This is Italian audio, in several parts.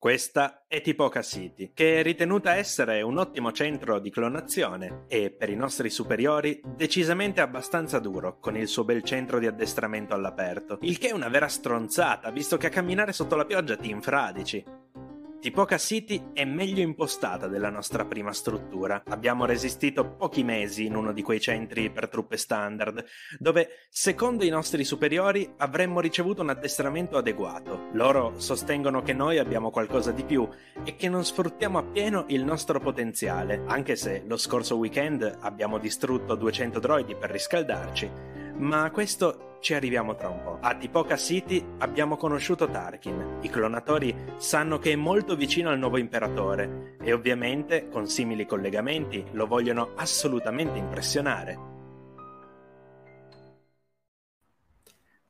Questa è Tipoca City, che è ritenuta essere un ottimo centro di clonazione e, per i nostri superiori, decisamente abbastanza duro, con il suo bel centro di addestramento all'aperto, il che è una vera stronzata, visto che a camminare sotto la pioggia ti infradici. Tipoca City è meglio impostata della nostra prima struttura. Abbiamo resistito pochi mesi in uno di quei centri per truppe standard, dove, secondo i nostri superiori, avremmo ricevuto un addestramento adeguato. Loro sostengono che noi abbiamo qualcosa di più e che non sfruttiamo appieno il nostro potenziale, anche se lo scorso weekend abbiamo distrutto 200 droidi per riscaldarci ma questo ci arriviamo tra un po'. A Tipoca City abbiamo conosciuto Tarkin. I clonatori sanno che è molto vicino al nuovo imperatore e ovviamente, con simili collegamenti, lo vogliono assolutamente impressionare.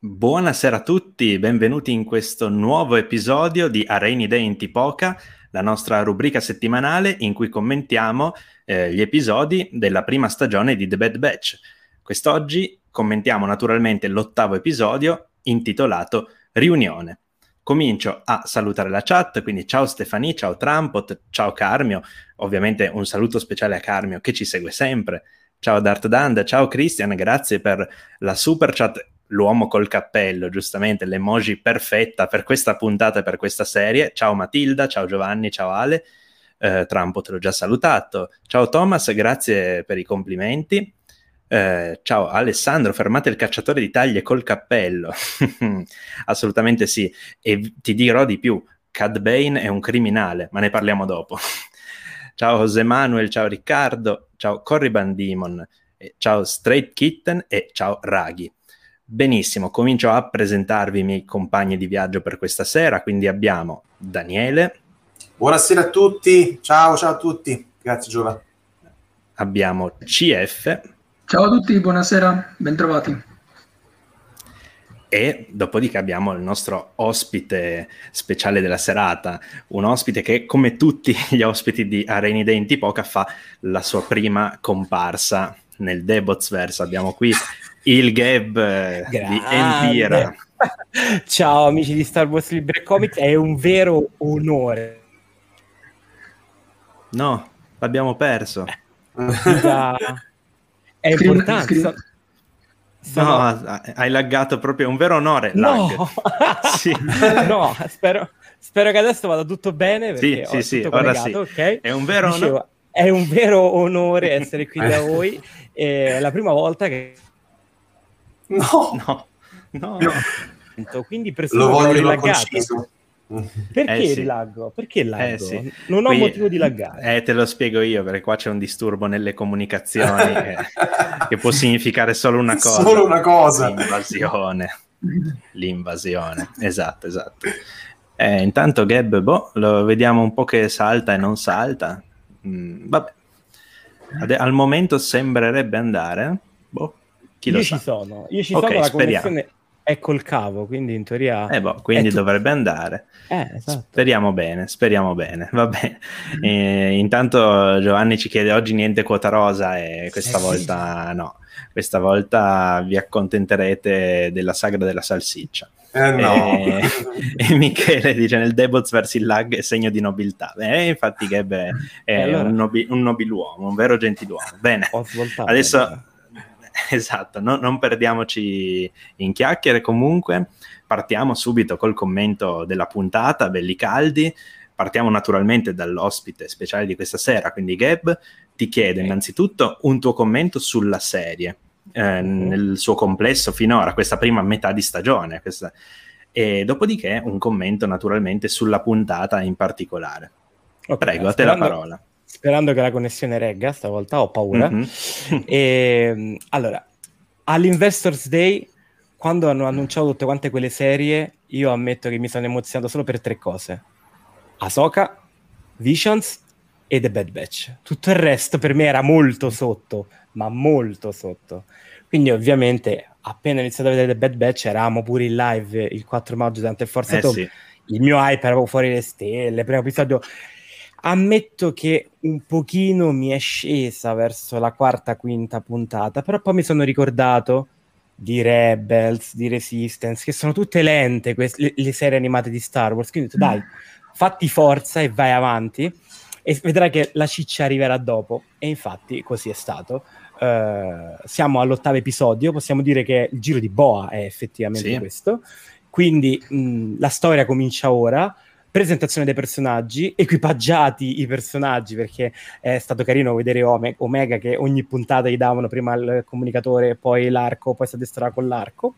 Buonasera a tutti, benvenuti in questo nuovo episodio di A Rainy Day in Tipoca, la nostra rubrica settimanale in cui commentiamo eh, gli episodi della prima stagione di The Bad Batch. Quest'oggi commentiamo naturalmente l'ottavo episodio intitolato Riunione. Comincio a salutare la chat, quindi ciao Stefani, ciao Trampot, ciao Carmio, ovviamente un saluto speciale a Carmio che ci segue sempre, ciao Dart Dand, ciao Christian, grazie per la super chat, l'uomo col cappello, giustamente l'emoji perfetta per questa puntata e per questa serie, ciao Matilda, ciao Giovanni, ciao Ale, eh, Trampot l'ho già salutato, ciao Thomas, grazie per i complimenti, eh, ciao Alessandro, fermate il cacciatore di taglie col cappello. Assolutamente sì. E ti dirò di più, Cad Bane è un criminale, ma ne parliamo dopo. ciao José Manuel, ciao Riccardo, ciao Corriban Demon, ciao Straight Kitten e ciao Raghi. Benissimo, comincio a presentarvi i miei compagni di viaggio per questa sera, quindi abbiamo Daniele. Buonasera a tutti, ciao ciao a tutti, grazie Giova. Abbiamo CF. Ciao a tutti, buonasera, bentrovati. E dopodiché abbiamo il nostro ospite speciale della serata, un ospite che come tutti gli ospiti di Areni Denti Poca fa la sua prima comparsa nel Debotsverse. Abbiamo qui il Gab eh, di Empira. Ciao amici di Star Wars Libre Comics, è un vero onore. No, l'abbiamo perso. Da è importante. Screen, screen. No, hai laggato proprio, un vero onore. No, sì. no spero, spero, che adesso vada tutto bene. Sì, sì, sì, ora sì. Okay. È un vero Dicevo, onore. È un vero onore essere qui da voi. È la prima volta che... No, no, no. no. Quindi presumo Lo voglio laggato. Perché eh, sì. rilaggo? Perché laggo? Eh, sì. Non ho Qui, motivo di laggare. Eh, te lo spiego io, perché qua c'è un disturbo nelle comunicazioni che, che, può significare solo una cosa. Solo una cosa. L'invasione. L'invasione. Esatto, esatto. Eh, intanto Gab, boh, lo vediamo un po' che salta e non salta. Mm, vabbè. Ad, al momento sembrerebbe andare. Boh, chi io lo ci sa. sono. Io ci okay, sono, la speriamo. connessione è col cavo, quindi in teoria... Eh boh, quindi dovrebbe andare. Eh, esatto. Speriamo bene, speriamo bene, va bene. E, intanto Giovanni ci chiede oggi niente quota rosa e questa sì. volta no. Questa volta vi accontenterete della sagra della salsiccia. Eh no. e, e, Michele dice nel Debots verso il lag è segno di nobiltà. Eh, infatti Gab è, è allora. un, nobi, un, nobiluomo, un vero gentiluomo. Bene, adesso esatto, no, non perdiamoci in chiacchiere. Comunque, partiamo subito col commento della puntata, belli caldi, partiamo naturalmente dall'ospite speciale di questa sera, quindi Gab ti chiedo innanzitutto un tuo commento sulla serie, eh, nel suo complesso finora, questa prima metà di stagione, questa... e dopodiché un commento naturalmente sulla puntata in particolare. Okay, Prego, a te la parola sperando che la connessione regga, stavolta ho paura. Mm-hmm. e, ehm, allora, all'Investors Day, quando hanno annunciato tutte quante quelle serie, io ammetto che mi sono emozionato solo per tre cose. Ahsoka, Visions e The Bad Batch. Tutto il resto per me era molto sotto, ma molto sotto. Quindi ovviamente appena iniziato a vedere The Bad Batch eravamo pure in live il 4 maggio durante il Forza eh, sì. il mio hype era fuori le stelle, primo episodio Ammetto che un pochino mi è scesa verso la quarta, quinta puntata, però poi mi sono ricordato di Rebels, di Resistance, che sono tutte lente queste, le, le, serie animate di Star Wars. Quindi ho detto, dai, fatti forza e vai avanti e vedrai che la ciccia arriverà dopo. E infatti così è stato. Uh, siamo all'ottavo episodio, possiamo dire che il giro di Boa è effettivamente sì. questo. Quindi mh, la storia comincia ora presentazione dei personaggi, equipaggiati i personaggi, perché è stato carino vedere Ome- Omega che ogni puntata gli davano prima il comunicatore, poi l'arco, poi si addestrava con l'arco.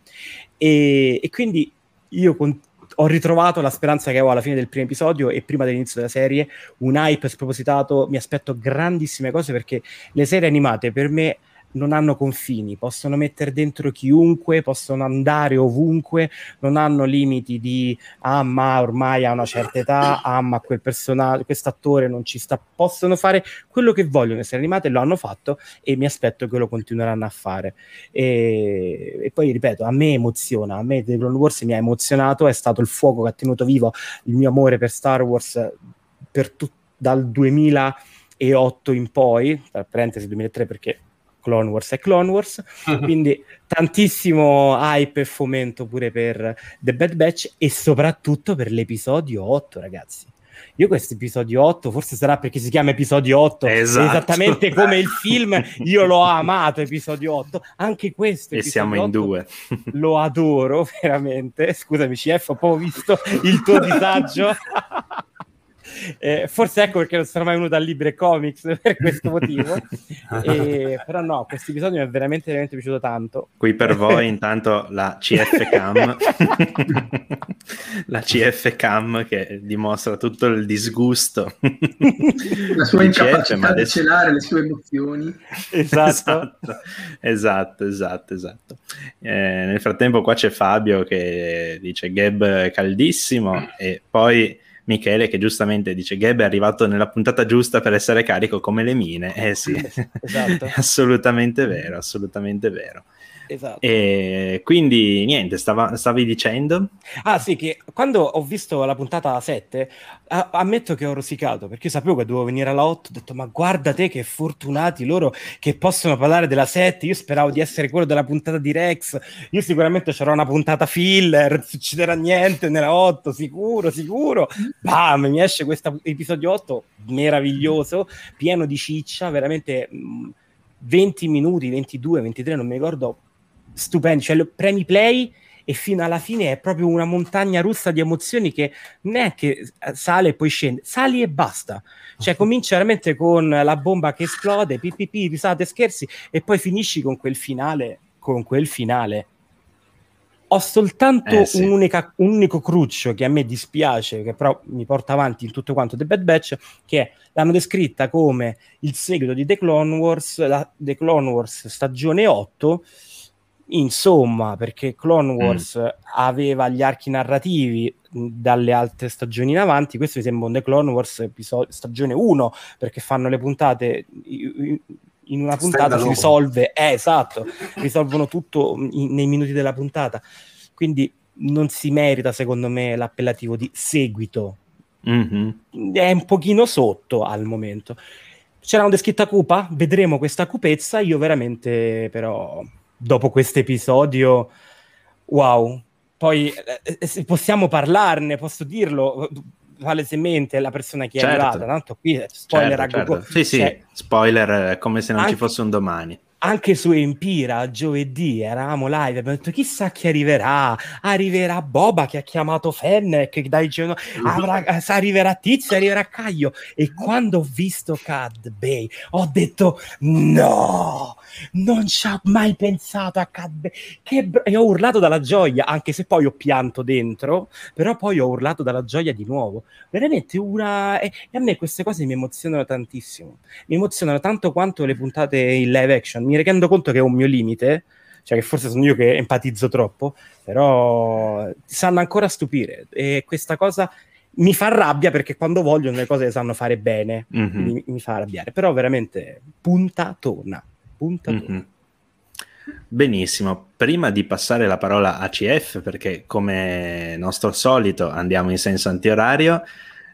E, e quindi io con- ho ritrovato la speranza che avevo alla fine del primo episodio e prima dell'inizio della serie, un hype spropositato, mi aspetto grandissime cose perché le serie animate per me non hanno confini, possono mettere dentro chiunque, possono andare ovunque, non hanno limiti di ah ma ormai ha una certa età, ah ma quel personaggio, quest'attore non ci sta, possono fare quello che vogliono essere animate, lo hanno fatto e mi aspetto che lo continueranno a fare. E, e poi ripeto, a me emoziona, a me The Clone Wars mi ha emozionato, è stato il fuoco che ha tenuto vivo il mio amore per Star Wars per tu- dal 2008 in poi, tra parentesi 2003 perché Clone Wars e Clone Wars, quindi tantissimo hype e fomento pure per The Bad Batch e soprattutto per l'episodio 8, ragazzi. Io questo episodio 8, forse sarà perché si chiama episodio 8, esatto. esattamente come il film, io l'ho amato episodio 8, anche questo e siamo in due. lo adoro veramente. Scusami CF, ho proprio visto il tuo disagio. Eh, forse ecco perché non sono mai venuto a Libre Comics per questo motivo. e, però no, questo episodio mi è veramente, veramente piaciuto tanto. Qui per voi intanto la CF Cam, la CF Cam che dimostra tutto il disgusto. La sua incapacità CF, adesso... di celare le sue emozioni. Esatto, esatto, esatto, esatto. Eh, nel frattempo qua c'è Fabio che dice Gab caldissimo e poi Michele che giustamente dice Gab è arrivato nella puntata giusta per essere carico come le mine. Eh sì, esatto. è assolutamente vero, assolutamente vero. Esatto. E quindi niente, stava, stavi dicendo? Ah sì, che quando ho visto la puntata 7, a- ammetto che ho rosicato, perché io sapevo che dovevo venire alla 8, ho detto ma guarda te che fortunati loro che possono parlare della 7, io speravo di essere quello della puntata di Rex, io sicuramente c'era una puntata filler, non succederà niente nella 8, sicuro, sicuro. Bam, mi esce questo episodio 8 meraviglioso, pieno di ciccia, veramente... Mh, 20 minuti, 22, 23, non mi ricordo, stupendi, cioè premi play e fino alla fine è proprio una montagna russa di emozioni che non è che eh, sale e poi scende, sali e basta. Cioè comincia veramente con la bomba che esplode, ppp, risate, scherzi e poi finisci con quel finale, con quel finale. Ho soltanto eh, sì. un, unico cruccio che a me dispiace, che però mi porta avanti in tutto quanto The Bad Batch, che l'hanno descritta come il seguito di The Clone Wars, la The Clone Wars stagione 8, Insomma, perché Clone mm. Wars mm. aveva gli archi narrativi dalle altre stagioni in avanti, questo mi sembra un The Clone Wars episodio, stagione 1, perché fanno le puntate in una puntata si risolve, eh, esatto, risolvono tutto in, nei minuti della puntata. Quindi non si merita, secondo me, l'appellativo di seguito. Mm-hmm. È un pochino sotto al momento. C'era una descritta cupa, vedremo questa cupezza. Io veramente, però, dopo questo episodio, wow. Poi eh, eh possiamo parlarne, posso dirlo palesemente la persona che certo. è arrivata, tanto qui spoiler certo, certo. Sì, sì, cioè, spoiler come se non anche, ci fosse un domani anche su Empira giovedì eravamo live abbiamo detto chissà chi arriverà. Arriverà Boba che ha chiamato Fennec dai giorno, avrà, arriverà Tizio arriverà Caio. E quando ho visto Cad Bay ho detto no non ci ho mai pensato a Cad Bay che br- e ho urlato dalla gioia anche se poi ho pianto dentro però poi ho urlato dalla gioia di nuovo. Veramente una e, e a me queste cose mi emozionano tantissimo. Mi emozionano tanto quanto le puntate in live action mi rendo conto che è un mio limite, cioè che forse sono io che empatizzo troppo, però sanno ancora stupire e questa cosa mi fa rabbia perché quando vogliono le cose le sanno fare bene, mm-hmm. mi, mi, fa arrabbiare, però veramente puntatona, puntatona. Mm-hmm. Benissimo, prima di passare la parola a CF, perché come nostro solito andiamo in senso antiorario,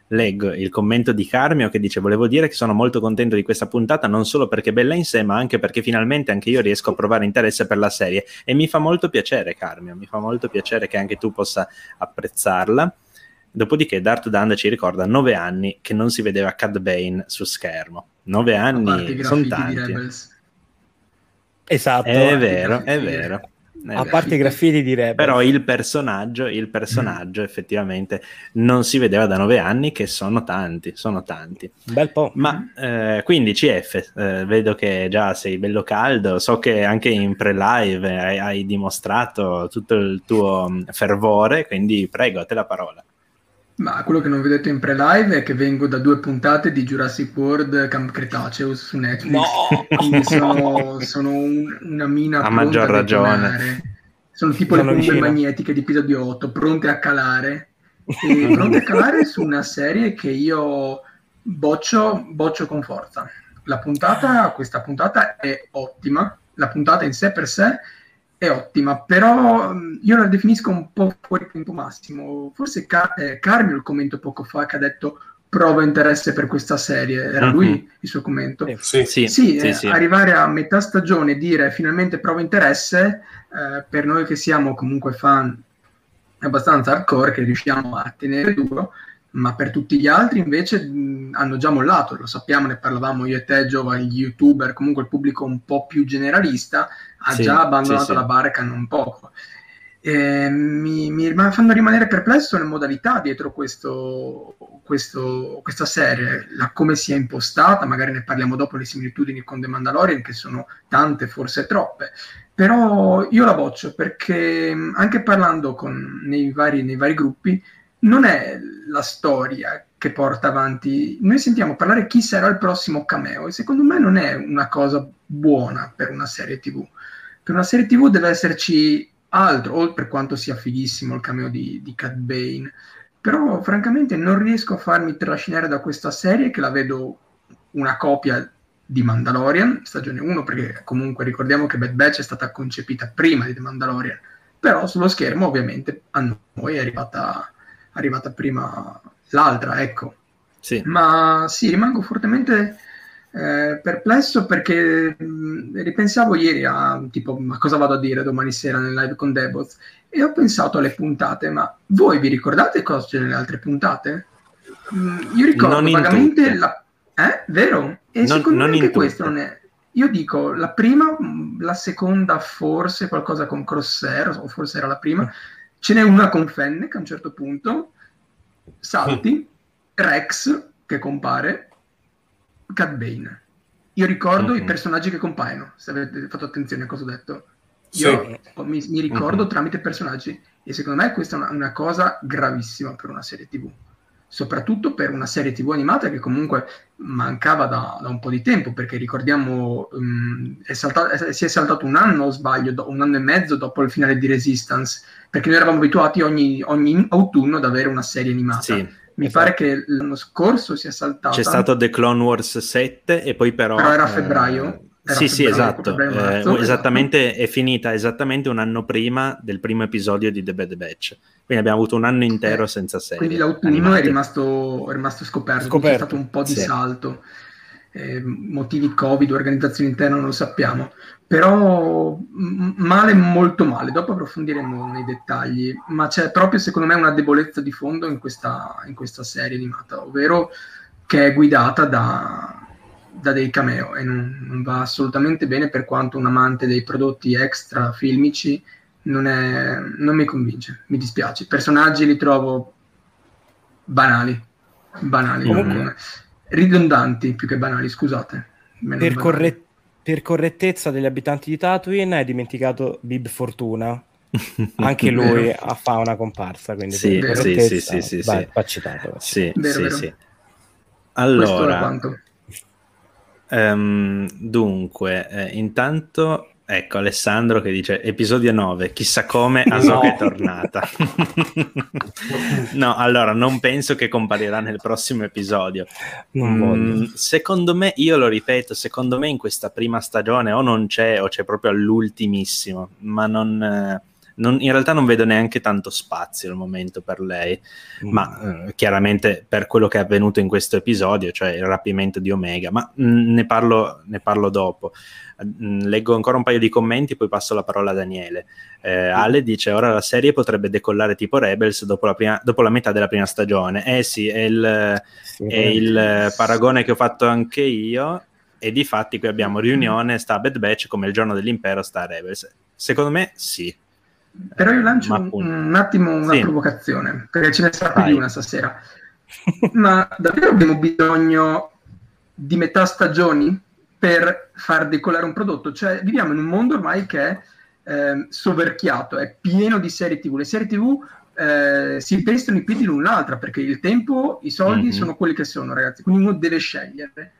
leggo il commento di Carmio che dice volevo dire che sono molto contento di questa puntata non solo perché è bella in sé ma anche perché finalmente anche io riesco a provare interesse per la serie e mi fa molto piacere Carmio, mi fa molto piacere che anche tu possa apprezzarla. Dopodiché Darth Dand ci ricorda nove anni che non si vedeva Cad Bane su schermo. Nove anni sono tanti. Esatto. È vero, è vero. Eh a parte i graffiti di Rebel. Però il personaggio, il personaggio mm. effettivamente non si vedeva da nove anni, che sono tanti, sono tanti. Bel po'. Ma eh, quindi CF, eh, vedo che già sei bello caldo, so che anche in pre-live hai, hai dimostrato tutto il tuo mm, fervore, quindi prego, a te la parola. Ma quello che non vedete in pre-live è che vengo da due puntate di Jurassic World Camp Cretaceous su Netflix. No! Quindi sono, sono un, una mina a maggior ragione. Sono tipo sono le bombe vicino. magnetiche di episodio 8, pronte a calare. E pronte a calare su una serie che io boccio, boccio con forza. La puntata, questa puntata è ottima. La puntata in sé per sé è ottima, però io la definisco un po' fuori tempo massimo. Forse Car- eh, Carmio il commento poco fa che ha detto prova interesse per questa serie, era uh-huh. lui il suo commento. Sì, sì, sì, sì, eh, sì, arrivare a metà stagione e dire finalmente prova interesse, eh, per noi che siamo comunque fan abbastanza hardcore, che riusciamo a tenere duro, ma per tutti gli altri invece mh, hanno già mollato, lo sappiamo, ne parlavamo io e te, giovani youtuber, comunque il pubblico un po' più generalista, ha sì, già abbandonato sì, la barca non poco. E mi, mi, fanno rimanere perplesso le modalità dietro questo, questo, questa serie, la, come sia impostata, magari ne parliamo dopo le similitudini con The Mandalorian, che sono tante, forse troppe, però io la boccio perché anche parlando con, nei, vari, nei vari gruppi, non è la storia che porta avanti. Noi sentiamo parlare chi sarà il prossimo cameo e secondo me non è una cosa buona per una serie TV per una serie TV deve esserci altro, oltre quanto sia fighissimo il cameo di, di Cat Bane. Però francamente non riesco a farmi trascinare da questa serie che la vedo una copia di Mandalorian, stagione 1, perché comunque ricordiamo che Bad Batch è stata concepita prima di The Mandalorian, però sullo schermo ovviamente a noi è arrivata, arrivata prima l'altra, ecco. Sì. Ma sì, rimango fortemente eh, perplesso perché mh, ripensavo ieri a tipo ma cosa vado a dire domani sera nel live con Deboz e ho pensato alle puntate ma voi vi ricordate cosa c'è nelle altre puntate? Mh, io ricordo non vagamente la... Eh? Vero? E non, secondo me anche questo non è... Io dico la prima, la seconda forse qualcosa con Crosshair o forse era la prima ce n'è una con Fennec a un certo punto salti Rex che compare Cat Bane. Io ricordo mm-hmm. i personaggi che compaiono, se avete fatto attenzione a cosa ho detto. Io sì. mi, mi, ricordo mm-hmm. tramite personaggi e secondo me questa è una, una, cosa gravissima per una serie TV. Soprattutto per una serie TV animata che comunque mancava da, da un po' di tempo, perché ricordiamo um, è saltato, è, si è saltato un anno o sbaglio, do, un anno e mezzo dopo il finale di Resistance, perché noi eravamo abituati ogni, ogni autunno ad avere una serie animata. Sì mi esatto. pare che l'anno scorso sia saltato. C'è stato The Clone Wars 7 e poi però... Però era a febbraio. Eh, era sì, sì, esatto. Marzo, eh, esattamente, esatto. È finita esattamente un anno prima del primo episodio di The Bad Batch. Quindi abbiamo avuto un anno intero eh, senza serie. Quindi l'autunno è rimasto, è rimasto scoperto, scoperto. c'è stato un po' di sì. salto. Eh, motivi Covid, organizzazione interna, non lo sappiamo però male molto male, dopo approfondiremo nei dettagli, ma c'è proprio secondo me una debolezza di fondo in questa, in questa serie animata, ovvero che è guidata da, da dei cameo e non, non, va assolutamente bene per quanto un amante dei prodotti extra filmici non, è, non mi convince, mi dispiace. I personaggi li trovo banali, banali, Comunque, ridondanti più che banali, scusate. Per, corret- per correttezza degli abitanti di Tatooine hai dimenticato Bib Fortuna. Anche lui fa una comparsa quindi sì, sì, sì, sì, sì, vai, va citato sì, vero, sì, vero. sì. allora um, dunque eh, intanto Ecco Alessandro che dice episodio 9, chissà come Ahsoka no. è tornata. no, allora non penso che comparirà nel prossimo episodio. Mm, secondo me, io lo ripeto, secondo me in questa prima stagione o non c'è o c'è proprio all'ultimissimo, ma non, non, in realtà non vedo neanche tanto spazio al momento per lei, mm. ma eh, chiaramente per quello che è avvenuto in questo episodio, cioè il rapimento di Omega, ma mh, mm, ne, parlo, ne parlo dopo. Mm, leggo ancora un paio di commenti, poi passo la parola a Daniele. Eh, Ale dice: Ora la serie potrebbe decollare tipo Rebels dopo la, prima, dopo la metà della prima stagione. Eh sì, è il, sì, è il paragone che ho fatto anche io. E di fatti qui abbiamo riunione, sta Bad Batch come il giorno dell'impero sta Rebels. Secondo me sì. Però io lancio un, un, attimo una sì. provocazione, perché ce ne sarà più di una stasera. Ma davvero abbiamo bisogno di metà stagioni per far decolare un prodotto. Cioè, viviamo in un mondo ormai che è eh, soverchiato, è pieno di serie TV. Le serie TV eh, si pestano i piedi l'un l'altra perché il tempo, i soldi mm-hmm. sono quelli che sono, ragazzi. Quindi uno deve scegliere.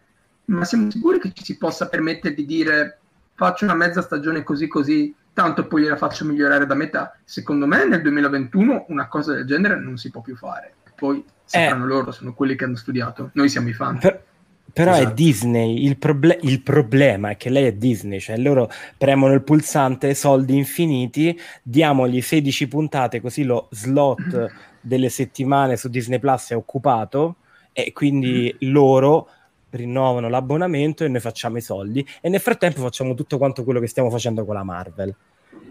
Ma siamo sicuri che ci si possa permettere di dire faccio una mezza stagione così così, tanto poi gliela faccio migliorare da metà? Secondo me nel 2021 una cosa del genere non si può più fare. Poi sapranno eh. loro, sono quelli che hanno studiato. Noi siamo i fan. Per però esatto. è Disney, il, proble- il, problema è che lei è Disney, cioè loro premono il pulsante, soldi infiniti, diamogli 16 puntate così lo slot delle settimane su Disney Plus è occupato e quindi mm. loro rinnovano l'abbonamento e noi facciamo i soldi e nel frattempo facciamo tutto quanto quello che stiamo facendo con la Marvel.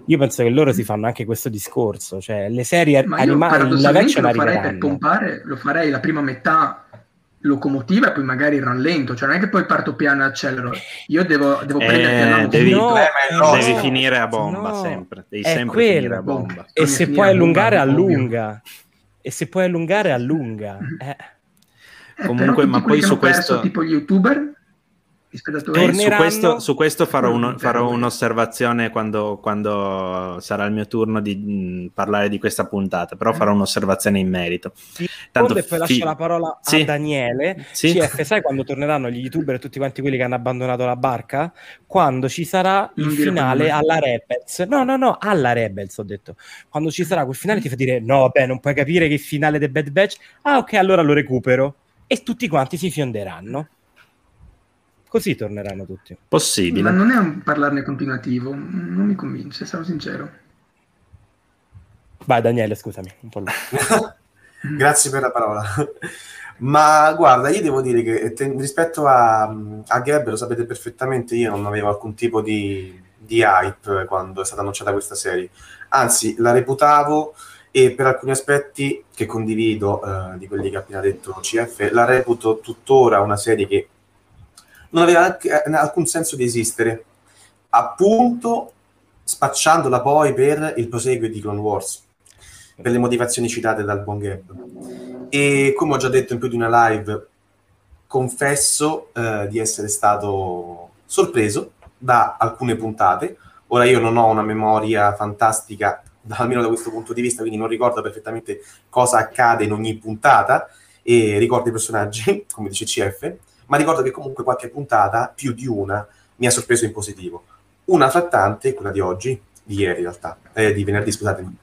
Io penso che loro si fanno anche questo discorso, cioè le serie animali in live action lo farei per pompare, lo farei la prima metà locomotiva e poi magari rallento, cioè non è che poi parto piano e accelero. Io devo, devo eh, prendere devi, no, no, devi finire a bomba no, sempre, devi sempre quello. finire a bomba. E se puoi allungare allunga. E se puoi allungare allunga. Eh. Eh, Comunque, ma poi su questo tipo gli youtuber eh, su, questo, su questo farò, uno, farò un'osservazione quando, quando, sarà il mio turno di mh, parlare di questa puntata, però farò un'osservazione in merito. Tanto e poi lascio la parola sì. a Daniele. Sì. CF, sai quando torneranno gli youtuber e tutti quanti quelli che hanno abbandonato la barca? Quando ci sarà il finale alla Rebels. No, no, no, alla Rebels ho detto. Quando ci sarà quel finale ti fa dire no, vabbè, non puoi capire che finale del Bad Batch. Ah, ok, allora lo recupero. E tutti quanti si fionderanno. Così torneranno tutti. Possibile. Ma non è un parlarne continuativo, non mi convince, sarò sincero. Vai Daniele, scusami. Un po Grazie per la parola. Ma guarda, io devo dire che te, rispetto a, a Gab, lo sapete perfettamente, io non avevo alcun tipo di, di hype quando è stata annunciata questa serie. Anzi, la reputavo e per alcuni aspetti che condivido eh, di quelli che ha appena detto CF, la reputo tuttora una serie che non aveva eh, alcun senso di esistere, appunto spacciandola poi per il proseguio di Clone Wars, per le motivazioni citate dal buon Gab. E come ho già detto in più di una live, confesso eh, di essere stato sorpreso da alcune puntate. Ora io non ho una memoria fantastica, almeno da questo punto di vista, quindi non ricordo perfettamente cosa accade in ogni puntata e ricordo i personaggi, come dice CF, ma ricordo che comunque qualche puntata, più di una, mi ha sorpreso in positivo. Una fra tante, quella di oggi, di ieri in realtà, eh, di venerdì, scusatemi,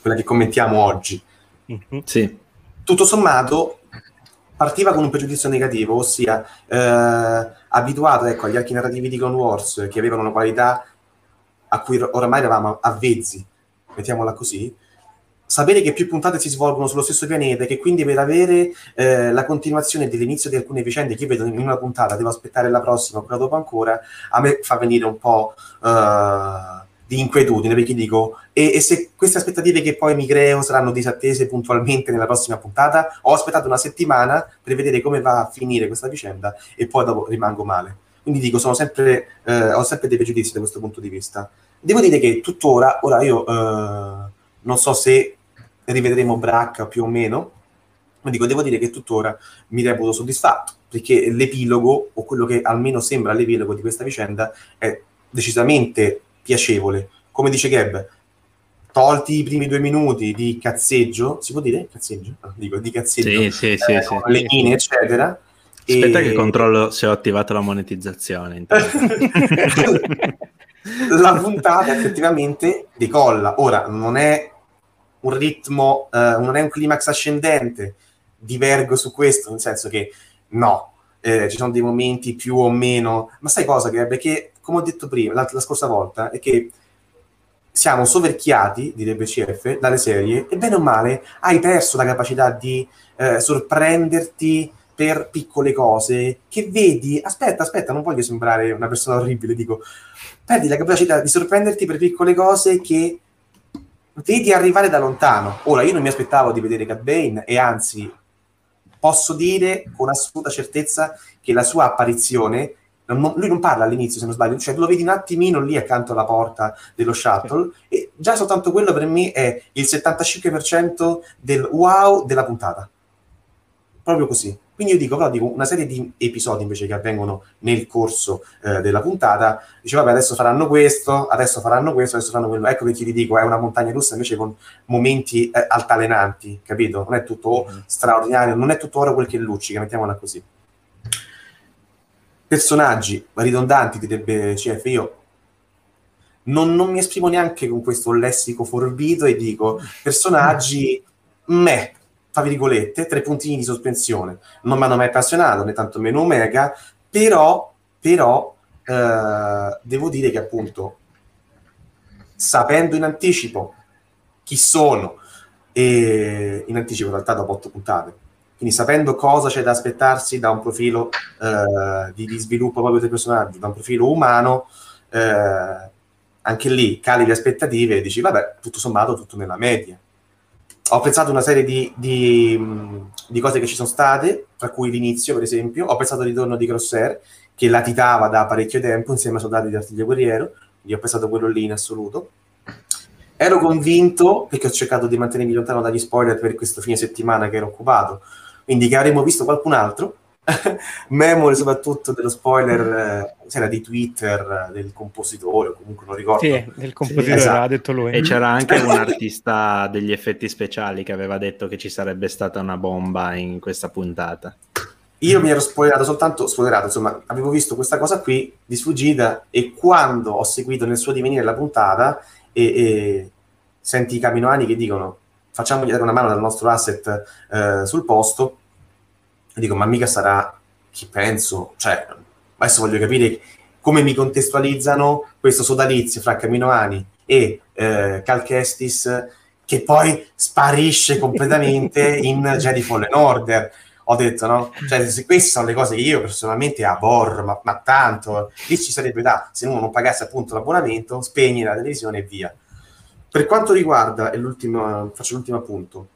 quella che commentiamo oggi. Mm-hmm. Sì. Tutto sommato partiva con un pregiudizio negativo, ossia eh, abituato ecco, agli archi narrativi di Clone Wars che avevano una qualità a cui oramai eravamo avvezzi, mettiamola così, sapere che più puntate si svolgono sullo stesso pianeta e che quindi per avere eh, la continuazione dell'inizio di alcune vicende che io vedo in una puntata, devo aspettare la prossima, quella dopo ancora, a me fa venire un po' uh, di inquietudine perché dico e, e, se queste aspettative che poi mi creo saranno disattese puntualmente nella prossima puntata, ho aspettato una settimana per vedere come va a finire questa vicenda e poi dopo rimango male. Quindi dico, sono sempre, eh, ho sempre dei pregiudizi da questo punto di vista. Devo dire che tuttora, ora io eh, non so se rivedremo Bracca più o meno, ma dico, devo dire che tuttora mi reputo soddisfatto, perché l'epilogo, o quello che almeno sembra l'epilogo di questa vicenda, è decisamente piacevole. Come dice Gab, tolti i primi due minuti di cazzeggio, si può dire cazzeggio? No, dico, di cazzeggio, sì, sì, sì, eh, sì, le mine, eccetera. Aspetta e... che controllo se ho attivato la monetizzazione. la puntata effettivamente decolla. Ora, non è un ritmo, eh, non è un climax ascendente, divergo su questo, nel senso che no, eh, ci sono dei momenti più o meno, ma sai cosa, Gab? Che come ho detto prima, la, la scorsa volta, è che siamo soverchiati, direbbe CF, dalle serie e bene o male hai perso la capacità di eh, sorprenderti per piccole cose che vedi, aspetta, aspetta, non voglio sembrare una persona orribile, dico, perdi la capacità di sorprenderti per piccole cose che vedi arrivare da lontano. Ora, io non mi aspettavo di vedere Cat Bane e anzi posso dire con assoluta certezza che la sua apparizione non, lui non parla all'inizio se non sbaglio, cioè lo vedi un attimino lì accanto alla porta dello shuttle e già soltanto quello per me è il 75% del wow della puntata. Proprio così. Quindi io dico, però dico, una serie di episodi invece che avvengono nel corso eh, della puntata, dice vabbè adesso faranno questo, adesso faranno questo, adesso faranno quello. Ecco perché ti dico, è una montagna russa invece con momenti eh, altalenanti, capito? Non è tutto mm. straordinario, non è tutto oro quel che luccica, mettiamola così personaggi ridondanti, direbbe CF, io non, non, mi esprimo neanche con questo lessico forbito e dico personaggi me, tra virgolette, tre puntini di sospensione. Non mi hanno mai appassionato, né tanto meno Omega, però, però eh, devo dire che appunto, sapendo in anticipo chi sono, e in anticipo in realtà dopo otto puntate, quindi sapendo cosa c'è da aspettarsi da un profilo eh, di, di, sviluppo proprio del personaggio, da un profilo umano, eh, anche lì cali le aspettative e dici, vabbè, tutto sommato, tutto nella media. Ho pensato a una serie di, di, di, cose che ci sono state, tra cui l'inizio, per esempio. Ho pensato al ritorno di Crossair, che latitava da parecchio tempo insieme ai soldati di artiglio guerriero, quindi ho pensato a quello lì in assoluto. Ero convinto, perché ho cercato di mantenermi lontano dagli spoiler per questo fine settimana che ero occupato, quindi che avremmo visto qualcun altro. Memore soprattutto dello spoiler, eh, era di Twitter del compositore, o comunque non ricordo. Sì, del compositore, sì, esatto. detto lui. E c'era anche un artista degli effetti speciali che aveva detto che ci sarebbe stata una bomba in questa puntata. Io mi ero spoilerato soltanto, spoilerato, insomma, avevo visto questa cosa qui di sfuggita e quando ho seguito nel suo divenire la puntata e, e senti i caminoani che dicono facciamogli dare una mano dal nostro asset eh, sul posto, e dico, ma mica sarà chi penso, cioè, adesso voglio capire come mi contestualizzano questo sodalizio fra Caminoani e eh, Cal Kestis, che poi sparisce completamente in Jedi Fallen Order. Ho detto, no? Cioè, se queste sono le cose che io personalmente aborro, ma, ma tanto, lì ci sarebbe da, se uno non pagasse appunto l'abbonamento, spegni la televisione e via. Per quanto riguarda, e faccio l'ultimo appunto,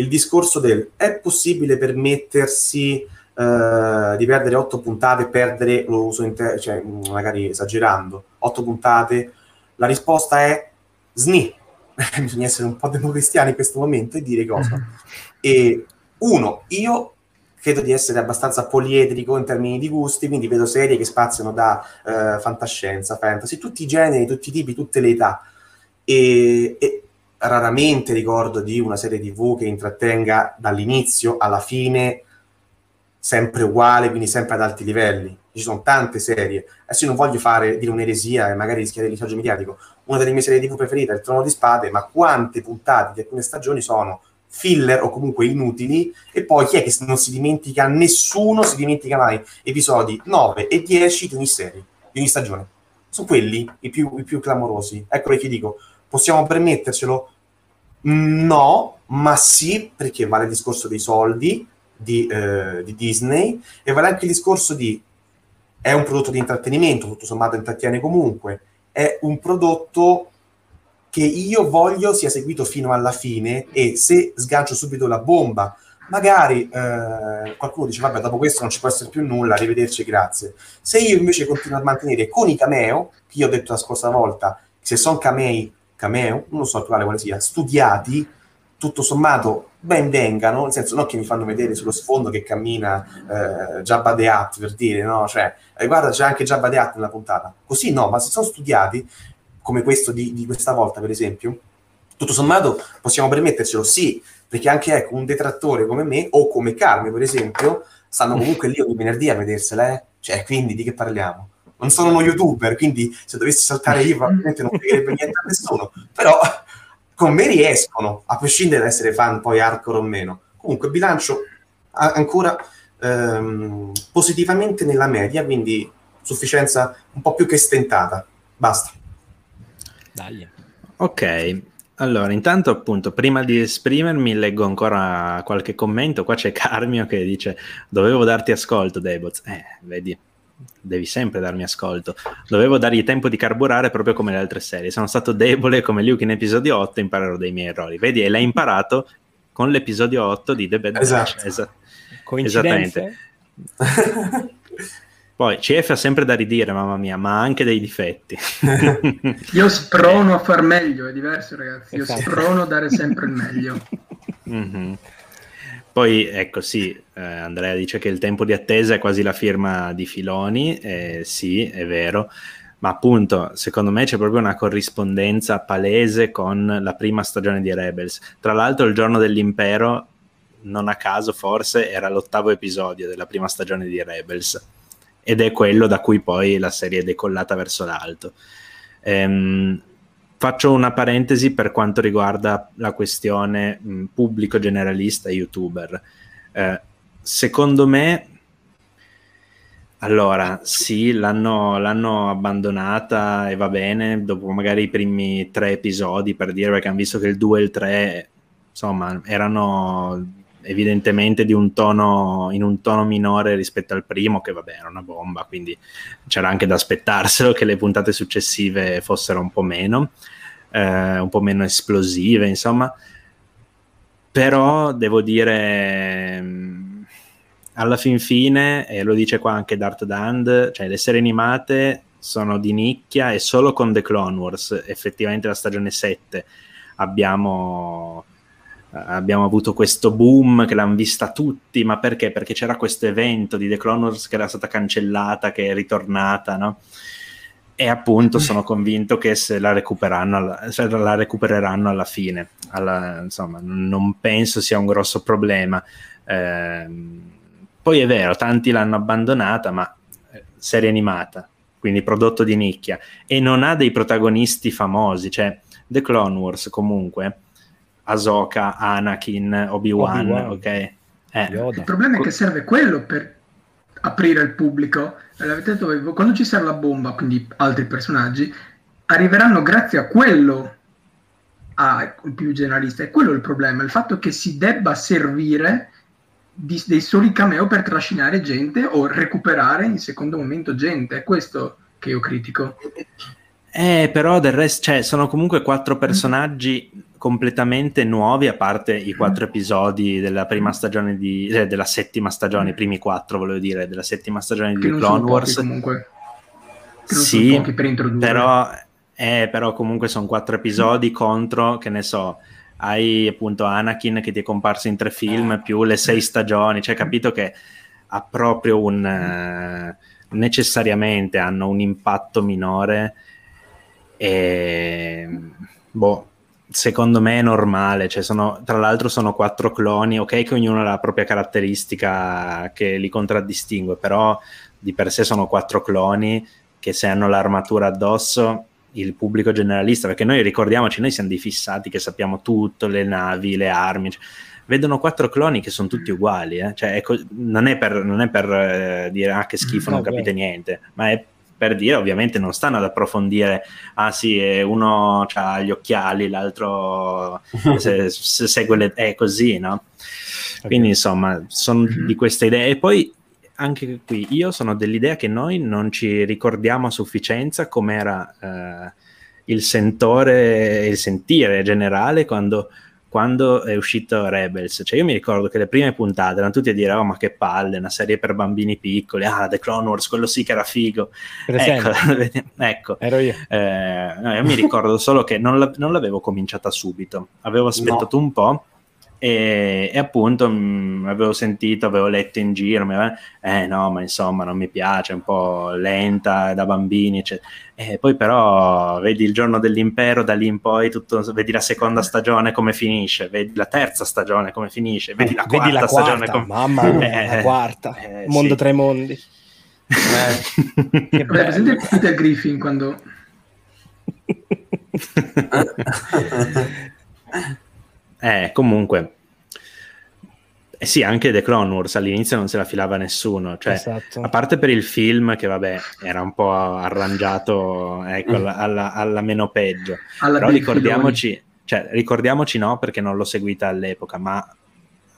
il discorso del è possibile permettersi eh, di perdere otto puntate, perdere, lo uso in te, cioè magari esagerando, otto puntate, la risposta è sni. Bisogna essere un po' democristiani in questo momento e dire cosa. e uno, io credo di essere abbastanza poliedrico in termini di gusti, quindi vedo serie che spaziano da eh, fantascienza, fantasy, tutti i generi, tutti i tipi, tutte le età e, e raramente ricordo di una serie tv che intrattenga dall'inizio alla fine sempre uguale, quindi sempre ad alti livelli. Ci sono tante serie. Adesso io non voglio fare dire un'eresia e magari rischiare il disagio mediatico. Una delle mie serie TV preferite è Il Trono di Spade, ma quante puntate di alcune stagioni sono filler o comunque inutili e poi chi è che non si dimentica, nessuno si dimentica mai episodi 9 e 10 di ogni serie, di ogni stagione. Sono quelli i più, i più clamorosi. Ecco perché dico, Possiamo permettercelo? No, ma sì, perché vale il discorso dei soldi di, eh, di Disney e vale anche il discorso di è un prodotto di intrattenimento, tutto sommato intrattiene comunque, è un prodotto che io voglio sia seguito fino alla fine e se sgancio subito la bomba, magari eh, qualcuno dice vabbè dopo questo non ci può essere più nulla, arrivederci, grazie. Se io invece continuo a mantenere con i cameo, che io ho detto la scorsa volta, se sono camei cameo, non so attuale quale sia, studiati, tutto sommato ben vengano, nel senso non che mi fanno vedere sullo sfondo che cammina eh, Jabba the Hutt per dire, no, cioè, eh, guarda c'è anche Jabba the Hutt nella puntata, così no, ma se sono studiati, come questo di, di questa volta per esempio, tutto sommato possiamo permettercelo, sì, perché anche ecco, un detrattore come me o come Carme per esempio, stanno comunque lì ogni venerdì a vedersela, eh? cioè quindi di che parliamo? Non sono uno youtuber, quindi se dovessi saltare io probabilmente non fregherebbe niente a nessuno, però con me riescono, a prescindere da essere fan poi hardcore o meno. Comunque bilancio ancora ehm, positivamente nella media, quindi sufficienza un po' più che stentata. Basta. Dai. Ok, allora, intanto appunto, prima di esprimermi, leggo ancora qualche commento. Qua c'è Carmio che dice: Dovevo darti ascolto, Deboz. Eh, vedi, devi sempre darmi ascolto. Dovevo dargli tempo di carburare proprio come le altre serie. Sono stato debole come Luke in episodio 8 imparerò dei miei errori. Vedi, e l'hai imparato con l'episodio 8 di The Bad Esatto. Batch. Esa- Coincidenze? Esattamente. Poi CF ha sempre da ridire, mamma mia, ma ha anche dei difetti. Io sprono a far meglio, è diverso ragazzi, io Esatto. sprono a dare sempre il meglio. Mhm. Poi ecco sì, eh, Andrea dice che il tempo di attesa è quasi la firma di Filoni, eh, sì, è vero, ma appunto secondo me c'è proprio una corrispondenza palese con la prima stagione di Rebels. Tra l'altro il giorno dell'impero, non a caso forse, era l'ottavo episodio della prima stagione di Rebels ed è quello da cui poi la serie è decollata verso l'alto. Ehm, faccio una parentesi per quanto riguarda la questione mh, pubblico generalista e youtuber. Eh, secondo me, allora sì, l'hanno, l'hanno abbandonata e va bene dopo magari i primi tre episodi per dire perché hanno visto che il 2 e il 3 insomma erano evidentemente di un tono in un tono minore rispetto al primo che vabbè era una bomba quindi c'era anche da aspettarselo che le puntate successive fossero un po' meno eh, un po' meno esplosive insomma. Però devo dire mh, alla fin fine e lo dice qua anche Dart Dand cioè le serie animate sono di nicchia e solo con The Clone Wars effettivamente la stagione 7 abbiamo abbiamo avuto questo boom che l'hanno vista tutti, ma perché? Perché c'era questo evento di The Clone Wars che era stata cancellata, che è ritornata, no? E appunto sono convinto che se la, recupereranno alla, se la recupereranno alla fine. Alla, insomma, non penso sia un grosso problema. Ehm, poi è vero, tanti l'hanno abbandonata, ma eh, serie animata, quindi prodotto di nicchia, e non ha dei protagonisti famosi, cioè The Clone Wars comunque Ahsoka, Anakin, Obi-Wan, Obi-Wan. ok? Eh, Il problema è che serve quello per aprire il pubblico. Detto quando ci sarà la bomba, quindi altri personaggi, arriveranno grazie a quello a il più generalista. È quello il problema, il fatto che si debba servire di- dei soli cameo per trascinare gente o recuperare in secondo momento gente. È questo che io critico. Eh, però del resto, cioè, sono comunque quattro personaggi completamente nuovi, a parte i quattro episodi della prima stagione di, eh, della settima stagione, i primi quattro, volevo dire, della settima stagione Che di Clone Wars. comunque. Sì, per introdurre. però, eh, però comunque sono quattro episodi contro, che ne so, hai appunto Anakin che ti è comparso in tre film, più le sei stagioni, cioè capito che ha proprio un... eh, necessariamente hanno un impatto minore e boh, secondo me è normale, cioè sono, tra l'altro sono quattro cloni, ok che ognuno ha la propria caratteristica che li contraddistingue, però di per sé sono quattro cloni che se hanno l'armatura addosso il pubblico generalista, perché noi ricordiamoci, noi siamo dei fissati che sappiamo tutto, le navi, le armi, cioè, vedono quattro cloni che sono tutti uguali, eh? cioè, è co- non è per, non è per eh, dire ah che schifo, No, non capite niente, ma è per dire, ovviamente non stanno ad approfondire, ah sì, uno ha gli occhiali, l'altro se, se segue le... è così, no? Quindi insomma, sono Mhm. di queste idee. E poi anche qui io sono dell'idea che noi non ci ricordiamo a sufficienza com'era eh, il sentore, il sentire generale quando, quando è uscito Rebels. Cioè io mi ricordo che le prime puntate erano tutti a dire oh ma che palle, una serie per bambini piccoli, ah The Clone Wars, quello sì che era figo. Ecco, ecco. Ero io. Eh, no, io mi ricordo solo che non, la- non l'avevo cominciata subito, avevo aspettato un po' e, e appunto mh, avevo sentito, avevo letto in giro, mi aveva- eh no, ma insomma non mi piace, è un po' lenta, da bambini, eccetera. E poi però vedi il giorno dell'impero, da lì in poi tutto, vedi la seconda stagione come finisce, vedi la terza stagione come finisce, vedi la quarta, Vedi la stagione quarta, come... mamma mia, Eh, la quarta. eh, Mondo sì. tra i mondi. Eh. Che Vabbè, presente. Peter Griffin quando Eh, comunque, Eh sì, anche The Clone Wars all'inizio non se la filava nessuno, cioè, esatto. a parte per il film che vabbè era un po' arrangiato ecco, alla, alla, alla, meno peggio, alla però ricordiamoci, cioè, ricordiamoci no perché non l'ho seguita all'epoca, ma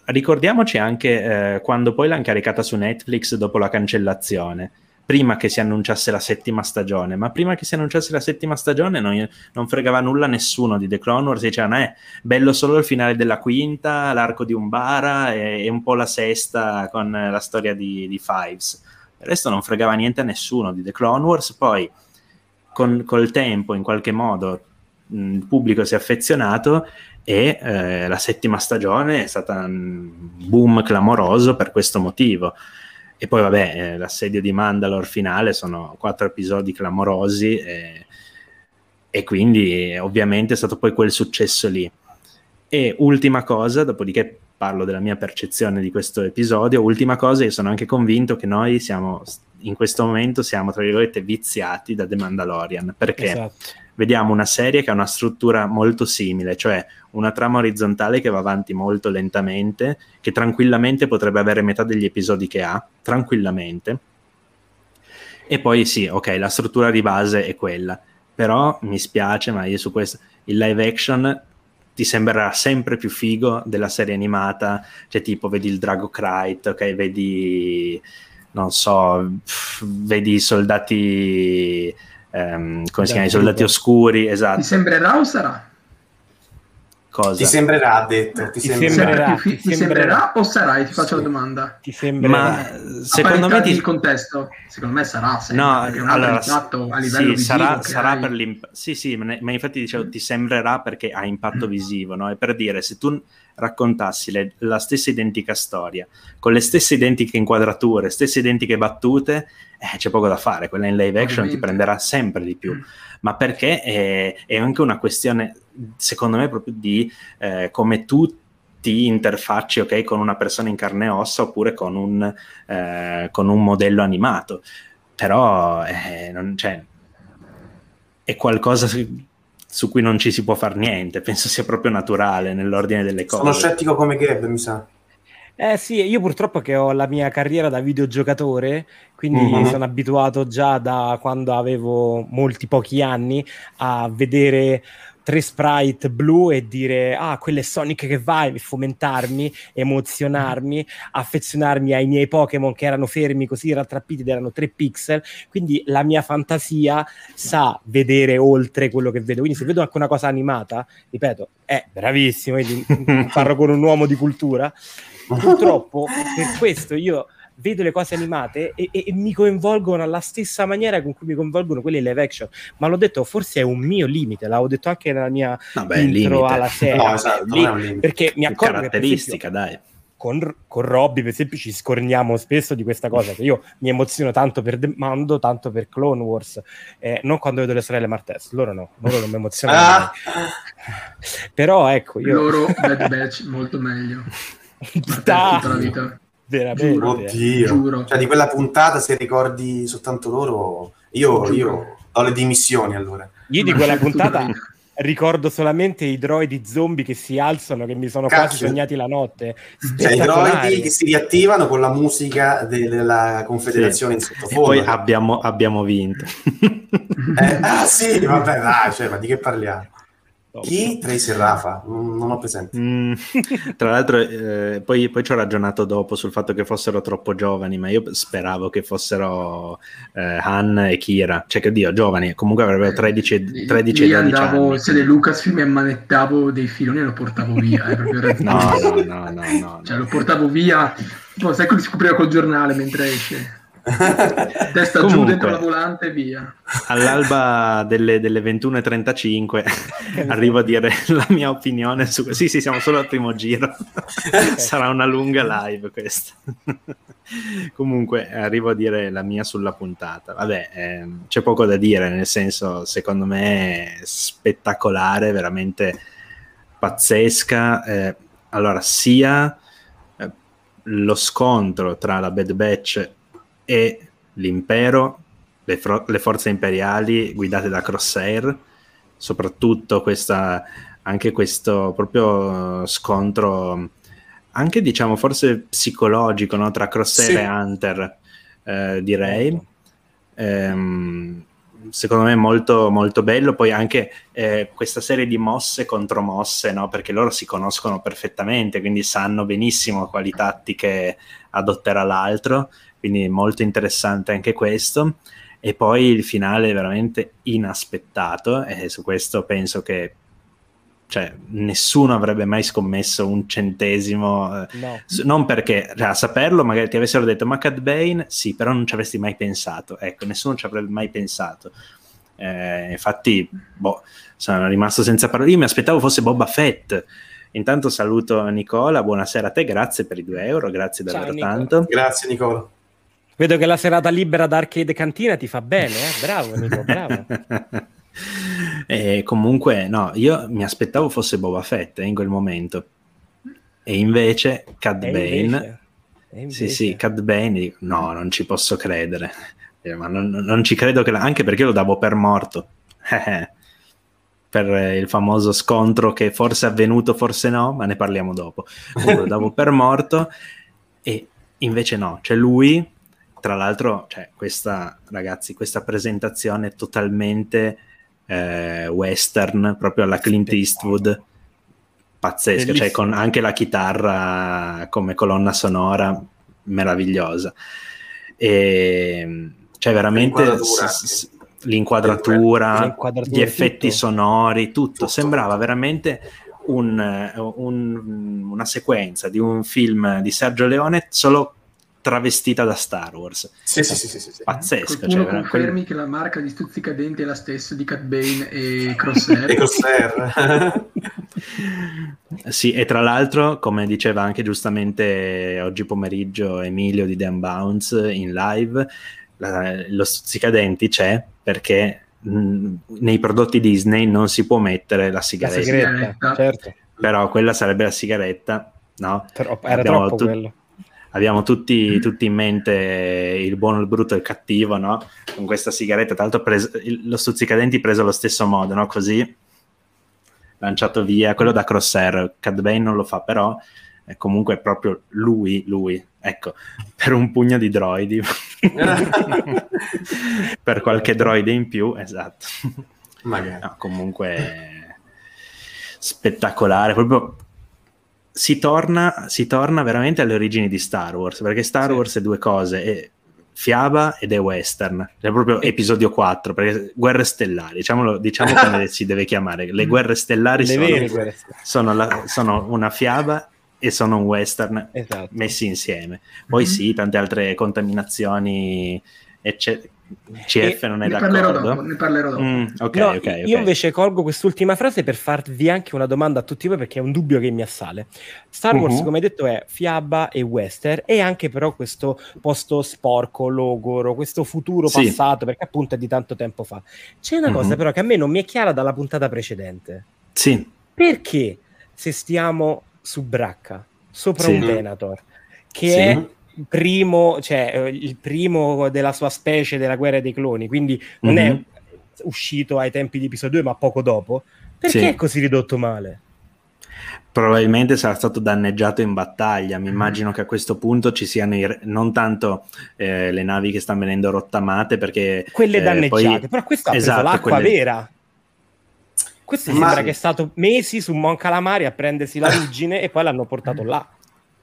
ricordiamoci anche eh, quando poi l'ha incaricata su Netflix dopo la cancellazione prima che si annunciasse la settima stagione, ma prima che si annunciasse la settima stagione non, non fregava nulla a nessuno di The Clone Wars, dicevano eh, bello solo il finale della quinta, l'arco di Umbara e, e un po' la sesta con la storia di, di Fives. Il resto non fregava niente a nessuno di The Clone Wars, poi con, col tempo in qualche modo il pubblico si è affezionato e eh, la settima stagione è stata un boom clamoroso per questo motivo. E poi, vabbè, eh, l'assedio di Mandalore finale sono quattro episodi clamorosi e, e quindi ovviamente è stato poi quel successo lì. E ultima cosa, dopodiché parlo della mia percezione di questo episodio, ultima cosa, io sono anche convinto che noi siamo, in questo momento siamo, tra virgolette, viziati da The Mandalorian, perché esatto. Vediamo una serie che ha una struttura molto simile, cioè una trama orizzontale che va avanti molto lentamente, che tranquillamente potrebbe avere metà degli episodi che ha, tranquillamente. E poi sì, ok, la struttura di base è quella, però mi spiace, ma io su questo, il live action ti sembrerà sempre più figo della serie animata, cioè tipo vedi il Drago Knight, ok, vedi, non so, vedi i soldati, um, come si chiama, i soldati oscuri, esatto. Ti sembrerà o sarà? Cosa? Ti sembrerà, ha detto. Ti, ti sembrerà, sembrerà, ti, ti sembrerà, o sarai? Ti faccio sì. la domanda. Ti sembrerà. Ma secondo me... Ti... il contesto, secondo me sarà. Sempre, no, allora, a livello sì, sarà, sarà per l'impatto. Sì, sì, ma infatti dicevo, ti sembrerà perché ha impatto mm. visivo, no? È per dire, se tu raccontassi le, la stessa identica storia, con le stesse identiche inquadrature, stesse identiche battute, eh, c'è poco da fare. Quella in live action Ovviamente. ti prenderà sempre di più. Mm. Ma perché è, è anche una questione secondo me proprio di eh, come tu ti interfacci okay, con una persona in carne e ossa oppure con un, eh, con un modello animato. Però eh, non, cioè, è qualcosa su, su, cui non ci si può fare niente, penso sia proprio naturale nell'ordine delle cose. Sono scettico come Gab, mi sa. Eh sì, io purtroppo che ho la mia carriera da videogiocatore, quindi mm-hmm. sono abituato già da quando avevo molti pochi anni a vedere tre sprite blu e dire ah quello è Sonic che va e fomentarmi, emozionarmi, affezionarmi ai miei Pokémon che erano fermi così rattrappiti ed erano tre pixel. Quindi la mia fantasia sa vedere oltre quello che vedo. Quindi se vedo anche una cosa animata ripeto è bravissimo parlo con un uomo di cultura purtroppo per questo io vedo le cose animate e, e, e, mi coinvolgono alla stessa maniera con cui mi coinvolgono quelle live action. Ma l'ho detto, forse è un mio limite, l'avevo detto anche nella mia Vabbè, intro alla serie. No, esatto, lì, perché mi accorgo caratteristica, che, dai. Con, con Robby, per esempio, ci scorniamo spesso di questa cosa. Che io mi emoziono tanto per The Mando, tanto per Clone Wars, eh, non quando vedo le sorelle Martez, loro no, loro non mi emozionano. ah! Però ecco, io... Loro, Bad Batch, molto meglio. Martez, tutta la vita. Veramente. Giuro, Oddio. Giuro. Cioè, di quella puntata, se ricordi soltanto loro, io, io ho le dimissioni allora. Io di quella puntata ricordo solamente i droidi zombie che si alzano, che mi sono Cazzo. quasi sognati la notte. Cioè, i droidi che si riattivano con la musica della Confederazione sì. in sottofondo. E poi abbiamo, abbiamo vinto. eh, ah sì, vabbè, dai, cioè, ma di che parliamo? Chi? Tracy e Rafa, non ho presente. Mm, tra l'altro, eh, poi, poi, ci ho ragionato dopo sul fatto che fossero troppo giovani, ma io speravo che fossero eh, Han e Kira, cioè che Dio, giovani, comunque avrebbero 13, 13 io andavo, anni. Se le Lucasfilm e ammanettavo dei filoni e lo portavo via. Eh, no, no, no, no, no, Cioè lo portavo via, tipo, sai come si scopriva col giornale mentre esce? Testa Comunque, giù dentro la volante e via. All'alba delle, delle 21.35 arrivo a dire la mia opinione su... Sì, sì, siamo solo al primo giro. Sarà una lunga live questa. Comunque arrivo a dire la mia sulla puntata. Vabbè, eh, c'è poco da dire, nel senso, secondo me è spettacolare, veramente pazzesca. Eh, allora, sia eh, lo scontro tra la Bad Batch e l'impero, le, fro- le forze imperiali guidate da Crosshair, soprattutto questa, anche questo proprio scontro anche diciamo forse psicologico no? tra Crosshair sì. e Hunter, eh, direi. Ehm, secondo me molto, molto bello. Poi anche eh, questa serie di mosse contro mosse, no? perché loro si conoscono perfettamente, quindi sanno benissimo quali tattiche adotterà l'altro. Quindi molto interessante anche questo. E poi il finale veramente inaspettato, e su questo penso che cioè, nessuno avrebbe mai scommesso un centesimo, eh, no. non perché cioè, a saperlo magari ti avessero detto ma Cat Bane, sì, però non ci avresti mai pensato, ecco, nessuno ci avrebbe mai pensato. Eh, infatti, boh, sono rimasto senza parole. Io mi aspettavo fosse Boba Fett. Intanto saluto Nicola, buonasera a te, grazie per i due euro, grazie davvero Ciao, tanto. Grazie Nicola. Vedo che la serata libera d'arcade cantina ti fa bene, eh? bravo Nico, bravo. E comunque, no, io mi aspettavo fosse Boba Fett eh, in quel momento. E invece Cad Bane... Sì, sì, Cad Bane, no, non ci posso credere. Eh, ma non, non ci credo che... La... Anche perché lo davo per morto. per il famoso scontro che forse è avvenuto, forse no, ma ne parliamo dopo. lo davo per morto e invece no, c'è lui, tra l'altro, cioè, questa, ragazzi, questa presentazione totalmente eh, western, proprio alla Clint Eastwood, pazzesca, cioè con anche la chitarra come colonna sonora meravigliosa. E cioè veramente l'inquadratura, s- l'inquadratura, l'inquadratura gli effetti tutto. sonori, tutto. tutto. sembrava veramente un, un, una sequenza di un film di Sergio Leone solo travestita da Star Wars. Sì, sì, sì, sì, sì. Pazzesco. Qualcuno cioè, confermi quel... che la marca di stuzzicadenti è la stessa di Cat Bane e Crosshair. e Crosshair. sì, e tra l'altro, come diceva anche giustamente oggi pomeriggio Emilio di Dan Bounce in live, la, lo stuzzicadenti c'è perché mh, nei prodotti Disney non si può mettere la sigaretta. La sigaretta, certo. Però quella sarebbe la sigaretta, no? Però era Abbiamo troppo tu- quello abbiamo tutti, tutti, in mente il buono, il brutto e il cattivo, no? Con questa sigaretta, tra l'altro preso, lo stuzzicadenti preso allo stesso modo, no? Così lanciato via, quello da Crosshair, Cad Bane non lo fa, però è comunque proprio lui, lui, ecco, per un pugno di droidi, per qualche droide in più, esatto. Magari. No, comunque spettacolare, proprio si torna, si torna veramente alle origini di Star Wars, perché Star sì. Wars è due cose, è fiaba ed è western, è proprio episodio 4, perché guerre stellari, diciamolo, diciamo come si deve chiamare, le guerre stellari le sono, guerre. Sono, la, sono, una fiaba e sono un western esatto. messi insieme. Poi mm-hmm. sì, tante altre contaminazioni, eccetera CF non è ne d'accordo? Parlerò dopo, ne parlerò dopo. Mm, okay, no, okay, okay. Io invece colgo quest'ultima frase per farvi anche una domanda a tutti voi perché è un dubbio che mi assale. Star Wars, uh-huh. come detto, è fiaba e western e anche però questo posto sporco, logoro, questo futuro sì. passato perché appunto è di tanto tempo fa. C'è una uh-huh. cosa però che a me non mi è chiara dalla puntata precedente. Sì. Perché se stiamo su Bracca, sopra sì. un Venator, che sì. è primo, cioè, eh, il primo della sua specie della guerra dei cloni, quindi non mm-hmm. è mhm. uscito ai tempi di episodio 2, ma poco dopo. Perché sì. è così ridotto male? Probabilmente sarà stato danneggiato in battaglia. Mi mm. immagino che a questo punto ci siano i, non tanto eh, le navi che stanno venendo rottamate, perché quelle eh, danneggiate, poi... però questa ha esatto, l'acqua quelle... vera. Questo Ma... sembra che è stato mesi su Mon Calamari a prendersi la ruggine e poi l'hanno portato là.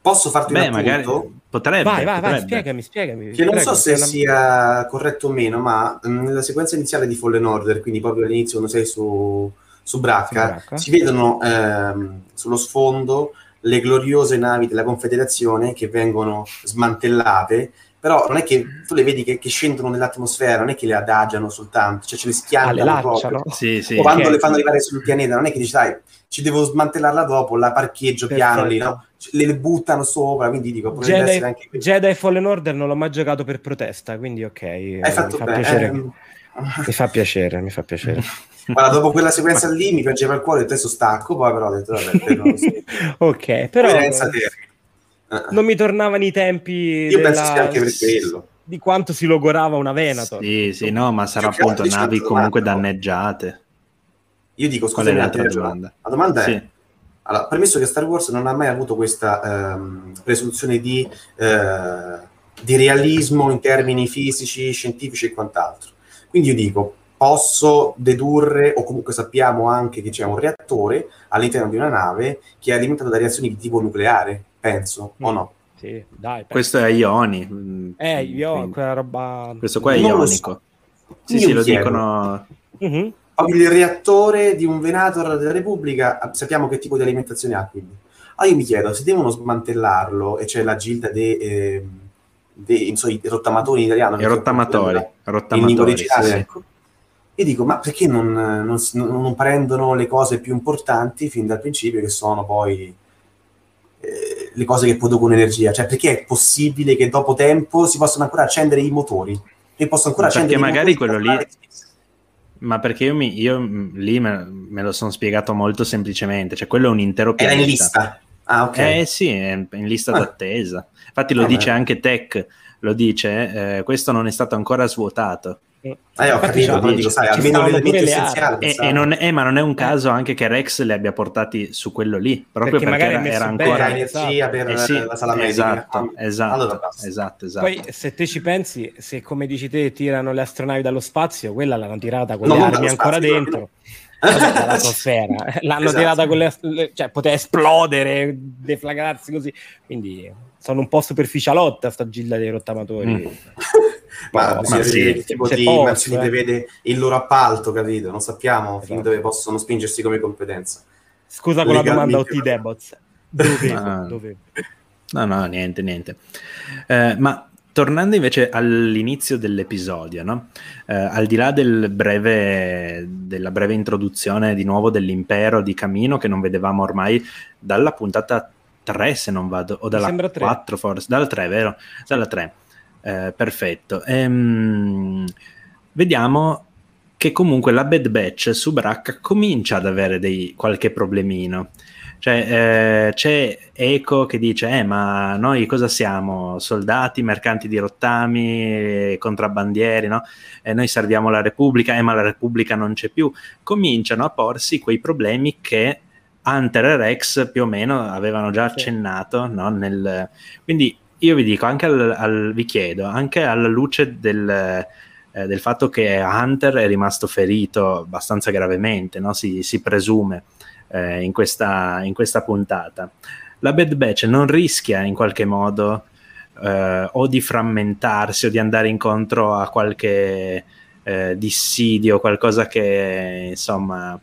Posso farti Beh, un magari potrebbe. Vai, vai, potrebbe. vai, spiegami, spiegami. Che non so se una... sia corretto o meno, ma mm, nella sequenza iniziale di Fallen Order, quindi proprio all'inizio quando sei su, su Bracca, Bracca, si vedono ehm, sullo sfondo le gloriose navi della Confederazione che vengono smantellate, però non è che tu le vedi che, che scendono nell'atmosfera, non è che le adagiano soltanto, cioè ce le schiantano ah, proprio. Sì, sì, o quando okay. le fanno arrivare sul pianeta, non è che dici, dai, ci devo smantellarla dopo, la parcheggio Perfetto. piano lì, no? Le buttano sopra, quindi dico, Jedi, anche Jedi Fallen Order non l'ho mai giocato per protesta, quindi ok. Hai fatto mi fa bene. Piacere. Eh, mi fa piacere, mi fa piacere. Guarda, dopo quella sequenza lì mi piaceva il cuore, adesso stacco, poi però ho detto, vabbè, non ok, però non mi tornavano i tempi Io della... penso sia anche per quello. Di quanto si logorava una Venator. Sì, sì, no, ma sarà appunto navi comunque danneggiate. Io dico, scusa, la, domanda? la domanda è, sì. allora, premesso che Star Wars non ha mai avuto questa ehm, presunzione di, eh, di realismo in termini fisici, scientifici e quant'altro. Quindi io dico, posso dedurre, o comunque sappiamo anche che c'è un reattore all'interno di una nave che è alimentato da reazioni di tipo nucleare, penso, mm. o no? Sì, dai. Questo è ioni. Eh, io quella roba... Questo qua è non ionico. So. Sì, io sì, lo chiedo. dicono... Mm-hmm il reattore di un Venator della Repubblica, sappiamo che tipo di alimentazione ha quindi. Ah, io mi chiedo, se devono smantellarlo e c'è la gilda dei eh, de, de, rottamatori in italiano. I rottamatori. rottamatori in originale, sì, ecco. Io dico, ma perché non, non, non, prendono le cose più importanti fin dal principio, che sono poi eh, le cose che producono energia? Cioè, perché è possibile che dopo tempo si possano ancora accendere i motori? E possono ancora perché accendere magari quello lì ma perché io, mi, io mm, lì me, me, lo sono spiegato molto semplicemente, cioè quello è un intero pianeta. Era in lista? Ah, ok. Eh sì, è in lista ah. d'attesa. Infatti lo ah, dice beh. anche Tech, lo dice, eh, questo non è stato ancora svuotato. Eh, eh ho capito, dico, dico, sai, almeno l'elemento essenziale. E, e non è, ma non è un caso anche che Rex le abbia portati su quello lì, proprio perché, perché era, era ancora energia per eh sì, la sala medica. Esatto, esatto, allora esatto, esatto, Poi se te ci pensi, se come dici te tirano le astronavi dallo spazio, quella l'hanno tirata con no, le armi ancora spazio, dentro. dall'atmosfera l'hanno esatto. tirata con le, cioè poteva esplodere deflagrarsi così quindi sono un po' superficialotta sta gilda dei rottamatori mm. ma, no, ma sì, il tipo di posso, mansioni eh. vede il loro appalto, capito? Non sappiamo esatto. fin dove possono spingersi come competenza. Scusa con la domanda OT Debots. Dove? Ah. Dove? No, no, niente, niente. Eh, ma tornando invece all'inizio dell'episodio, no? eh, al di là del breve, della breve introduzione di nuovo dell'impero di Camino che non vedevamo ormai dalla puntata 3 se non vado, o dalla 4 forse, dalla 3 vero? Dalla 3. Eh, perfetto. Ehm, vediamo che comunque la Bad Batch su Brack comincia ad avere dei, qualche problemino. Cioè, eh, c'è Eco che dice: Eh, ma noi cosa siamo? Soldati, mercanti di rottami, contrabbandieri, no? E noi serviamo la Repubblica, eh, ma la Repubblica non c'è più. Cominciano a porsi quei problemi che Hunter e Rex più o meno avevano già accennato, no? Nel... Quindi io vi dico, anche al, al, vi chiedo, anche alla luce del, eh, del, fatto che Hunter è rimasto ferito abbastanza gravemente, no? si, si, presume eh, in, questa, in, questa, puntata, la Bad Batch non rischia in qualche modo eh, o di frammentarsi o di andare incontro a qualche eh, dissidio, qualcosa che insomma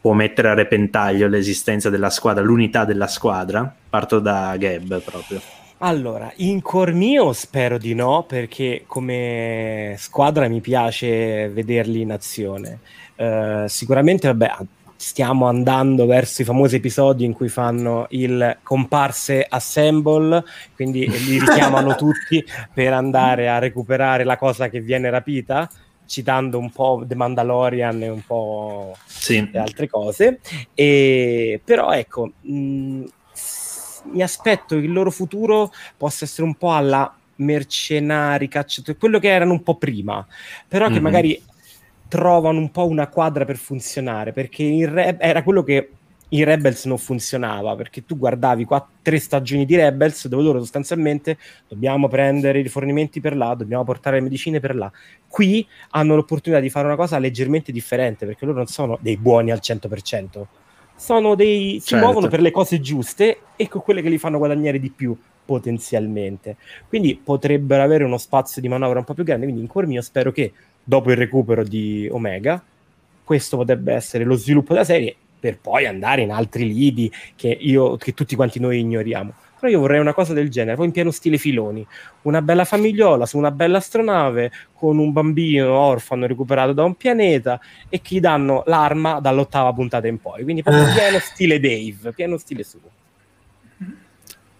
può mettere a repentaglio l'esistenza della squadra, l'unità della squadra? Parto da Gab proprio. Allora, in cuor mio spero di no, perché come squadra mi piace vederli in azione. Uh, sicuramente, vabbè, stiamo andando verso i famosi episodi in cui fanno il comparse assemble, quindi li richiamano tutti per andare a recuperare la cosa che viene rapita citando un po' The Mandalorian e un po' sì. altre cose. E, però ecco, mh, mi aspetto che il loro futuro possa essere un po' alla mercenari, cacciatori, quello che erano un po' prima, però mm-hmm. che mhm. magari trovano un po' una quadra per funzionare, perché Re- era quello che in Rebels non funzionava, perché tu guardavi qua tre stagioni di Rebels dove loro sostanzialmente dobbiamo prendere i rifornimenti per là, dobbiamo portare le medicine per là. Qui hanno l'opportunità di fare una cosa leggermente differente, perché loro non sono dei buoni al 100%, sono dei, si certo. muovono per le cose giuste e con quelle che li fanno guadagnare di più potenzialmente. Quindi potrebbero avere uno spazio di manovra un po' più grande. Quindi in cuor mio spero che dopo il recupero di Omega, questo potrebbe essere lo sviluppo della serie per poi andare in altri lidi che, io, che tutti quanti noi ignoriamo. Però io vorrei una cosa del genere, poi in pieno stile filoni. Una bella famigliola su una bella astronave con un bambino orfano recuperato da un pianeta e che gli danno l'arma dall'ottava puntata in poi. Quindi proprio ah. pieno stile Dave, pieno stile suo.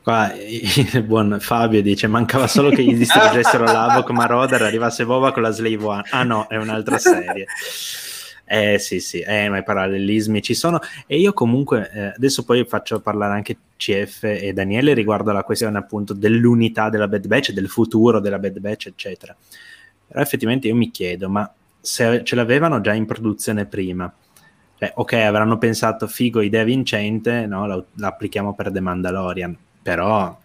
Qua il buon Fabio dice: Mancava solo che gli distruggessero l'Avoc Marauder, arrivasse Vova con la Slave One. Ah no, è un'altra serie. Eh sì, sì, eh, ma i parallelismi ci sono. E io comunque, eh, adesso poi faccio parlare anche CF e Daniele riguardo alla questione appunto dell'unità della Bad Batch, del futuro della Bad Batch, eccetera. Però effettivamente io mi chiedo, ma se ce l'avevano già in produzione prima, cioè, ok, avranno pensato figo idea vincente, no? Lo, l'applichiamo per The Mandalorian, però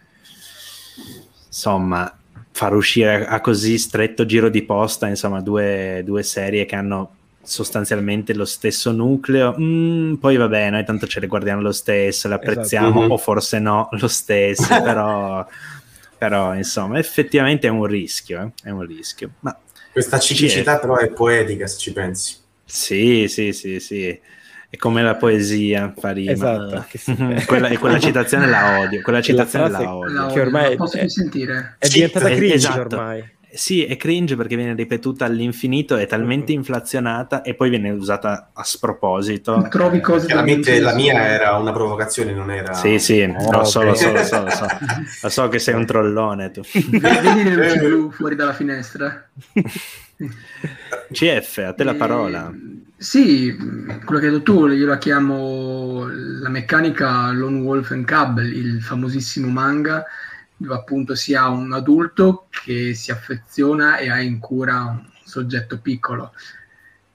insomma far uscire a così stretto giro di posta insomma due, due serie che hanno sostanzialmente lo stesso nucleo mm, poi vabbè noi tanto ce le guardiamo lo stesso le esatto. apprezziamo esatto. o forse no lo stesso però, però insomma effettivamente è un rischio eh? è un rischio ma questa ciclicità però è poetica se ci pensi sì sì sì sì è come la poesia fa rima. Esatto, quella, quella, citazione la odio, quella citazione la, odio. Che ormai posso è, sentire. È diventata cringe esatto. ormai. Sì, è cringe perché viene ripetuta all'infinito, è talmente inflazionata e poi viene usata a sproposito. Trovi cose Chiaramente la mia era una provocazione, non era... Sì, sì, oh, lo so, lo so, lo so, lo so. Lo so che sei un trollone tu. Vedi le luci blu fuori dalla finestra. CF, a te la parola. Sì, quello che hai detto tu, io la chiamo la meccanica Lone Wolf and Cub, il famosissimo manga, appunto si ha un adulto che si affeziona e ha in cura un soggetto piccolo.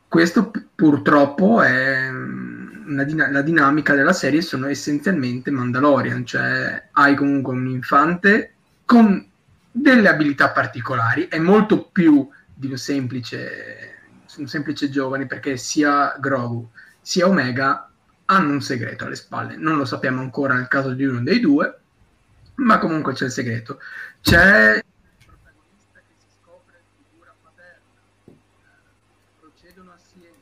Questo purtroppo è din- la dinamica della serie, sono essenzialmente Mandalorian, cioè hai comunque un infante con delle abilità particolari, è molto più di un semplice un semplice giovane perché sia Grogu sia Omega hanno un segreto alle spalle. Non lo sappiamo ancora nel caso di uno dei due, ma comunque c'è il segreto. C'è il protagonista che si scopre figura paterna, procedono assieme.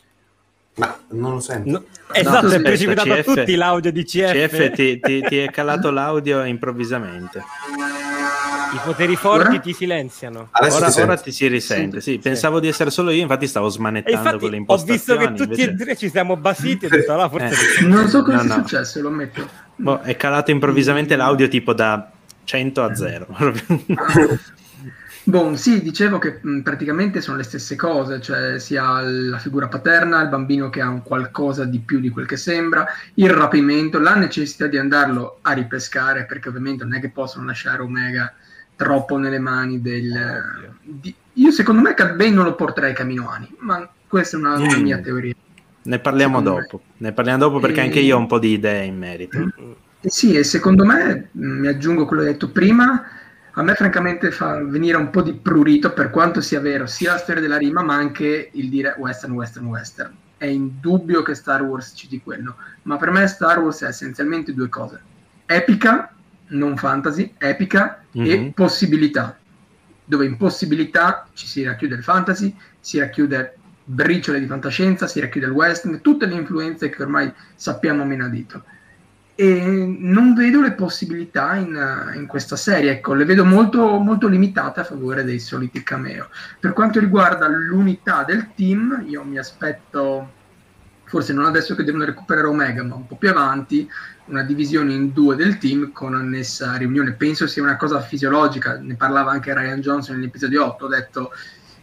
Ma non lo sento. No, esatto, no, è precipitato a tutti l'audio di CF. CF ti, ti, ti è calato l'audio improvvisamente. I poteri forti ora? ti silenziano. Ora ti, ora, ti si risente. Sì, sì, pensavo di essere solo io, infatti stavo smanettando infatti, con le impostazioni. Ho visto che tutti invece... e tre ci siamo basiti. Detto, là, forse eh. Non so cosa no, no. successo, lo ammetto. Boh, è calato improvvisamente l'audio tipo da 100 a 0. Bon, sì, dicevo che mh, praticamente sono le stesse cose, cioè sia la figura paterna, il bambino che ha un qualcosa di più di quel che sembra, il rapimento, la necessità di andarlo a ripescare, perché ovviamente non è che possono lasciare Omega troppo nelle mani del... Di, io secondo me Cat Bane non lo porterei Caminoani, ma questa è una, una mia teoria. Ne parliamo secondo dopo, me. ne parliamo dopo perché e... anche io ho un po' di idee in merito. Mm. Eh sì, e secondo me, mm, mi aggiungo quello che hai detto prima, a me francamente fa venire un po' di prurito per quanto sia vero sia la storia della rima ma anche il dire western, western, western. È indubbio che Star Wars citi quello, ma per me Star Wars è essenzialmente due cose. Epica non fantasy, epica mm-hmm. e mhm. possibilità, dove in possibilità ci si racchiude il fantasy, si racchiude briciole di fantascienza, si racchiude il western, tutte le influenze che ormai sappiamo meno a dito. E non vedo le possibilità in, in, questa serie, ecco, le vedo molto, molto limitate a favore dei soliti cameo. Per quanto riguarda l'unità del team, io mi aspetto, forse non adesso che devono recuperare Omega, ma un po' più avanti, una divisione in due del team con annessa riunione. Penso sia una cosa fisiologica, ne parlava anche Ryan Johnson nell'episodio 8, ho detto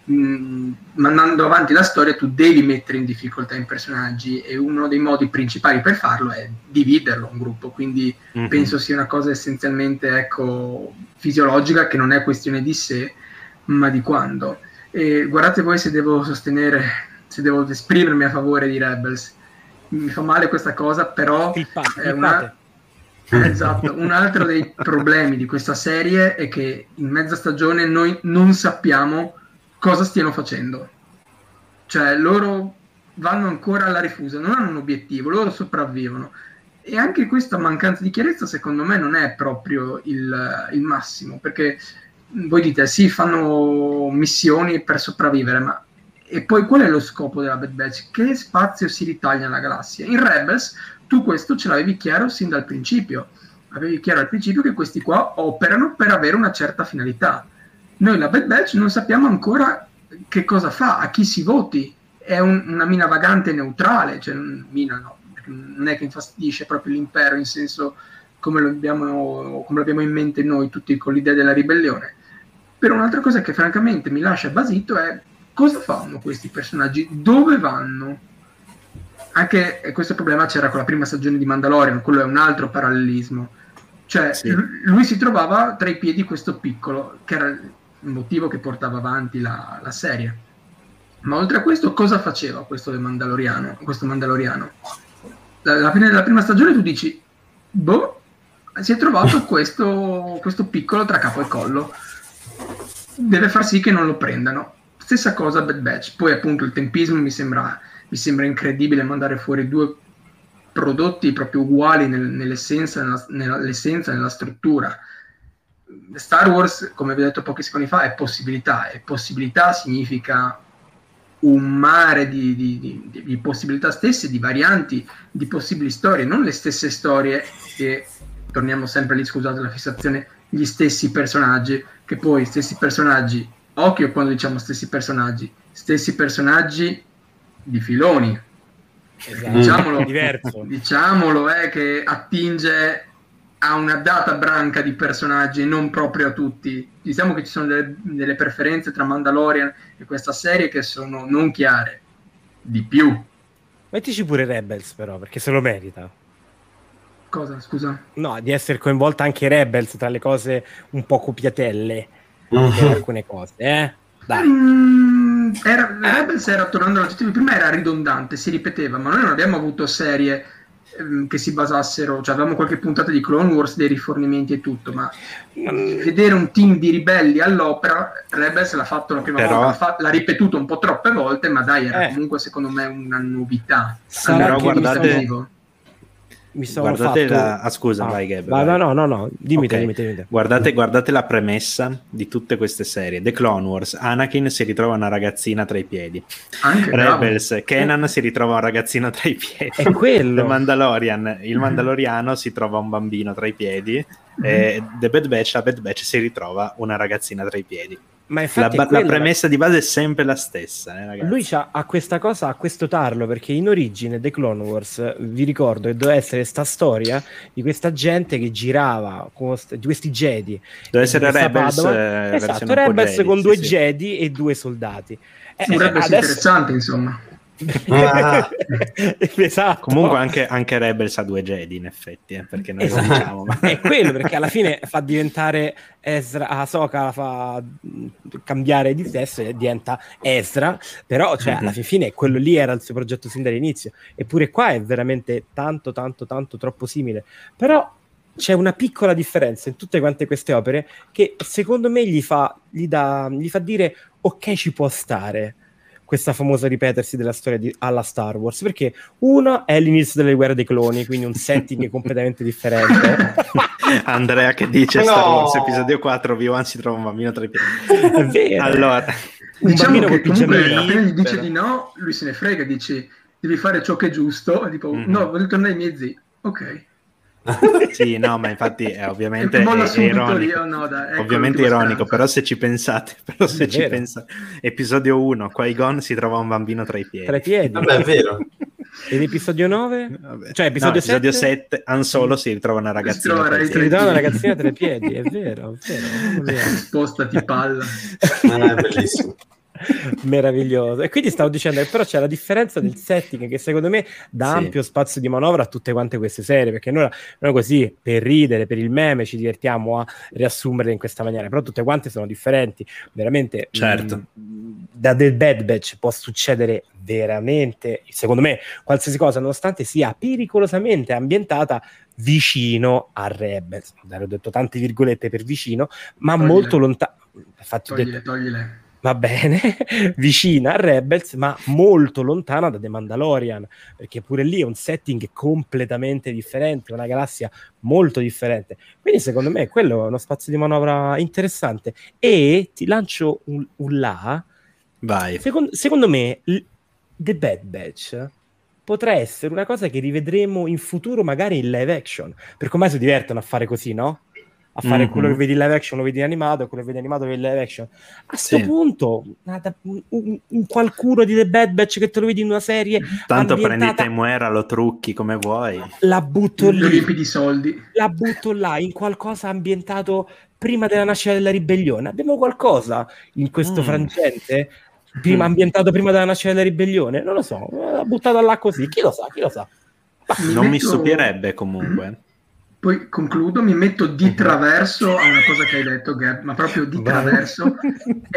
mh, mm, mandando avanti la storia tu devi mettere in difficoltà i personaggi e uno dei modi principali per farlo è dividerlo un gruppo, quindi mm-hmm. penso sia una cosa essenzialmente ecco, fisiologica che non è questione di se ma di quando. E guardate voi se devo sostenere, se devo esprimermi a favore di Rebels mi fa male questa cosa, però è una... esatto, un altro dei problemi di questa serie è che in mezza stagione noi non sappiamo cosa stiano facendo. Cioè, loro vanno ancora alla rifusa, non hanno un obiettivo, loro sopravvivono. E anche questa mancanza di chiarezza, secondo me, non è proprio il, il massimo, perché voi dite sì, fanno missioni per sopravvivere, ma e poi qual è lo scopo della Bad Batch? Che spazio si ritaglia nella galassia? In Rebels tu questo ce l'avevi chiaro sin dal principio. Avevi chiaro al principio che questi qua operano per avere una certa finalità. Noi la Bad Batch non sappiamo ancora che cosa fa, a chi si voti. È un, una mina vagante neutrale, cioè mina no, non è che infastidisce proprio l'impero in senso come lo abbiamo, come l'abbiamo in mente noi tutti con l'idea della ribellione. Però un'altra cosa che francamente mi lascia basito è cosa fanno questi personaggi? Dove vanno? Anche questo problema c'era con la prima stagione di Mandalorian, quello è un altro parallelismo. Cioè, sì. lui si trovava tra i piedi questo piccolo, che era il motivo che portava avanti la, la serie. Ma oltre a questo, cosa faceva questo Mandaloriano? Questo Mandaloriano? Alla fine della prima stagione tu dici, boh, si è trovato questo, questo piccolo tra capo e collo. Deve far sì che non lo prendano. Stessa cosa Bad Batch. Poi appunto il tempismo mi sembra, mi sembra incredibile mandare fuori due prodotti proprio uguali nel, nell'essenza, nella, nell'essenza, nella struttura. Star Wars, come vi ho detto pochi secondi fa, è possibilità e possibilità significa un mare di, di, di, di, possibilità stesse, di varianti, di possibili storie, non le stesse storie che, torniamo sempre lì, scusate la fissazione, gli stessi personaggi, che poi stessi personaggi, occhio quando diciamo stessi personaggi, stessi personaggi di filoni. Esatto. Diciamolo, Diverso. diciamolo eh, che attinge a una data branca di personaggi e non proprio a tutti. Diciamo che ci sono delle, delle, preferenze tra Mandalorian e questa serie che sono non chiare. Di più. Mettici pure Rebels però, perché se lo merita. Cosa, scusa? No, di essere coinvolta anche Rebels tra le cose un po' copiatelle. Uh-huh. alcune cose, eh? Dai. Mm, era, Rebels era, tornando all'oggettivo prima, era ridondante, si ripeteva, ma noi non abbiamo avuto serie Ehm, che si basassero, cioè avevamo qualche puntata di Clone Wars, dei rifornimenti e tutto, ma mm. vedere un team di ribelli all'opera, Rebels l'ha fatto la prima Però... volta, l'ha, ripetuto un po' troppe volte, ma dai, era eh. comunque secondo me una novità. Però guardate, mi sono guardate fatto... la... Ah, scusa, ah, vai Gab. No, no, no, no, dimmi, okay. dimmi, dimmi. Guardate, guardate la premessa di tutte queste serie. The Clone Wars, Anakin si ritrova una ragazzina tra i piedi. Anche Rebels, bravo. Kenan eh. si ritrova un ragazzino tra i piedi. È quello. The Mandalorian, il Mandaloriano si trova un bambino tra i piedi. Mm-hmm. E The Bad Batch, la Bad Batch si ritrova una ragazzina tra i piedi. Ma infatti la, quella... la, premessa di base è sempre la stessa. Eh, Lui ha questa cosa, ha questo tarlo, perché in origine The Clone Wars, vi ricordo che doveva essere questa storia di questa gente che girava, di questi Jedi. Deve essere Rebels. Eh, esatto, Rebels Jedi, con due sì, Jedi sì. e due soldati. Eh, sì, Rebels adesso... interessante, insomma. Ah. esatto. Comunque anche, anche, Rebels ha due Jedi in effetti, eh, perché noi esatto. lo diciamo. Ma... È quello perché alla fine fa diventare Ezra, Ahsoka fa cambiare di sesso e diventa Ezra, però cioè, mm-hmm. alla fine quello lì era il suo progetto sin dall'inizio. Eppure qua è veramente tanto, tanto, tanto troppo simile. Però c'è una piccola differenza in tutte quante queste opere che secondo me gli fa, gli dà, gli fa dire ok ci può stare questa famosa ripetersi della storia di, alla Star Wars, perché uno è l'inizio delle guerre dei cloni, quindi un setting completamente differente. Andrea che dice no. Star Wars episodio 4, Obi-Wan si trova un bambino tra i piedi. È vero. Allora, un diciamo bambino che comunque appena gli dice però. di no, lui se ne frega, dice devi fare ciò che è giusto, tipo mm-hmm. no, voglio tornare ai miei zii. Ok. sì, no, ma infatti è ovviamente è, ironico, no, dai, ecco ovviamente ironico però se ci pensate, però se è ci pensate, episodio 1, Qui-Gon si trova un bambino tra i piedi. Tra i piedi. Vabbè, è vero. Ed episodio 9? Vabbè. Cioè episodio, no, 7? 7? Han Solo si ritrova una ragazzina. Si, si ritrova una ragazzina tra i piedi, è vero, è vero. Spostati palla. Ah, è bellissimo. meraviglioso. E quindi stavo dicendo che però c'è la differenza del setting che secondo me dà sì. ampio spazio di manovra a tutte quante queste serie, perché noi, noi così per ridere, per il meme ci divertiamo a riassumerle in questa maniera, però tutte quante sono differenti, veramente. Certo. Mh, mm, da del Bad Batch può succedere veramente, secondo me, qualsiasi cosa, nonostante sia pericolosamente ambientata vicino a Rebels. Ho detto tante virgolette per vicino, ma toglile. molto lontano. Toglile, detto, toglile va bene, vicina a Rebels, ma molto lontana da The Mandalorian, perché pure lì è un setting completamente differente, una galassia molto differente. Quindi secondo me quello è uno spazio di manovra interessante. E ti lancio un, un là. Vai. Secondo, secondo me l- The Bad Batch potrà essere una cosa che rivedremo in futuro magari in live action, perché ormai si divertono a fare così, no? A fare mm-hmm. quello che vedi in live action lo vedi in animato, quello che vedi in animato lo vedi in live action. A questo sì. punto, un, un, un, qualcuno di The Bad Batch che te lo vedi in una serie. Tanto prendi Temuera, lo trucchi come vuoi. La butto lì. di soldi. La butto là in qualcosa ambientato prima della nascita della ribellione. Abbiamo qualcosa in questo mm. frangente? Prima, mm. ambientato prima della nascita della ribellione? Non lo so, l'ha buttato là così. Chi lo sa? Chi lo sa? non mi stupirebbe comunque poi concludo, mi metto di mhm. traverso a una cosa che hai detto, Gab, ma proprio di traverso.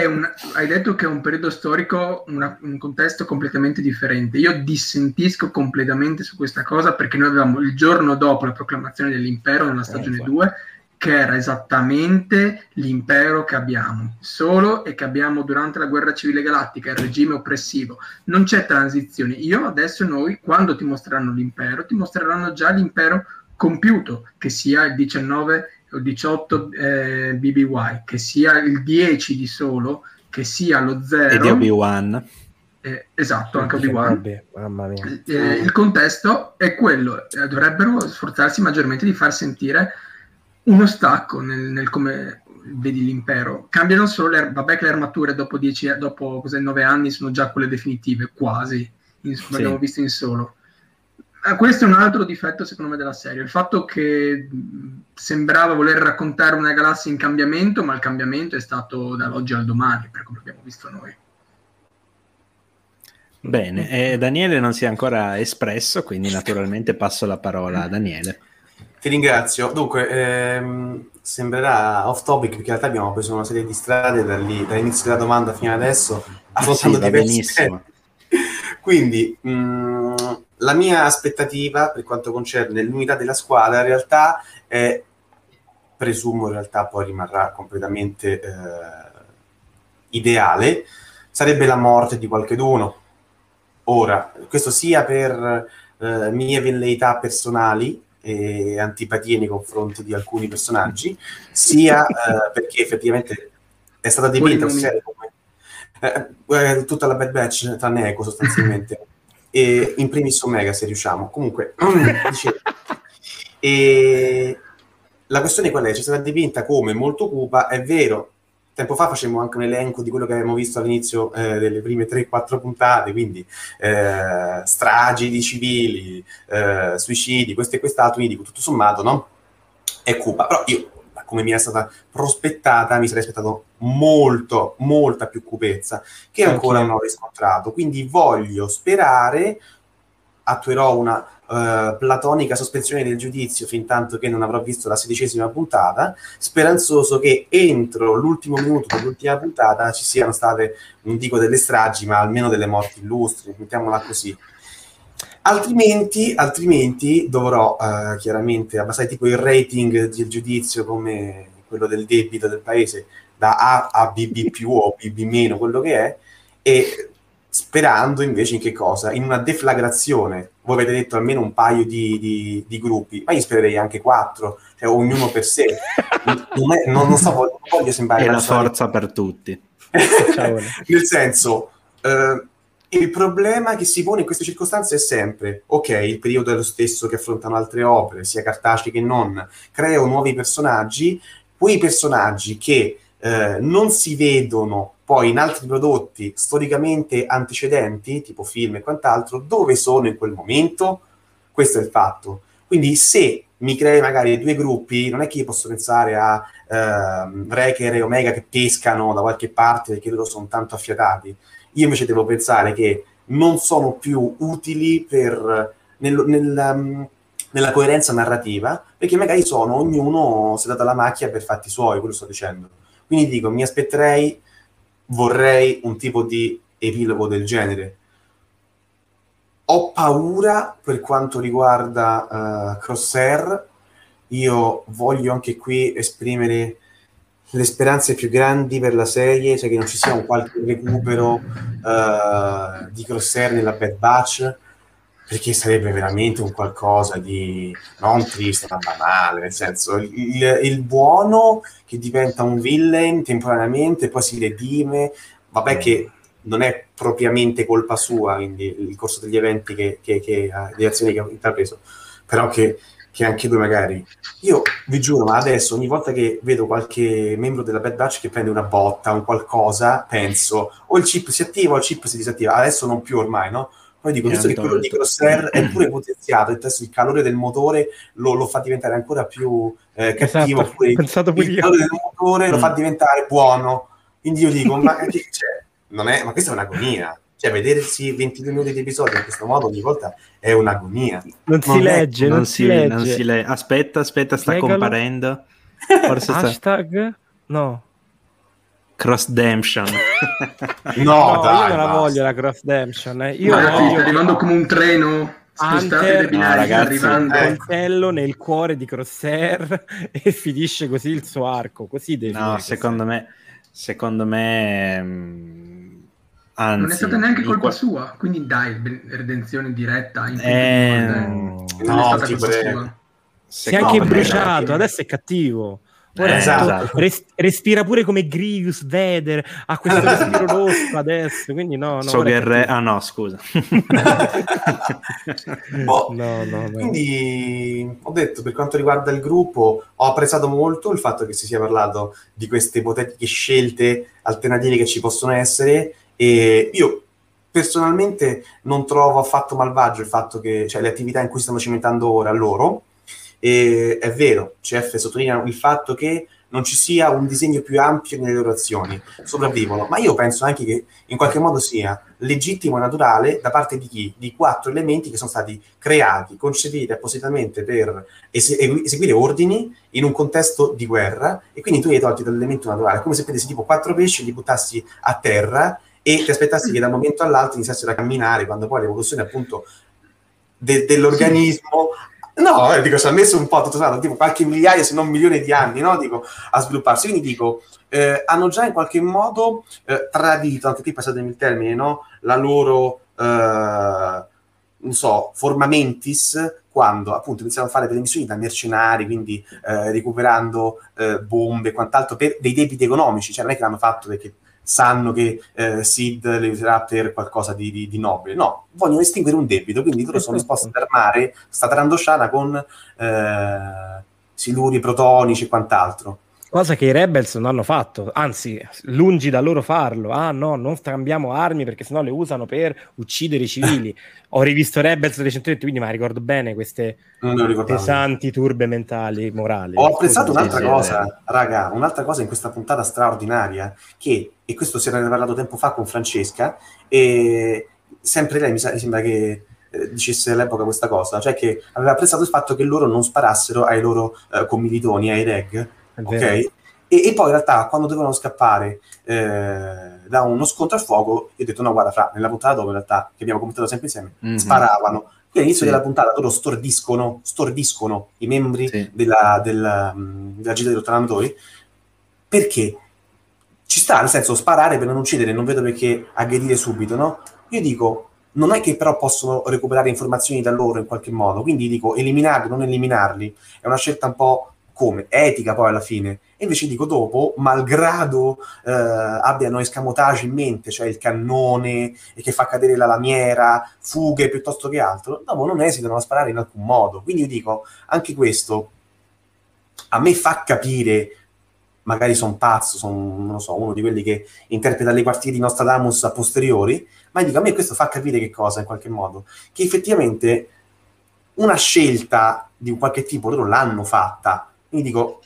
Un, hai detto che è un periodo storico, una, un contesto completamente differente. Io dissentisco completamente su questa cosa perché noi avevamo il giorno dopo la proclamazione dell'impero nella stagione 2 che era esattamente l'impero che abbiamo, solo e che abbiamo durante la guerra civile galattica, il regime oppressivo. Non c'è transizione. Io adesso noi, quando ti mostreranno l'impero, ti mostreranno già l'impero compiuto, che sia il 19 o 18 eh, BBY, che sia il 10 di solo, che sia lo 0. E di Obi-Wan. Eh, esatto, anche Obi-Wan. Mamma mia. Eh, il contesto è quello, eh, dovrebbero sforzarsi maggiormente di far sentire uno stacco nel, nel come vedi l'impero. Cambiano solo le, vabbè che le armature dopo, dieci, dopo cos'è, 9 anni sono già quelle definitive, quasi, in, sì. abbiamo visto in solo Ah, questo è un altro difetto secondo me della serie, il fatto che sembrava voler raccontare una galassia in cambiamento, ma il cambiamento è stato dall'oggi al domani, per come abbiamo visto noi. Bene, eh, Daniele non si è ancora espresso, quindi naturalmente passo la parola a Daniele. Ti ringrazio. Dunque, ehm, sembrerà off topic perché in realtà abbiamo preso una serie di strade da lì, dall'inizio della domanda fino adesso, affrontando sì, diversi benissimo. Quindi, mh, la mia aspettativa per quanto concerne l'unità della squadra in realtà è, presumo in realtà poi rimarrà completamente eh, ideale, sarebbe la morte di qualcheduno. Ora, questo sia per eh, mie velleità personali e antipatie nei confronti di alcuni personaggi, sia eh, perché effettivamente è stata dipinta come eh, eh, tutta la Bad Batch, tranne Eco sostanzialmente, e in primis Omega se riusciamo. Comunque, dicevo, e la questione qual è? C'è stata dipinta come molto cupa, è vero, tempo fa facemmo anche un elenco di quello che abbiamo visto all'inizio eh, delle prime 3-4 puntate, quindi eh, stragi di civili, eh, suicidi, questo e quest'altro, quindi dico tutto sommato, no? È cupa, però io come mi è stata prospettata, mi sarei aspettato molto, molta più cupezza, che ancora okay. non ho riscontrato. Quindi voglio sperare, attuerò una uh, platonica sospensione del giudizio fin tanto che non avrò visto la sedicesima puntata, speranzoso che entro l'ultimo minuto dell'ultima puntata ci siano state, non dico delle stragi, ma almeno delle morti illustri, mettiamola così. Altrimenti, altrimenti dovrò uh, chiaramente abbassare tipo il rating del giudizio come quello del debito del paese da A a BB più o BB meno, quello che è, e sperando invece in che cosa? In una deflagrazione. Voi avete detto almeno un paio di, di, di gruppi, ma io spererei anche quattro, cioè ognuno per sé. non, è, non, non, so, non voglio sembrare... È la forza per tutti. Nel senso... Uh, il problema che si pone in queste circostanze è sempre, ok, il periodo è lo stesso che affrontano altre opere, sia cartacee che non, creo nuovi personaggi, quei personaggi che eh, non si vedono poi in altri prodotti storicamente antecedenti, tipo film e quant'altro, dove sono in quel momento? Questo è il fatto. Quindi se mi crei magari due gruppi, non è che io posso pensare a eh, Wrecker e Omega che pescano da qualche parte perché loro sono tanto affiatati io invece devo pensare che non sono più utili per, nel, nel, um, nella coerenza narrativa, perché magari sono ognuno si è dato la macchia per fatti suoi, quello sto dicendo. Quindi dico, mi aspetterei, vorrei un tipo di epilogo del genere. Ho paura per quanto riguarda uh, Crosshair, io voglio anche qui esprimere le speranze più grandi per la serie, cioè che non ci sia un qualche recupero uh, di Crosshair nella Bad Batch, perché sarebbe veramente un qualcosa di non triste, ma banale, nel senso il, il, buono che diventa un villain temporaneamente, poi si redime, vabbè che non è propriamente colpa sua, quindi il corso degli eventi che, che, che le azioni che ha intrapreso, però che che anche due magari. Io vi giuro, ma adesso ogni volta che vedo qualche membro della Bad Batch che prende una botta, un qualcosa, penso o il chip si attiva o il chip si disattiva. Adesso non più ormai, no? Poi dico, visto che quello di Crosshair è pure potenziato, il calore del motore lo, lo fa diventare ancora più eh, cattivo, esatto, il, il calore del motore mm. lo fa mm. diventare buono. Quindi io dico, ma che c'è? Non è, ma questa è un'agonia Cioè, vedersi 22 minuti di episodio in questo modo ogni volta è un'agonia. Non si legge, non, si, legge. Non si le... Aspetta, aspetta, sta Legalo. comparendo. Forse Hashtag? Sta... No. Crossdemption. no, no dai, io non la voglio la Crossdemption. Eh. Io Ragazzi, voglio... sta arrivando come un treno. Hunter, no, ragazzi, un coltello nel cuore di Crosshair e finisce così il suo arco. Così deve No, secondo me, secondo me Anzi, non è stata neanche colpa qua... sua, quindi dai, redenzione diretta. In eh, non no, è stata colpa sua. Si è anche bruciato, adesso è cattivo. Ora, esatto. res- respira pure come Grievous Vader ha questo respiro rosso adesso quindi no, no so che re... ah no scusa oh, no, no, no, quindi ho detto per quanto riguarda il gruppo ho apprezzato molto il fatto che si sia parlato di queste ipotetiche scelte alternative che ci possono essere e io personalmente non trovo affatto malvagio il fatto che, cioè le attività in cui stanno cimentando ora loro, e è vero, CF sottolinea il fatto che non ci sia un disegno più ampio nelle loro azioni, sopravvivono, ma io penso anche che in qualche modo sia legittimo e naturale da parte di chi? Di quattro elementi che sono stati creati, concepiti appositamente per es- eseguire ordini in un contesto di guerra e quindi tu li hai tolti dall'elemento naturale, come se prendessi tipo quattro pesci e li buttassi a terra e ti aspettassi che da un momento all'altro iniziassero a camminare quando poi l'evoluzione appunto de- dell'organismo no, eh, dico, ci ha messo un po' tutto sommato, tipo qualche migliaia se non milioni di anni no? dico, a svilupparsi quindi dico, eh, hanno già in qualche modo eh, tradito, anche qui passatemi il termine, no? la loro eh, non so, forma mentis quando appunto iniziano a fare delle missioni da mercenari, quindi eh, recuperando eh, bombe e quant'altro per dei debiti economici, cioè non è che l'hanno fatto perché sanno che eh, Sid le userà per qualcosa di, di, di, nobile. No, vogliono estinguere un debito, quindi loro sono disposti ad armare sta Trandosciana con eh, siluri protonici e quant'altro. Cosa che i Rebels non hanno fatto, anzi, lungi da loro farlo. Ah no, non scambiamo armi perché sennò le usano per uccidere i civili. Ho rivisto Rebels recentemente, quindi ma ricordo bene queste pesanti turbe mentali, morali. Ho apprezzato un'altra sì, cosa, sì, raga, un'altra cosa in questa puntata straordinaria, che, e questo si era parlato tempo fa con Francesca, e sempre lei mi, sa, mi sembra che eh, dicesse all'epoca questa cosa, cioè che aveva apprezzato il fatto che loro non sparassero ai loro eh, commilitoni, ai reg, ok? E, e, poi in realtà quando dovevano scappare eh, da uno scontro a fuoco, io ho detto no guarda fra, nella puntata dopo in realtà, che abbiamo commentato sempre insieme, mm-hmm. sparavano. Quindi all'inizio sì. della puntata loro stordiscono, stordiscono i membri sì. della, della, della gita dei rottamatori, perché ci sta, nel senso, sparare per non uccidere, non vedo perché aggredire subito, no? Io dico, non è che però possono recuperare informazioni da loro in qualche modo, quindi dico, eliminarli, non eliminarli, è una scelta un po' come etica poi alla fine. E invece dico dopo, malgrado eh, abbiano escamotage in mente, cioè il cannone che fa cadere la lamiera, fughe piuttosto che altro, dopo non esitano a sparare in alcun modo. Quindi io dico, anche questo a me fa capire, magari sono pazzo, sono so, uno di quelli che interpreta le quartiere di Nostradamus a posteriori, ma dico, a me questo fa capire che cosa in qualche modo? Che effettivamente una scelta di un qualche tipo loro l'hanno fatta, quindi dico,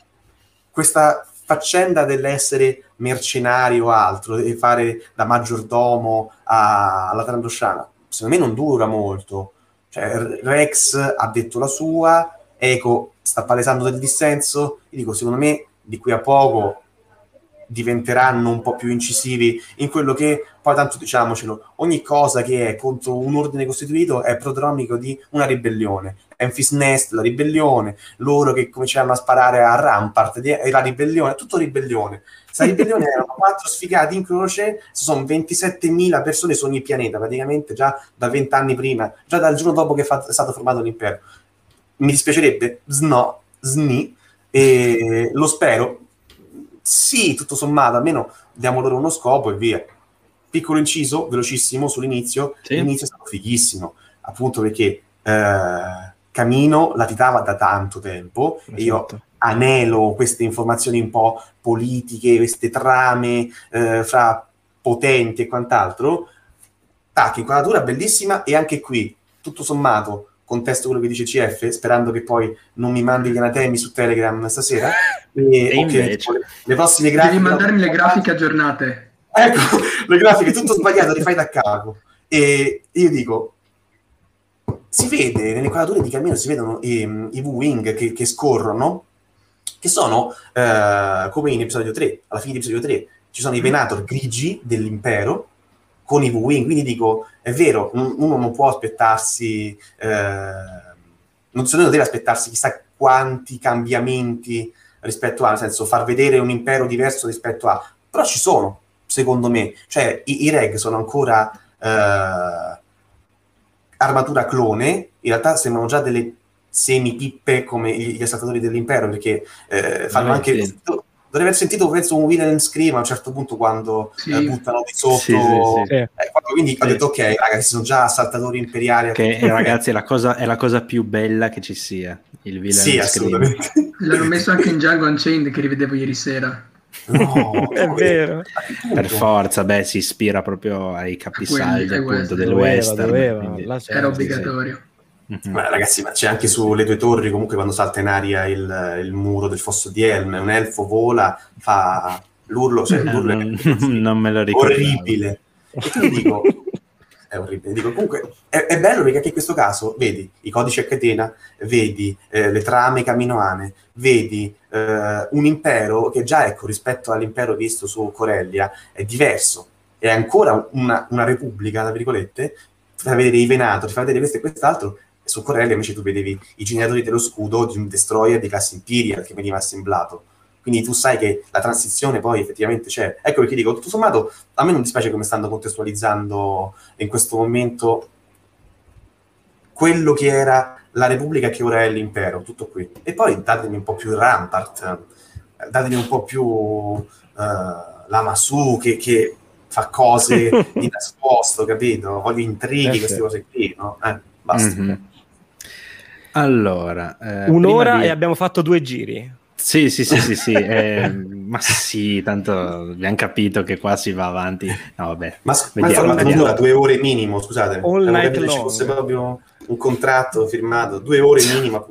questa faccenda dell'essere mercenario o altro, e fare da maggiordomo a, alla Trandosciana, secondo me non dura molto. Cioè, Rex ha detto la sua, Eco sta palesando del dissenso, io dico, secondo me di qui a poco diventeranno un po' più incisivi in quello che poi tanto diciamocelo, ogni cosa che è contro un ordine costituito è prodromico di una ribellione. Memphis Nest, la ribellione, loro che cominciarono a sparare a Rampart, la ribellione, tutto ribellione. Questa ribellione erano quattro sfigati in croce, sono 27.000 persone su ogni pianeta, praticamente già da vent'anni prima, già dal giorno dopo che è stato formato l'impero. Mi dispiacerebbe, sno, sni, e lo spero, sì, tutto sommato, almeno diamo loro uno scopo e via. Piccolo inciso, velocissimo sull'inizio, sì. l'inizio è stato fighissimo, appunto perché eh, Camino latitava da tanto tempo esatto. e io esatto. anelo queste informazioni un po' politiche, queste trame eh, fra potenti e quant'altro. Tac, inquadratura bellissima e anche qui, tutto sommato, contesto quello che dice CF, sperando che poi non mi mandi gli anatemi su Telegram stasera. E, e okay, le, le prossime grafiche... Devi mandarmi le grafiche aggiornate. Ecco, le grafiche, tutto sbagliato, rifai da capo. E io dico, si vede nelle quadrature di cammino, si vedono i, i V-Wing che, che, scorrono, che sono eh, come in episodio 3, alla fine di episodio 3, ci sono i Venator grigi dell'impero con i V-Wing, quindi dico, è vero, uno non può aspettarsi, eh, non, non deve aspettarsi chissà quanti cambiamenti rispetto a, nel senso far vedere un impero diverso rispetto a, però ci sono, secondo me, cioè i, i reg sono ancora eh, armatura clone, in realtà sembrano già delle semi-pippe come gli assaltatori dell'impero, perché eh, fanno anche... Sì. Dovrei aver sentito penso un William Scream a un certo punto quando sì. eh, buttano di sotto sì, sì, eh, quindi ho detto ok ragazzi sono già assaltatori imperiali che eh, ragazzi è la, cosa, è la, cosa, più bella che ci sia il William sì, Scream. l'hanno messo anche in Django Unchained che rivedevo ieri sera. No, è vero. Per forza, beh, si ispira proprio ai capisaldi appunto del doveva, western. Doveva, quindi, era obbligatorio. Mm-hmm. Ma ragazzi, ma c'è anche sulle due torri, comunque quando salta in aria il, il muro del fosso di Helm, un elfo vola, fa l'urlo, cioè l'urlo non, non me lo ricordo. Orribile. E quindi dico, è orribile. Dico, comunque è, è, bello perché anche in questo caso vedi i codici a catena, vedi eh, le trame caminoane, vedi eh, un impero che già ecco, rispetto all'impero visto su Corellia è diverso, è ancora una, una repubblica, tra virgolette, ti fa vedere i Venato, ti fa vedere questo e quest'altro, su Corellia invece tu vedevi i generatori dello scudo di un destroyer di classe Imperial che veniva assemblato quindi tu sai che la transizione poi effettivamente c'è. Ecco perché dico, tutto sommato, a me non dispiace come stanno contestualizzando in questo momento quello che era la Repubblica che ora è l'impero, tutto qui. E poi datemi un po' più Rampart, datemi un po' più uh, la Masu che, che fa cose di nascosto, capito? Voglio intrighi, eh, queste cose qui, no? Eh, basta. Mm-hmm. Allora, eh, un'ora di... e abbiamo fatto due giri. Sì, sì, sì, sì, sì. Eh, ma sì, tanto abbiamo capito che qua si va avanti. No, vabbè. Ma, vediamo, ma dura due ore minimo, scusate. All night long. Ci fosse proprio un contratto firmato, due ore minimo.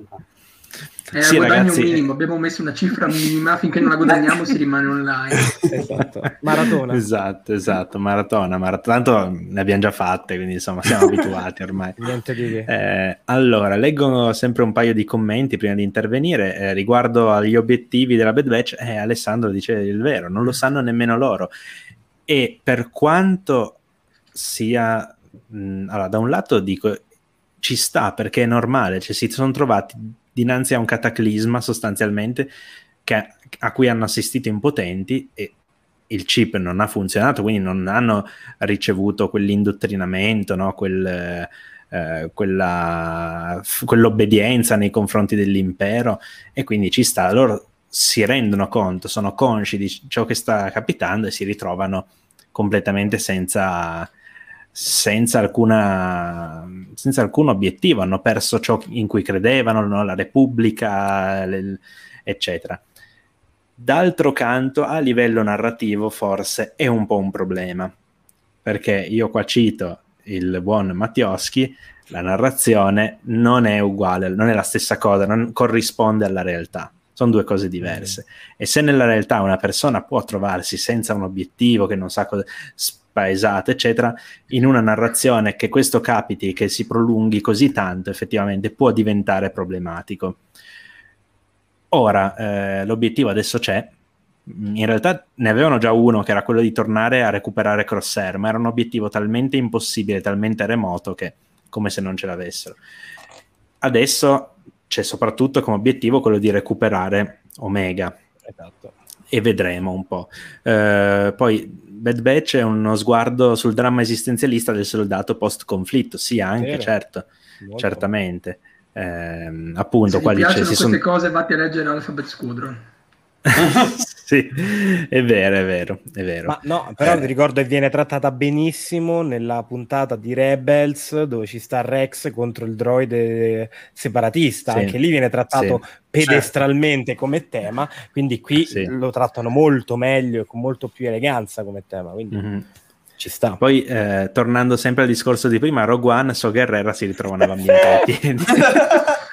È sì, guadagno ragazzi, minimo, abbiamo messo una cifra minima, finché non la guadagniamo si rimane online. Esatto, maratona. Esatto, esatto, maratona, maratona. Tanto ne abbiamo già fatte, quindi insomma siamo abituati ormai. Niente di che. Eh, allora, leggo sempre un paio di commenti prima di intervenire. Eh, riguardo agli obiettivi della Bad Batch, eh, Alessandro dice il vero, non lo sanno nemmeno loro. E per quanto sia... Mh, allora, da un lato dico, ci sta perché è normale, cioè si sono trovati dinanzi a un cataclisma sostanzialmente che, a cui hanno assistito impotenti e il chip non ha funzionato, quindi non hanno ricevuto quell'indottrinamento, no? Quel, eh, quella, quell'obbedienza nei confronti dell'impero e quindi ci sta, loro si rendono conto, sono consci di ciò che sta capitando e si ritrovano completamente senza, senza, alcuna, senza alcun obiettivo, hanno perso ciò in cui credevano, no? la Repubblica, le, eccetera. D'altro canto, a livello narrativo, forse è un po' un problema, perché io qua cito il buon Mattioschi, la narrazione non è uguale, non è la stessa cosa, non corrisponde alla realtà. Sono due cose diverse. Mm. E se nella realtà una persona può trovarsi senza un obiettivo, che non sa cosa spaesato, eccetera, in una narrazione che questo capiti, che si prolunghi così tanto, effettivamente può diventare problematico. Ora, eh, l'obiettivo adesso c'è, in realtà ne avevano già uno che era quello di tornare a recuperare Crosshair, ma era un obiettivo talmente impossibile, talmente remoto che come se non ce l'avessero. Adesso c'è soprattutto come obiettivo quello di recuperare Omega. Esatto. E vedremo un po'. Eh, poi Bad Batch è uno sguardo sul dramma esistenzialista del soldato post-conflitto, sì, anche, Vero. certo, Molto. certamente. Eh, appunto, Se qua dice, queste son... cose, vatti a leggere Alphabet Squadron. sì, è vero, è vero, è vero. Ma no, però eh. vi ricordo che viene trattata benissimo nella puntata di Rebels dove ci sta Rex contro il droide separatista. Sì. Anche lì viene trattato sì. pedestralmente certo. come tema, quindi qui sì. lo trattano molto meglio e con molto più eleganza come tema. Quindi mm-hmm. ci sta. Poi, eh, tornando sempre al discorso di prima, Rogue One, So Guerrera si ritrova nella mia ai piedi.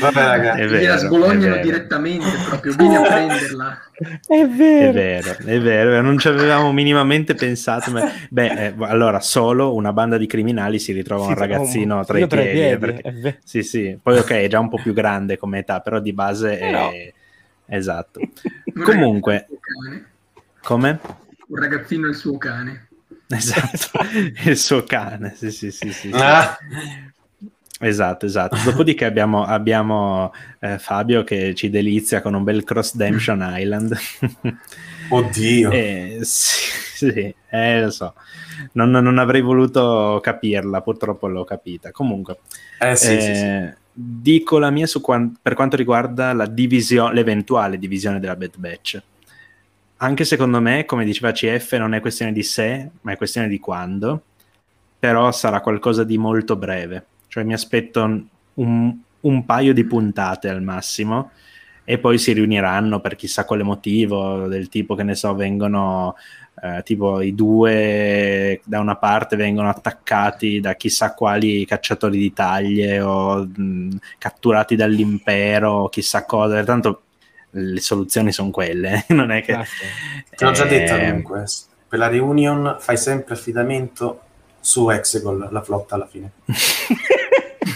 Vabbè, ragazzi, gliela sbolognano direttamente proprio, vieni a prenderla. È vero. È vero, è vero, non ci avevamo minimamente pensato. Ma... Beh, eh, allora, solo una banda di criminali si ritrova un ragazzino tra i piedi. piedi perché... Sì, sì, poi ok, è già un po' più grande come età, però di base è... No. Esatto. Comunque... Come? Un ragazzino e il suo cane. Esatto, il suo cane, sì, sì, sì. sì, sì. Esatto, esatto. Dopodiché abbiamo, abbiamo eh, Fabio che ci delizia con un bel Cross Demption Island. Oddio. Eh, sì, sì eh, lo so. Non, non, avrei voluto capirla, purtroppo l'ho capita. Comunque, eh, sì, sì, sì. Eh, dico la mia su quan- per quanto riguarda la divisione, l'eventuale divisione della Bad Batch. Anche secondo me, come diceva CF, non è questione di se, ma è questione di quando. Però sarà qualcosa di molto breve cioè mi aspetto un, un paio di puntate al massimo e poi si riuniranno per chissà quale motivo, del tipo che ne so, vengono eh, tipo i due da una parte vengono attaccati da chissà quali cacciatori di taglie o mh, catturati dall'impero, chissà cosa, tanto le soluzioni sono quelle, non è che... Te l'ho già detto comunque, per la reunion fai sempre affidamento su Exegol, la flotta alla fine.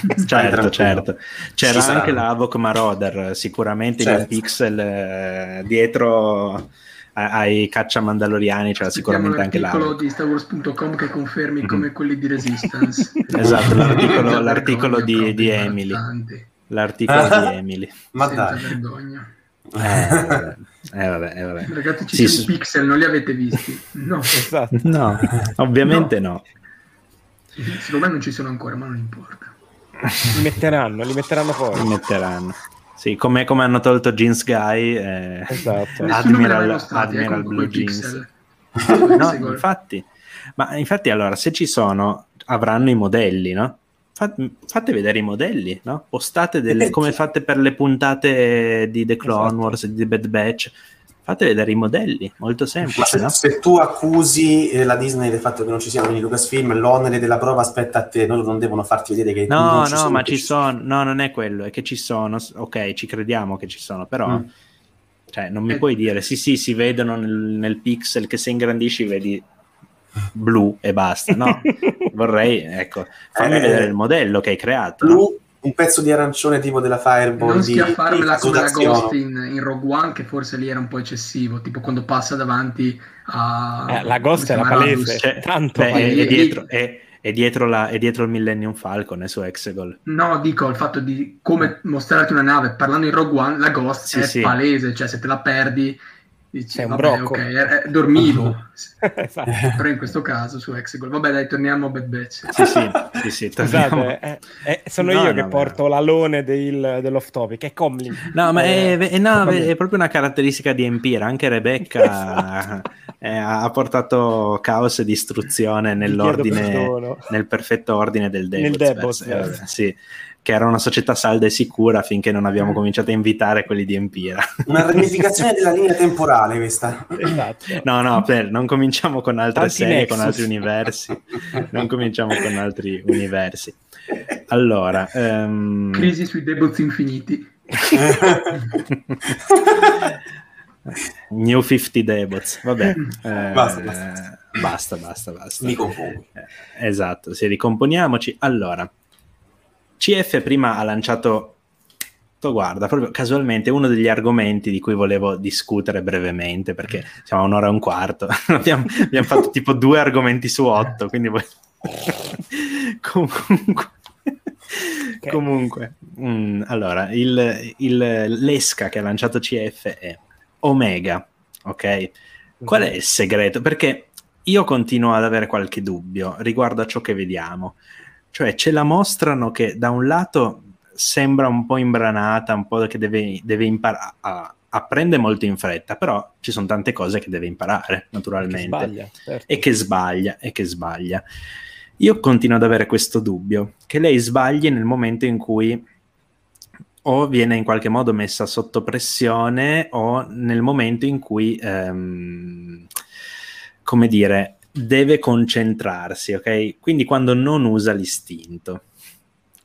certo, certo. C'era Ci anche la Avoc Marauder, sicuramente certo. il pixel eh, dietro ai caccia mandaloriani c'era sicuramente anche l'articolo di StarWars.com che confermi mm-hmm. come quelli di Resistance. esatto, l'articolo, l'articolo di, di Emily. L'articolo di Emily. Ma dai. vergogna. Eh, eh, vabbè, eh, vabbè. Ragazzi, ci sì, sono sì. i pixel, non li avete visti? No, esatto. no ovviamente no. no. Secondo me non ci sono ancora, ma non importa. Li metteranno, li metteranno fuori. Li metteranno. Sì, come, come hanno tolto Jeans Guy, eh, esatto. Admiral, Admiral Blue Jeans. no, infatti, ma infatti allora, se ci sono, avranno i modelli, no? Fate vedere i modelli, no? Postate delle, come fate per le puntate di The Clone esatto. Wars, di The Bad Batch fate vedere i modelli, molto semplice. Se, no? se, tu accusi eh, la Disney del fatto che non ci siano quindi Lucasfilm, l'onere della prova aspetta a te, loro non devono farti vedere che no, no, ci sono, ma ci sono, no, non è quello, è che ci sono, ok, ci crediamo che ci sono, però mm. cioè, non mi eh. puoi dire, sì, sì, si vedono nel, nel pixel che se ingrandisci vedi blu e basta, no? Vorrei, ecco, fammi eh, vedere il modello che hai creato. Blu, no? Un pezzo di arancione tipo della Fireball. Non schiaffarmela come la Ghost in, in, Rogue One, che forse lì era un po' eccessivo, tipo quando passa davanti a... Eh, la Ghost era palese, cioè, tanto beh, è, dietro, è, è, dietro la, è, dietro il Millennium Falcon, è su Exegol. No, dico il fatto di come mostrarti una nave parlando in Rogue One, la Ghost sì, è sì. palese, cioè se te la perdi Dici, Sei un vabbè, brocco. Okay, eh, eh, dormivo, esatto. però in questo caso su Exegol. Vabbè dai, torniamo a Bad Batch. Sì, sì, sì, sì Scusate, eh, eh, sono no, io no, che no, porto l'alone del, dell'off topic, è Comlin. No, ma è, è, no, è, proprio una caratteristica di Empire, anche Rebecca ha portato caos e distruzione nell'ordine, nel perfetto ordine del Devils. Nel Devils, eh, sì che era una società salda e sicura finché non abbiamo mm. cominciato a invitare quelli di Empira. Una ramificazione della linea temporale questa. Esatto. No, no, per, non cominciamo con altre Tanti serie, nexus. con altri universi. Non cominciamo con altri universi. Allora... Um... Crisi sui debozzi infiniti. New 50 Debots, vabbè. Eh, basta, basta. basta, basta, basta. Mi confondo. Esatto, se ricomponiamoci. Allora, CF prima ha lanciato guarda, proprio casualmente uno degli argomenti di cui volevo discutere brevemente, perché siamo a un'ora e un quarto, abbiamo, abbiamo fatto tipo due argomenti su otto, quindi voi... comunque... Okay. Comunque, mm, allora, il, il, l'esca che ha lanciato CF è Omega, ok? Qual è il segreto? Perché io continuo ad avere qualche dubbio riguardo a ciò che vediamo. Cioè ce la mostrano che da un lato sembra un po' imbranata, un po' che deve, deve imparare, apprende molto in fretta, però ci sono tante cose che deve imparare naturalmente. Che sbaglia, certo. E che sbaglia, e che sbaglia. Io continuo ad avere questo dubbio, che lei sbagli nel momento in cui o viene in qualche modo messa sotto pressione o nel momento in cui, ehm, come dire, deve concentrarsi, ok? Quindi quando non usa l'istinto.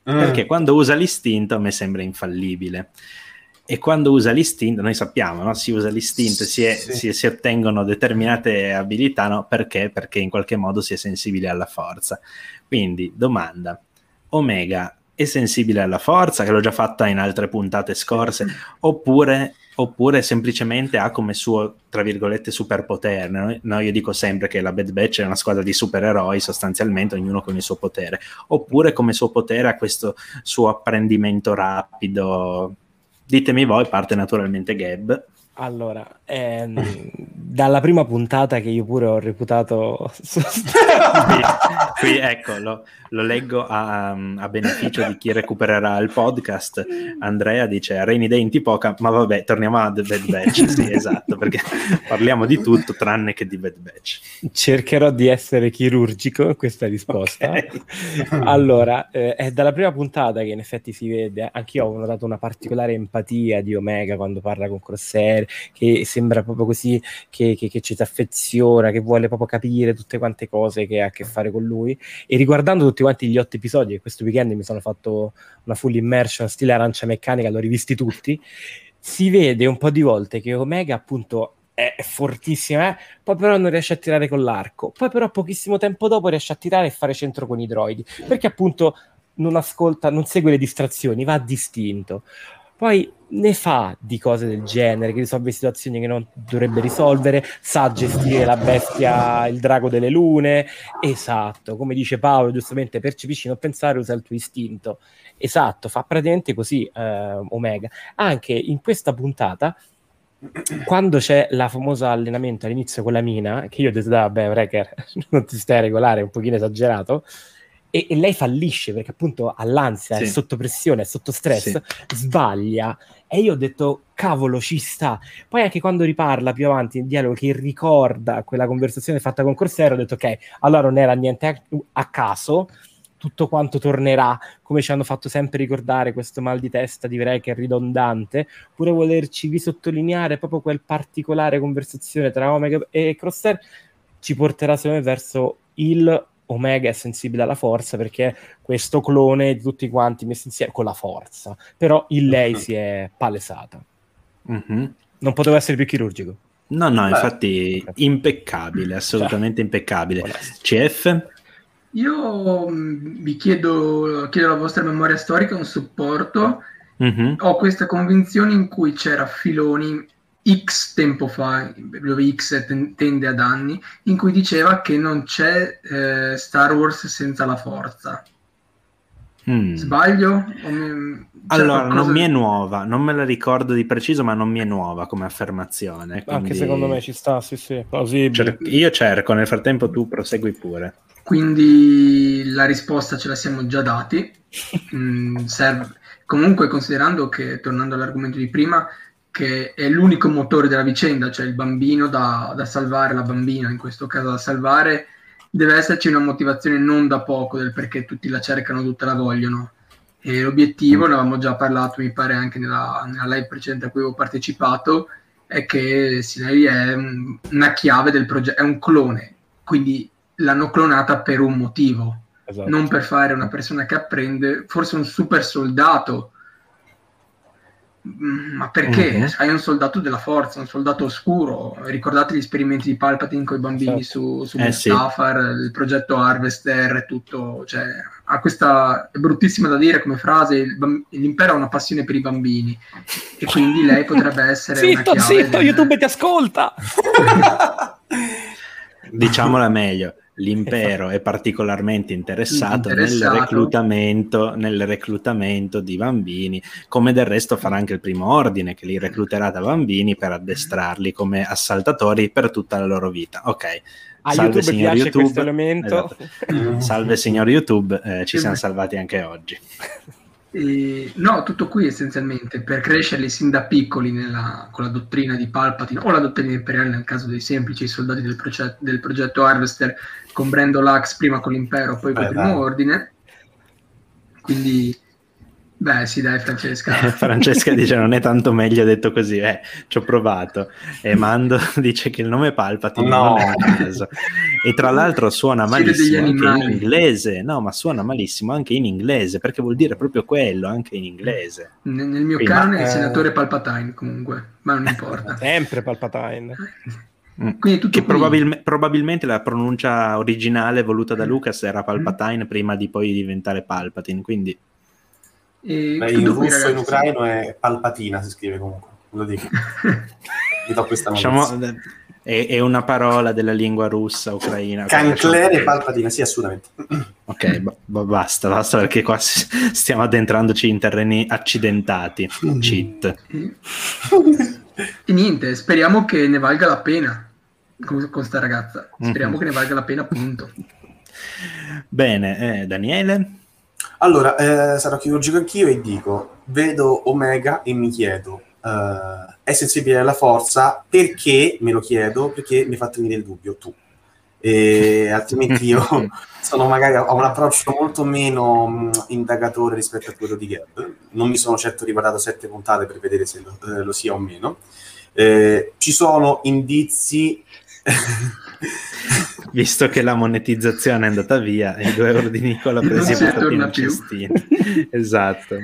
Mm. Perché quando usa l'istinto a me sembra infallibile. E quando usa l'istinto, noi sappiamo, no? si usa l'istinto, si, è, sì. si, si, ottengono determinate abilità, no? Perché? Perché in qualche modo si è sensibile alla forza. Quindi, domanda, Omega è sensibile alla forza, che l'ho già fatta in altre puntate scorse, oppure, oppure semplicemente ha come suo, tra virgolette, superpotere. No? io dico sempre che la Bad Batch è una squadra di supereroi, sostanzialmente, ognuno con il suo potere. Oppure come suo potere ha questo suo apprendimento rapido. Ditemi voi, parte naturalmente Gab. Allora, ehm, dalla prima puntata che io pure ho reputato... qui, qui, ecco, lo, lo leggo a, a, beneficio di chi recupererà il podcast. Andrea dice Rainy Day in Tipoca, ma vabbè, torniamo a The Bad Batch. sì, esatto, perché parliamo di tutto tranne che di Bad Batch. Cercherò di essere chirurgico questa risposta. Okay. allora, eh, è dalla prima puntata che in effetti si vede, anch'io ho notato una particolare empatia di Omega quando parla con Crosshair, che sembra proprio così, che, che, che ci si affeziona, che vuole proprio capire tutte quante cose che ha a che fare con lui. E riguardando tutti quanti gli otto episodi e questo weekend mi sono fatto una full immersion stile arancia meccanica, l'ho rivisti tutti, si vede un po' di volte che Omega appunto è fortissima, eh? poi però non riesce a tirare con l'arco, poi però pochissimo tempo dopo riesce a tirare e fare centro con i droidi, perché appunto non ascolta, non segue le distrazioni, va distinto. Poi ne fa di cose del genere, che risolve situazioni che non dovrebbe risolvere, sa gestire la bestia, il drago delle lune, esatto, come dice Paolo, giustamente percepisci non pensare, usa il tuo istinto, esatto, fa praticamente così eh, Omega. Anche in questa puntata, quando c'è la famosa allenamento all'inizio con la mina, che io ho detto, vabbè, Wrecker, non ti stai a regolare, è un pochino esagerato, e, e, lei fallisce perché appunto ha l'ansia, sì. è sotto pressione, è sotto stress, sì. sbaglia. E io ho detto, cavolo, ci sta. Poi anche quando riparla più avanti in dialogo che ricorda quella conversazione fatta con Corsero, ho detto, ok, allora non era niente a, a caso, tutto quanto tornerà, come ci hanno fatto sempre ricordare questo mal di testa, direi che è ridondante, pure volerci risottolineare proprio quel particolare conversazione tra Omega e Crosshair ci porterà secondo me verso il Omega è sensibile alla forza perché questo clone di tutti quanti messi insieme con la forza, però in lei si è palesata. Mm-hmm. Non poteva essere più chirurgico. No, no, Beh, infatti okay. impeccabile, assolutamente cioè, impeccabile. CF? Io mm, vi chiedo, chiedo la vostra memoria storica, un supporto. Mm-hmm. Ho questa convinzione in cui c'era Filoni X tempo fa, dove X tende ad anni, in cui diceva che non c'è eh, Star Wars senza la forza. Mm. Sbaglio? Mi... Allora, qualcosa... non mi è nuova, non me la ricordo di preciso, ma non mi è nuova come affermazione. Quindi... Anche secondo me ci sta, sì, sì. Cer- io cerco, nel frattempo tu prosegui pure. Quindi la risposta ce la siamo già dati. mm, serve... Comunque, considerando che, tornando all'argomento di prima, che è l'unico motore della vicenda, cioè il bambino da, da, salvare, la bambina in questo caso da salvare, deve esserci una motivazione non da poco del perché tutti la cercano, tutti la vogliono. E l'obiettivo, ne avevamo già parlato, mi pare anche nella, nella live precedente a cui avevo partecipato, è che Sineri è una chiave del progetto, è un clone, quindi l'hanno clonata per un motivo, esatto. non per fare una persona che apprende, forse un super soldato, ma perché? Uh-huh. Hai un soldato della forza, un soldato oscuro. Ricordate gli esperimenti di Palpatine con i bambini certo. su, su eh, Mustafar, sì. il progetto Harvester e tutto. Cioè, ha questa è bruttissima da dire come frase: bamb- l'impero ha una passione per i bambini e quindi lei potrebbe essere. zitto, zitto, del... YouTube ti ascolta. Diciamola meglio l'impero è particolarmente interessato, interessato. Nel, reclutamento, nel, reclutamento, di bambini, come del resto farà anche il primo ordine che li recluterà da bambini per addestrarli come assaltatori per tutta la loro vita. Ok. A Salve YouTube signor YouTube. Esatto. Salve signor YouTube, eh, ci siamo salvati anche oggi. E, no, tutto qui essenzialmente per crescerli sin da piccoli nella, con la dottrina di Palpatine o la dottrina imperiale nel caso dei semplici soldati del, progetto, del progetto Harvester con Brando Lux prima con l'impero poi con il primo ordine. Quindi Beh, sì, dai, Francesca. Francesca dice non è tanto meglio detto così. Eh, ci ho provato. E Mando dice che il nome Palpatine no. non è un caso. E tra l'altro suona malissimo anche in inglese. No, ma suona malissimo anche in inglese, perché vuol dire proprio quello, anche in inglese. Nel, nel mio Quindi, canone è il eh, senatore Palpatine, comunque, ma non importa. Sempre Palpatine. Mm. Quindi tutto che probabil- probabilmente la pronuncia originale voluta da mm. Lucas era Palpatine mm. prima di poi diventare Palpatine, quindi... Beh, in russo e in ucraino è Palpatina, si scrive comunque, lo dico. Vi do questa diciamo, è, è, una parola della lingua russa, ucraina. Canclere e Palpatina, sì, assolutamente. Ok, b- basta, basta perché qua stiamo addentrandoci in terreni accidentati. Cheat. E niente, speriamo che ne valga la pena con, con sta ragazza. Speriamo mm-hmm. che ne valga la pena, appunto. Bene, eh, Daniele? Allora, eh, sarò chirurgico anch'io e dico, vedo Omega e mi chiedo, uh, è sensibile alla forza? Perché, me lo chiedo, perché mi fa venire il dubbio tu. E altrimenti io sono magari ho un approccio molto meno mh, indagatore rispetto a quello di Gab. Non mi sono certo riguardato sette puntate per vedere se lo, eh, lo sia o meno. Eh, ci sono indizi Visto che la monetizzazione è andata via, i due euro di Nicola presi in un cestino. esatto.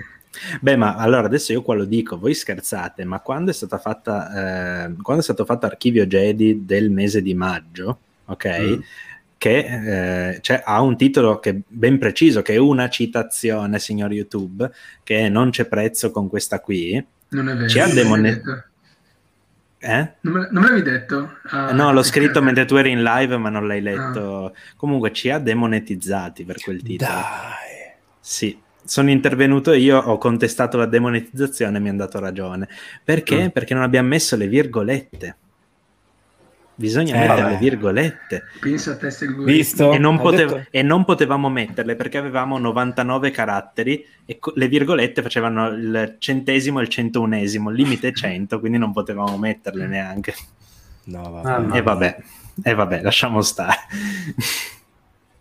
Beh, ma allora adesso io qua lo dico, voi scherzate, ma quando è stata fatta, eh, quando è stato fatto Archivio Jedi del mese di maggio, ok? Mm. Che eh, cioè, ha un titolo che è ben preciso, che è una citazione, signor YouTube, che non c'è prezzo con questa qui. Non è vero. Ci ha demonetizzato eh? Non, me, non me l'avevi detto? Ah, no, l'ho scritto mentre tu eri in live, ma non l'hai letto. Ah. Comunque ci ha demonetizzati per quel titolo. Dai. Sì, sono intervenuto io, ho contestato la demonetizzazione e mi hanno dato ragione. Perché? Mm. Perché non abbiamo messo le virgolette bisogna eh, mettere le virgolette. Pensa a te se Visto? E non, potev- e non, potevamo metterle perché avevamo 99 caratteri e co- le virgolette facevano il centesimo e il centounesimo, il limite 100, quindi non potevamo metterle neanche. No, vabbè. Ah, no. E vabbè, e vabbè, lasciamo stare.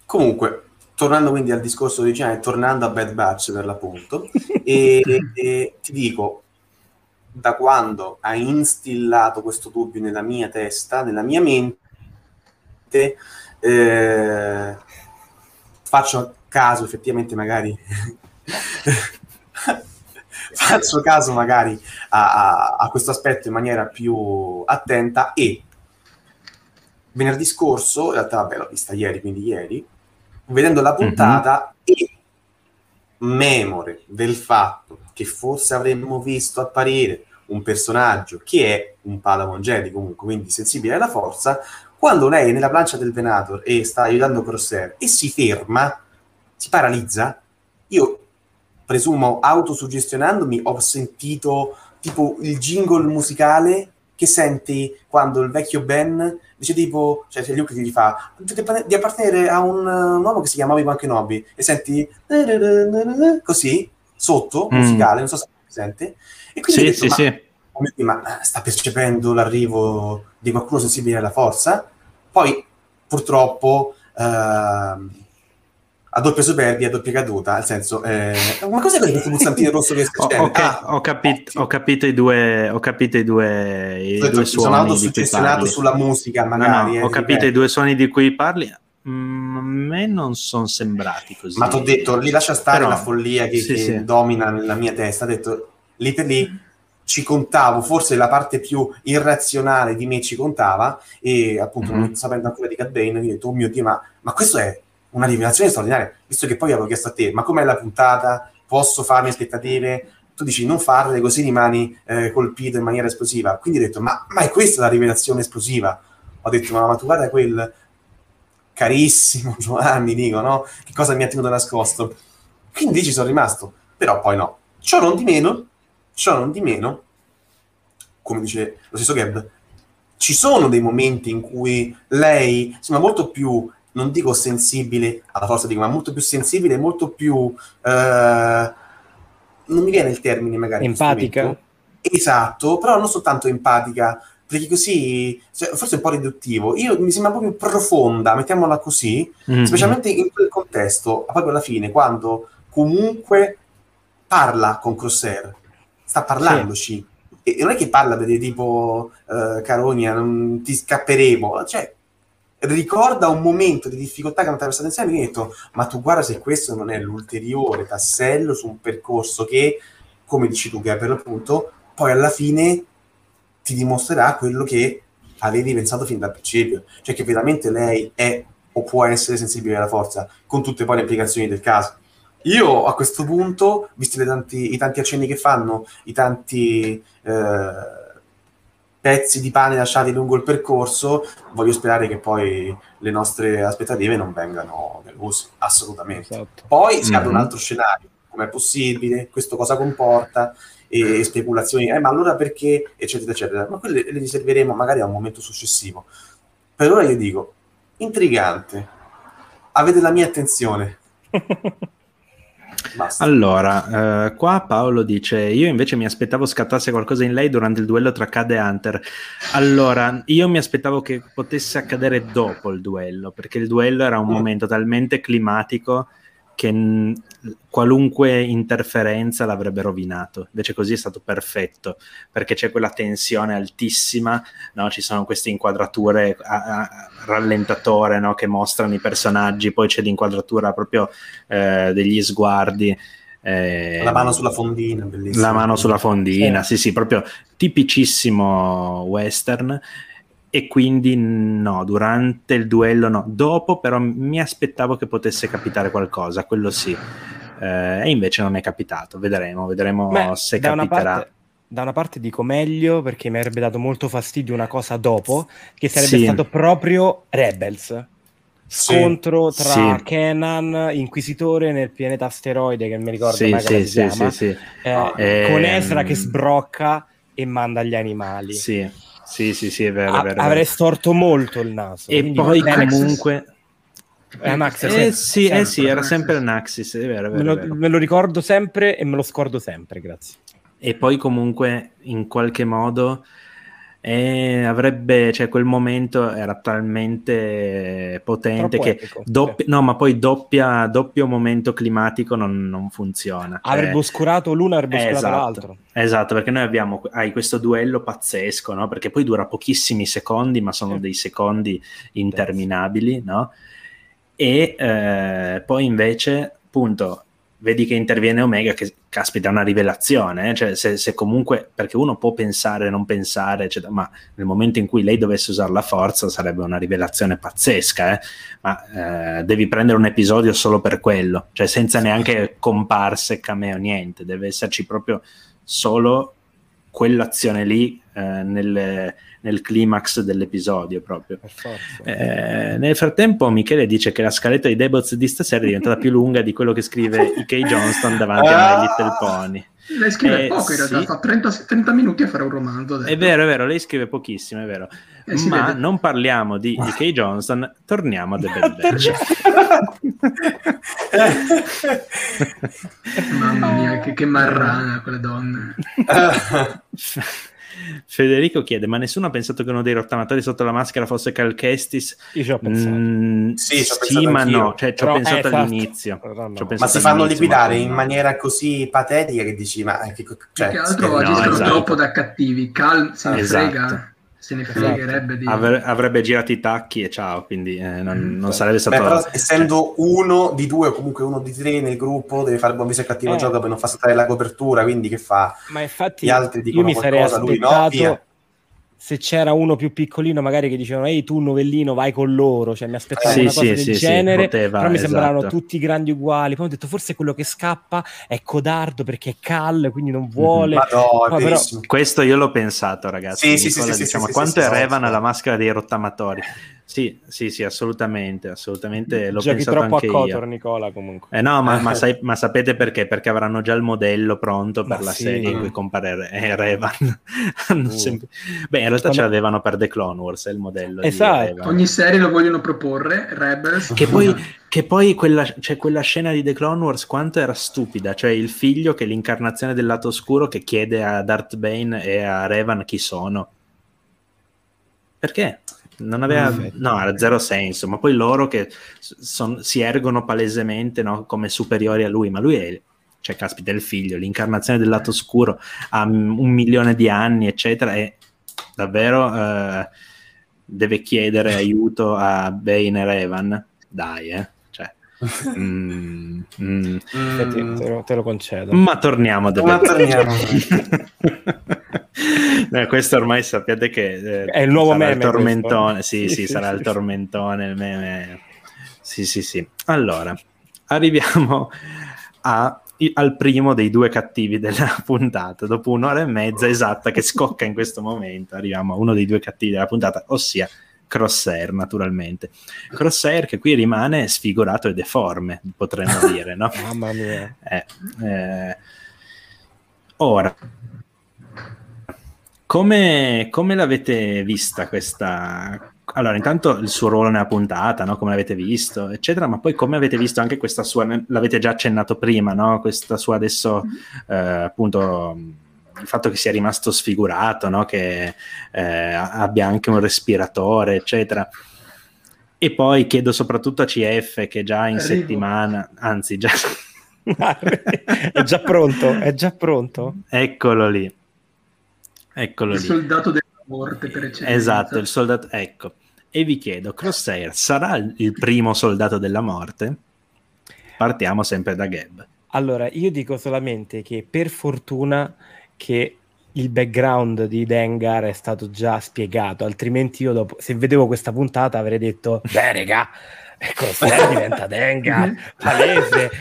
Comunque, tornando quindi al discorso originale, tornando a Bad Batch per l'appunto, e, e ti dico, da quando ha instillato questo dubbio nella mia testa, nella mia mente, eh, faccio caso effettivamente magari faccio caso magari a, a, a, questo aspetto in maniera più attenta e venerdì scorso, in realtà vabbè l'ho vista ieri, quindi ieri, vedendo la puntata mm-hmm. e memore del fatto che forse avremmo visto apparire un personaggio che è un Padawan Jedi comunque, quindi sensibile alla forza, quando lei è nella plancia del Venator e sta aiutando Crosshair e si ferma, si paralizza, io presumo autosuggestionandomi ho sentito tipo il jingle musicale che senti quando il vecchio Ben dice tipo, cioè c'è Luke che gli fa di appartenere a un, un uomo che si chiama Obi-Wan Kenobi e senti così sotto, mm. musicale, non so se sente. E quindi sì, detto, sì, ma, sì. ma sta percependo l'arrivo di qualcuno sensibile alla forza? Poi, purtroppo, eh, a doppia superbia, a doppia caduta, nel senso, eh, ma cos'è questo pulsantino rosso che c'è? Ho, ah, ho, capito, ho, capito i due, ho capito i due, i due, due suoni. Sono autosuggestionato sulla musica, magari. No, no, ho capito i due suoni di cui parli. Mm, a me non sono sembrati così. Ma ti ho detto, lì lascia stare Però, la follia che, sì, che sì. domina nella mia testa. Ho detto, lì per lì ci contavo, forse la parte più irrazionale di me ci contava, e appunto mm-hmm. non sapendo ancora di Cat Bane, ho detto, oh mio Dio, ma, ma questo è una rivelazione straordinaria, visto che poi avevo chiesto a te, ma com'è la puntata? Posso farmi aspettative? Tu dici non farle, così rimani eh, colpito in maniera esplosiva. Quindi ho detto, ma, ma è questa la rivelazione esplosiva? Ho detto, ma, ma tu guarda quel carissimo Giovanni, dico, no? Che cosa mi ha tenuto nascosto? Quindi ci sono rimasto, però poi no. Ciò non di meno, ciò non di meno, come dice lo stesso Gab, ci sono dei momenti in cui lei sembra molto più, non dico sensibile alla forza, dico, ma molto più sensibile, molto più... Eh, non mi viene il termine magari. Empatica. Esatto, però non soltanto empatica, perché così, cioè, forse è un po' riduttivo. Io mi sembra proprio profonda, mettiamola così, mm-hmm. specialmente in quel contesto, proprio alla fine, quando comunque parla con Crosshair, sta parlandoci. Sì. E non è che parla di tipo uh, Caronia, non ti scapperemo, cioè ricorda un momento di difficoltà che hanno attraversato insieme e mi ha detto ma tu guarda se questo non è l'ulteriore tassello su un percorso che come dici tu che per l'appunto poi alla fine ti dimostrerà quello che avevi pensato fin dal principio cioè che veramente lei è o può essere sensibile alla forza con tutte poi le implicazioni del caso io a questo punto, visti tanti, i tanti accenni che fanno, i tanti eh, pezzi di pane lasciati lungo il percorso, voglio sperare che poi le nostre aspettative non vengano deluse, assolutamente. Esatto. Poi si mm-hmm. apre un altro scenario, come è possibile, questo cosa comporta, e speculazioni, eh, ma allora perché, eccetera, eccetera. Ma quelle le riserveremo magari a un momento successivo. Per ora io dico, intrigante, avete la mia attenzione. Basta. Allora, eh, qua Paolo dice: Io invece mi aspettavo scattasse qualcosa in lei durante il duello tra Cade e Hunter. Allora, io mi aspettavo che potesse accadere dopo il duello, perché il duello era un mm. momento talmente climatico che n- qualunque interferenza l'avrebbe rovinato. Invece così è stato perfetto, perché c'è quella tensione altissima, no? ci sono queste inquadrature a, a rallentatore no? che mostrano i personaggi, poi c'è l'inquadratura proprio eh, degli sguardi. Eh, la mano sulla fondina, bellissimo. La mano sulla fondina, sì, sì, proprio tipicissimo western e quindi no, durante il duello no, dopo però mi aspettavo che potesse capitare qualcosa, quello sì, eh, e invece non è capitato, vedremo, vedremo Beh, se capiterà. Una parte, da una parte dico meglio perché mi avrebbe dato molto fastidio una cosa dopo, che sarebbe sì. stato proprio Rebels. Scontro sì, tra sì. Kenan, Inquisitore nel pianeta asteroide, che mi ricordo sì, sì, si chiama, eh, eh, con Ezra che sbrocca e manda gli animali. Sì sì, sì, sì, è vero. A- è vero avrei storto molto il naso. E poi comunque... È Anaxis. Eh, sì, sempre, eh sì, era sempre Anaxis, è vero, è vero, me, lo, vero. me lo ricordo sempre e me lo scordo sempre, grazie. E poi comunque in qualche modo e avrebbe, cioè quel momento era talmente potente Troppo che epico, doppia, sì. no, ma poi doppia, doppio momento climatico non, non funziona. Cioè, avrebbe oscurato l'uno, avrebbe oscurato esatto, l'altro. Esatto, perché noi abbiamo hai questo duello pazzesco, no? Perché poi dura pochissimi secondi, ma sono sì. dei secondi interminabili, no? E eh, poi invece, appunto, vedi che interviene Omega, che caspita, è una rivelazione, eh? cioè se, se, comunque, perché uno può pensare, non pensare, eccetera, ma nel momento in cui lei dovesse usare la forza sarebbe una rivelazione pazzesca, eh? ma eh, devi prendere un episodio solo per quello, cioè senza neanche comparse, cameo, niente, deve esserci proprio solo quell'azione lì eh, nelle nel climax dell'episodio proprio. Eh, nel frattempo Michele dice che la scaletta di Debots di stasera è diventata più lunga di quello che scrive I.K. Johnston davanti a My Little Pony. Lei scrive eh, poco in realtà, sì. fa 30, 30, minuti a fare un romanzo. È vero, è vero, lei scrive pochissimo, è vero. Eh, Ma non parliamo di D.K. Johnston, torniamo a The Bad Batch. Mamma mia, che, che marrana quelle donne. Federico chiede: Ma nessuno ha pensato che uno dei rottamatori sotto la maschera fosse Cal Kestis? Io ci ho pensato. Mm, sì, sì ma no, cioè, ci ho Però, pensato eh, all'inizio. Pensato ma si fanno liquidare in maniera così patetica che dici: Ma che, cioè, che altro agiscono no, esatto. troppo da cattivi. Cal se ne esatto. frega se ne fregherebbe di... Avre- avrebbe girato i tacchi e ciao, quindi eh, non, mm, non sarebbe stato... Beh, però, essendo uno di due o comunque uno di tre nel gruppo, deve fare buon viso e cattivo eh. gioco per non far saltare la copertura, quindi che fa? Ma infatti Gli altri dicono io mi sarei qualcosa, aspettato... lui no, via se c'era uno più piccolino magari che dicevano ehi tu novellino vai con loro cioè mi aspettavo sì, una cosa sì, del sì, genere poteva, però mi esatto. sembravano tutti grandi uguali. Poi ho detto forse quello che scappa è codardo perché è Cal quindi non vuole no, no, però... questo io l'ho pensato ragazzi sì, Nicola, sì, diciamo, quanto è Revan la maschera dei rottamatori sì, sì, sì, assolutamente, assolutamente. L'ho Giochi pensato troppo anche a Cotor, io. Nicola, comunque. Eh no, ma, ma, sai, ma, sapete perché? Perché avranno già il modello pronto per ma la sì. serie in cui compare eh, Revan. uh. sempre... Beh, in realtà Quando... ce l'avevano per The Clone Wars, è il modello. Esatto. Ogni serie lo vogliono proporre, Rebels. Che poi, che poi quella, cioè, quella, scena di The Clone Wars quanto era stupida, cioè il figlio che è l'incarnazione del lato oscuro che chiede a Darth Bane e a Revan chi sono. Perché? Non aveva no, era zero senso, ma poi loro che son, si ergono palesemente no, come superiori a lui, ma lui è cioè caspita il figlio, l'incarnazione del lato oscuro ha un milione di anni, eccetera, e davvero eh, deve chiedere aiuto a Bane e Revan. Dai, eh. Cioè, mm, mm. Te, lo, te, lo, concedo. Ma torniamo. Ma torniamo. no, questo ormai sappiate che eh, è il nuovo meme. Il tormentone, sì, sì, sì, sarà il tormentone, il meme. Sì, sì, sì. Allora, arriviamo a al primo dei due cattivi della puntata. Dopo un'ora e mezza esatta che scocca in questo momento, arriviamo a uno dei due cattivi della puntata, ossia Crosshair, naturalmente. Crosshair che qui rimane sfigurato e deforme, potremmo dire, no? Mamma mia. Eh, eh. Ora, come, come l'avete vista questa, allora, intanto il suo ruolo nella puntata, no? come l'avete visto, eccetera, ma poi come avete visto anche questa sua, l'avete già accennato prima, no? questa sua adesso, mm-hmm. eh, appunto, il fatto che sia rimasto sfigurato, no? che eh, abbia anche un respiratore, eccetera. E poi chiedo soprattutto a CF che già in Arrivo. settimana, anzi già... è già pronto, è già pronto. Eccolo lì. Eccolo il lì. soldato del morte per eccellenza. Esatto, il soldato, ecco. E vi chiedo, Crosshair sarà il primo soldato della morte? Partiamo sempre da Gab. Allora, io dico solamente che per fortuna che il background di Dengar è stato già spiegato, altrimenti io dopo, se vedevo questa puntata avrei detto, beh regà, Ecco, se diventa Dengar, palese.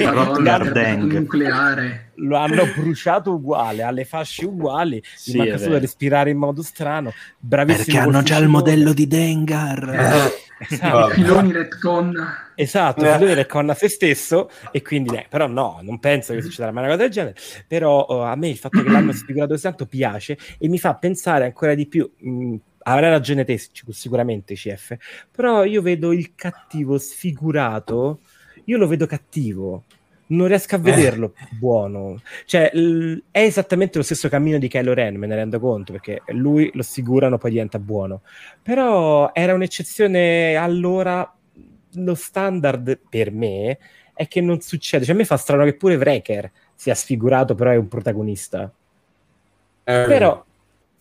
Rotgar Deng. nucleare. Lo hanno bruciato uguale, ha le fasce uguali, sì, gli manca solo respirare in modo strano. Bravissimo. Perché hanno già il modello di Dengar. Eh. Esatto. Filoni retcon. Esatto, eh. Filoni retcon a se stesso e quindi eh, però no, non penso che succederà mai una cosa del genere, però oh, a me il fatto che l'hanno sfigurato così tanto piace e mi fa pensare ancora di più mh, mm, Avrà ragione te, sicuramente CF, però io vedo il cattivo sfigurato, io lo vedo cattivo, non riesco a eh. vederlo eh. buono. Cioè, l- è esattamente lo stesso cammino di Kylo Ren, me ne rendo conto, perché lui lo sfigurano, poi diventa buono. Però era un'eccezione allora, lo standard per me è che non succede. Cioè, a me fa strano che pure Wrecker sia sfigurato, però è un protagonista. Eh. Però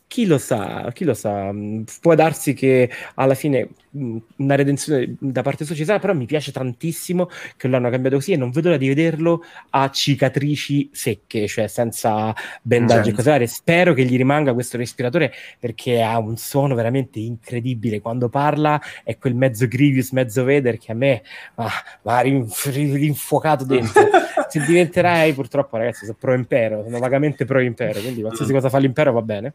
chi lo sa, chi lo sa, mm, può darsi che alla fine mm, una redenzione da parte sua ci sarà, però mi piace tantissimo che l'hanno cambiato così e non vedo l'ora di vederlo a cicatrici secche, cioè senza bendaggi e cose varie. Spero che gli rimanga questo respiratore perché ha un suono veramente incredibile. Quando parla è quel mezzo Grievous, mezzo Vader che a me mi ha rinfuocato dentro. Se diventerai, purtroppo ragazzi, sono pro impero, sono vagamente pro impero, quindi qualsiasi cosa fa l'impero va bene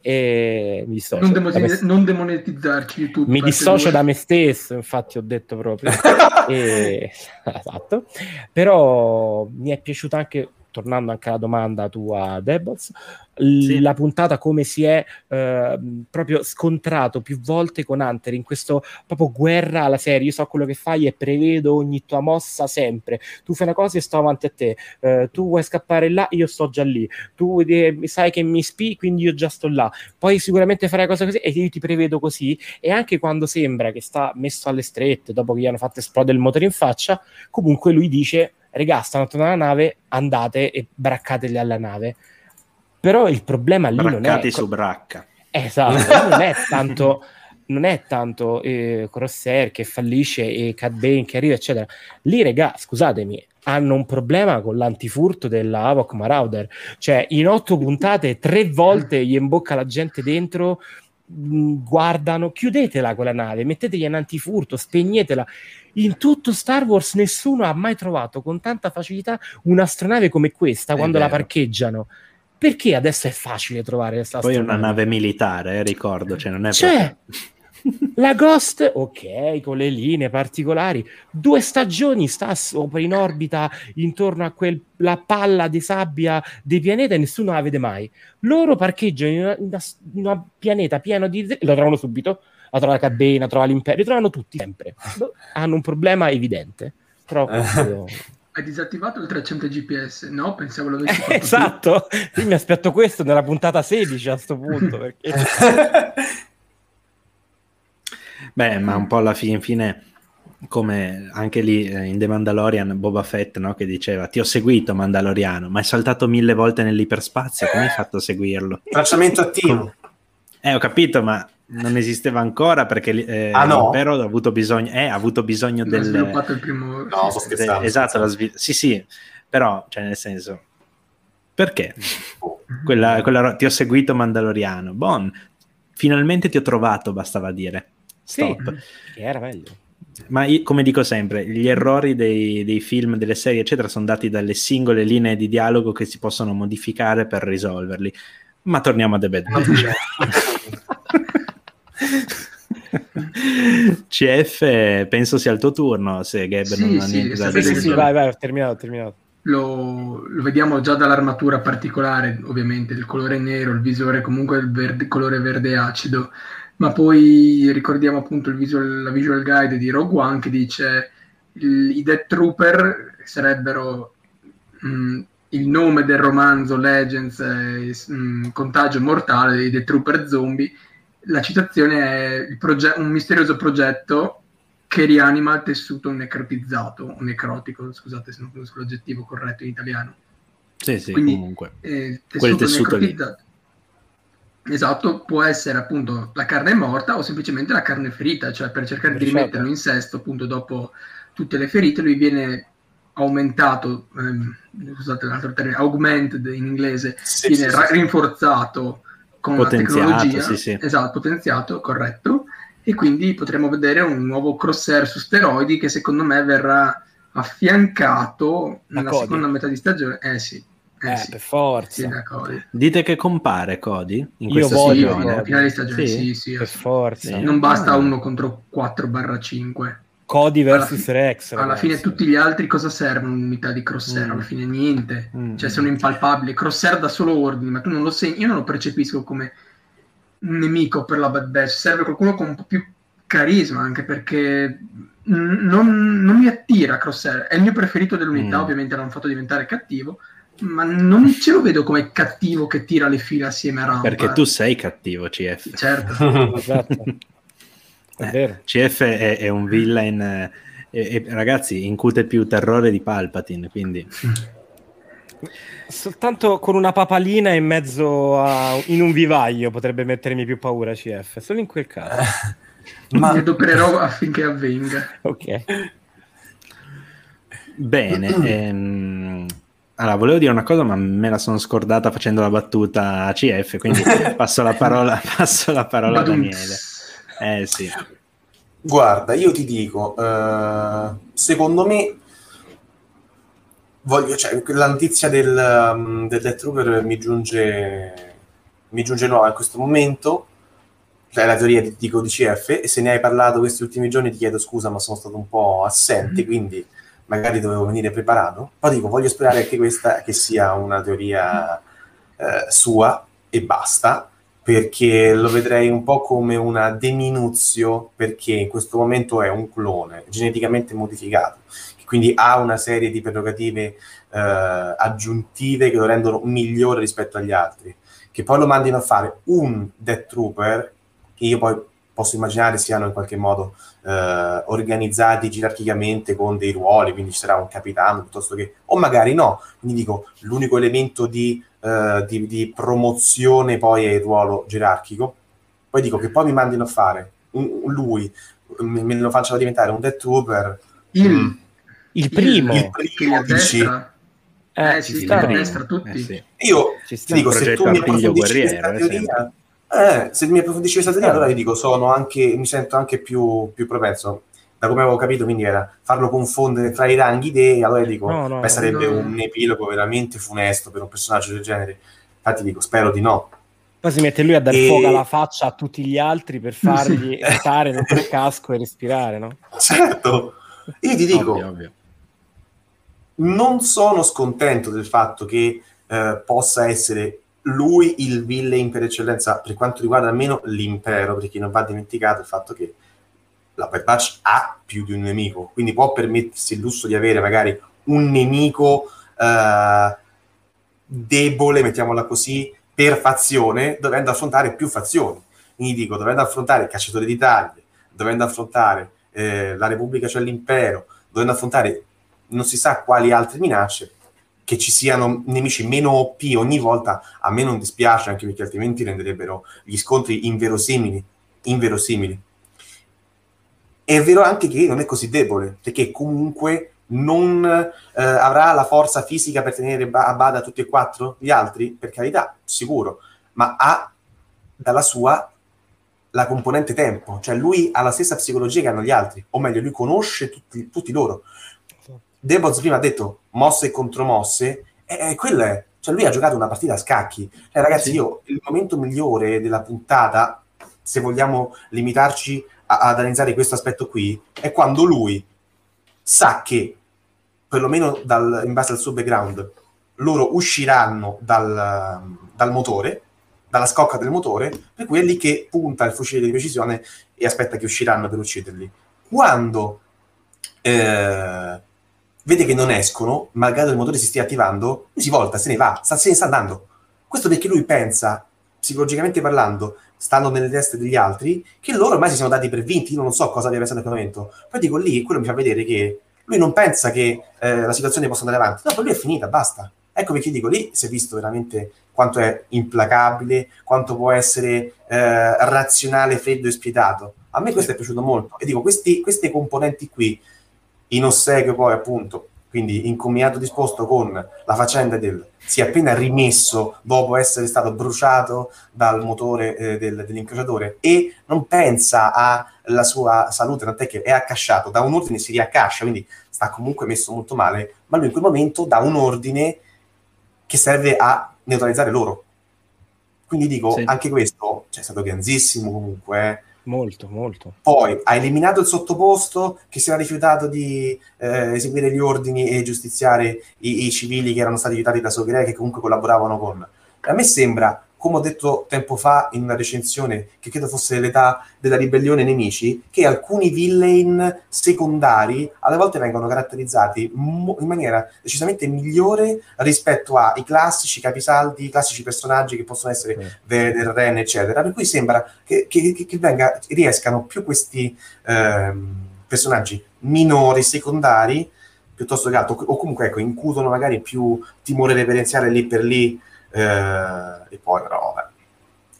e mi dissocio. Non, demo- me... non demonetizzarci YouTube. Mi dissocio da me stesso, infatti ho detto proprio. e... Esatto. Però mi è piaciuto anche tornando anche alla domanda tua, Debbols, sì. la puntata come si è eh, proprio scontrato più volte con Hunter in questo proprio guerra alla serie. Io so quello che fai e prevedo ogni tua mossa sempre. Tu fai una cosa e sto avanti a te. Eh, tu vuoi scappare là, io sto già lì. Tu eh, sai che mi spi, quindi io già sto là. Poi sicuramente farai cosa così e io ti prevedo così. E anche quando sembra che sta messo alle strette dopo che gli hanno fatto esplodere il motore in faccia, comunque lui dice regà, stanno tornando alla nave, andate e braccateli alla nave. Però il problema lì Braccati non è... su bracca. Esatto, non è tanto... non è tanto eh, Crosshair che fallisce e Cat Bane che arriva, eccetera. Lì, regà, scusatemi, hanno un problema con l'antifurto della Havok Marauder. Cioè, in otto puntate, tre volte gli imbocca la gente dentro, guardano, chiudetela quella nave, mettetegli un antifurto, spegnetela. In tutto Star Wars nessuno ha mai trovato con tanta facilità un'astronave come questa è quando vero. la parcheggiano. Perché adesso è facile trovare questa Poi è una nave militare, eh, ricordo, cioè non è cioè, La Ghost, ok, con le linee particolari, due stagioni sta sopra in orbita intorno a quella palla di sabbia dei pianeti e nessuno la vede mai. Loro parcheggiano in un pianeta pieno di... lo trovano subito, la trova la cabina, trova l'impero, li trovano tutti sempre. Boh, hanno un problema evidente. Però Hai disattivato il 300 GPS? No, pensavo lo avessi fatto. esatto, io mi aspetto questo nella puntata 16 a questo punto. Perché... Beh, ma un po' alla fine, fine come anche lì eh, in The Mandalorian Boba Fett no, che diceva ti ho seguito Mandaloriano ma è saltato mille volte nell'iperspazio come hai fatto a seguirlo? Tracciamento attivo eh ho capito ma non esisteva ancora perché eh, ah, no? l'impero ha avuto bisogno, eh, ha avuto bisogno del... sviluppato il primo... No, sto scherzando. De, esatto, la svil- sì sì, però, cioè nel senso, perché? Quella, quella, ti ho seguito Mandaloriano, bon, finalmente ti ho trovato, bastava dire. Stop. Sì, era meglio. Ma io, come dico sempre, gli errori dei, dei, film, delle serie, eccetera, sono dati dalle singole linee di dialogo che si possono modificare per risolverli. Ma torniamo a The Bad Batch. CF, penso sia il tuo turno. Se Gab sì, non ha sì, niente da sì, dire. Sì, vai, vai, ho terminato, ho terminato. Lo, lo, vediamo già dall'armatura particolare, ovviamente, il colore nero, il visore comunque il verde, colore verde acido, ma poi ricordiamo appunto il visual, la visual guide di Rogue One che dice il, i Death Trooper sarebbero mh, il nome del romanzo Legends, eh, mh, Contagio Mortale dei Death Trooper Zombie. La citazione è proge- un misterioso progetto che rianima il tessuto necrotizzato, o necrotico, scusate se non conosco l'aggettivo corretto in italiano. Sì, sì, Quindi, comunque. Eh, tessuto Quel tessuto lì. Esatto, può essere appunto la carne morta o semplicemente la carne ferita, cioè per cercare di rimetterlo in sesto appunto dopo tutte le ferite, lui viene aumentato, ehm, scusate l'altro termine, augmented in inglese, Sì, viene sì, ra- sì. rinforzato con la Potenziato, tecnologia, sì, sì. esatto, potenziato, corretto, e quindi potremo vedere un nuovo crosshair su steroidi che secondo me verrà affiancato nella seconda metà di stagione. Eh sì, eh, Eh, sì, per forza. Dite che compare Cody in Io questa voglio, Sì, stagione? finale di stagione, Sì? sì, sì, per forza. Sì. Non basta Ah. uno contro 4-5. Cody Alla vs fi- Rex. Alla ragazzi. fine tutti gli altri cosa servono un'unità di crosshair? Mm. Alla fine niente. Mm. Cioè sono impalpabili. Crosshair da solo ordini, ma tu non lo segni. Io non lo percepisco come un nemico per la Bad Batch. Serve qualcuno con un po' più carisma, anche perché non, non mi attira Crosshair. È il mio preferito dell'unità, Mm. ovviamente l'hanno fatto diventare cattivo. Ma non ce lo vedo come cattivo che tira le file assieme a Rampa. Perché tu sei cattivo, CF. Certo. Esatto. È Eh, vero. CF è, è un villain eh, e, e, ragazzi incute più terrore di Palpatine, quindi Soltanto con una papalina in mezzo a in un vivaio potrebbe mettermi più paura CF, solo in quel caso. Ma Mi adopererò affinché avvenga. Ok. bene. ehm, allora, volevo dire una cosa, ma me la sono scordata facendo la battuta a CF, quindi passo la parola, passo la parola a. Daniele. Eh sì, Guarda, io ti dico, eh, secondo me, voglio, cioè, la notizia del, um, del Death Trooper mi giunge, mi giunge nuova in questo momento, cioè la teoria di, dico di CF, e se ne hai parlato questi ultimi giorni ti chiedo scusa, ma sono stato un po' assente, quindi magari dovevo venire preparato. Poi dico, voglio sperare anche questa che sia una teoria eh, sua e basta, perché lo vedrei un po' come una deminuzio, perché in questo momento è un clone geneticamente modificato, che quindi ha una serie di prerogative eh, aggiuntive che lo rendono migliore rispetto agli altri. Che poi lo mandino a fare un Death Trooper, che io poi posso immaginare siano in qualche modo eh, organizzati gerarchicamente con dei ruoli, quindi ci sarà un capitano piuttosto che, o magari no, quindi dico l'unico elemento di, eh, di, di promozione poi è il ruolo gerarchico. Poi dico che poi mi mandino a fare un, un lui, me, me lo facciano diventare un Death Trooper. Il, Mm. Il primo. Il primo dici. Eh, Eh, ci sta. a destra tutti. Eh sì. io ti dico, se tu mi approfondisci questa eh, teoria, eh, se mi approfondisci questa teoria, Eh. allora io dico, sono anche, mi sento anche più, più propenso, da come avevo capito, quindi era farlo confondere tra i ranghi dei, allora dico, No, no, beh, sarebbe no. un epilogo veramente funesto per un personaggio del genere. Infatti dico, spero di no. Poi si mette lui a dar E- fuoco alla faccia a tutti gli altri per fargli stare nel casco e respirare, no? Certo, io ti dico, ovvio, ovvio. non sono scontento del fatto che eh, possa essere lui il villain per eccellenza per quanto riguarda almeno l'impero, perché non va dimenticato il fatto che la Bad Batch ha più di un nemico, quindi può permettersi il lusso di avere magari un nemico eh, debole, mettiamola così, per fazione, dovendo affrontare più fazioni. Quindi dico, dovendo affrontare il cacciatore di taglie, dovendo affrontare eh, la Repubblica c'è l'impero, dovendo affrontare non si sa quali altre minacce, che ci siano nemici meno OP ogni volta, a me non dispiace, anche perché altrimenti renderebbero gli scontri inverosimili. inverosimili. È vero anche che non è così debole, perché comunque non eh, avrà la forza fisica per tenere a bada tutti e quattro gli altri, per carità, sicuro, ma ha dalla sua la componente tempo, cioè lui ha la stessa psicologia che hanno gli altri, o meglio, lui conosce tutti, tutti loro. Deboz prima ha detto mosse e contromosse, e, e quello è, cioè lui ha giocato una partita a scacchi. Eh, ragazzi, sì. io il momento migliore della puntata, se vogliamo limitarci a, ad analizzare questo aspetto qui, è quando lui sa che, perlomeno dal, in base al suo background, loro usciranno dal, dal motore, dalla scocca del motore, per cui è lì che punta il fucile di precisione e aspetta che usciranno per ucciderli. Quando eh, vede che non escono, malgrado il motore si stia attivando, lui si volta, se ne va, sta, se ne sta andando. Questo perché lui pensa, psicologicamente parlando, stando nelle teste degli altri, che loro ormai si sono dati per vinti, io non so cosa abbia pensato in quel momento. Poi dico lì, quello mi fa vedere che lui non pensa che eh, la situazione possa andare avanti, no, per lui è finita, basta. Ecco perché dico lì si è visto veramente quanto è implacabile, quanto può essere eh, razionale, freddo e spietato. A me questo è piaciuto molto. E dico, questi, queste componenti qui, in ossequio poi appunto, quindi in commiato disposto con la faccenda del si è appena rimesso dopo essere stato bruciato dal motore eh, del, dell'incrociatore e non pensa alla sua salute, tant'è che è accasciato, da un ordine si riaccascia, quindi sta comunque messo molto male, ma lui in quel momento dà un ordine che serve a neutralizzare loro. Quindi dico, sì. anche questo cioè, è stato ganzissimo comunque, eh. Molto, molto. Poi ha eliminato il sottoposto che si era rifiutato di eh, eseguire gli ordini e giustiziare i, i, civili che erano stati aiutati da Sogre che comunque collaboravano con. A me sembra come ho detto tempo fa in una recensione, che credo fosse l'età della ribellione nemici, che alcuni villain secondari alle volte vengono caratterizzati in maniera decisamente migliore rispetto ai classici capisaldi, i classici personaggi che possono essere mm. Vader, Ren, eccetera. Per cui sembra che, che, che venga, riescano più questi ehm, personaggi minori, secondari, piuttosto che altro, o comunque ecco, incutono magari più timore reverenziale lì per lì eh, e poi però vabbè.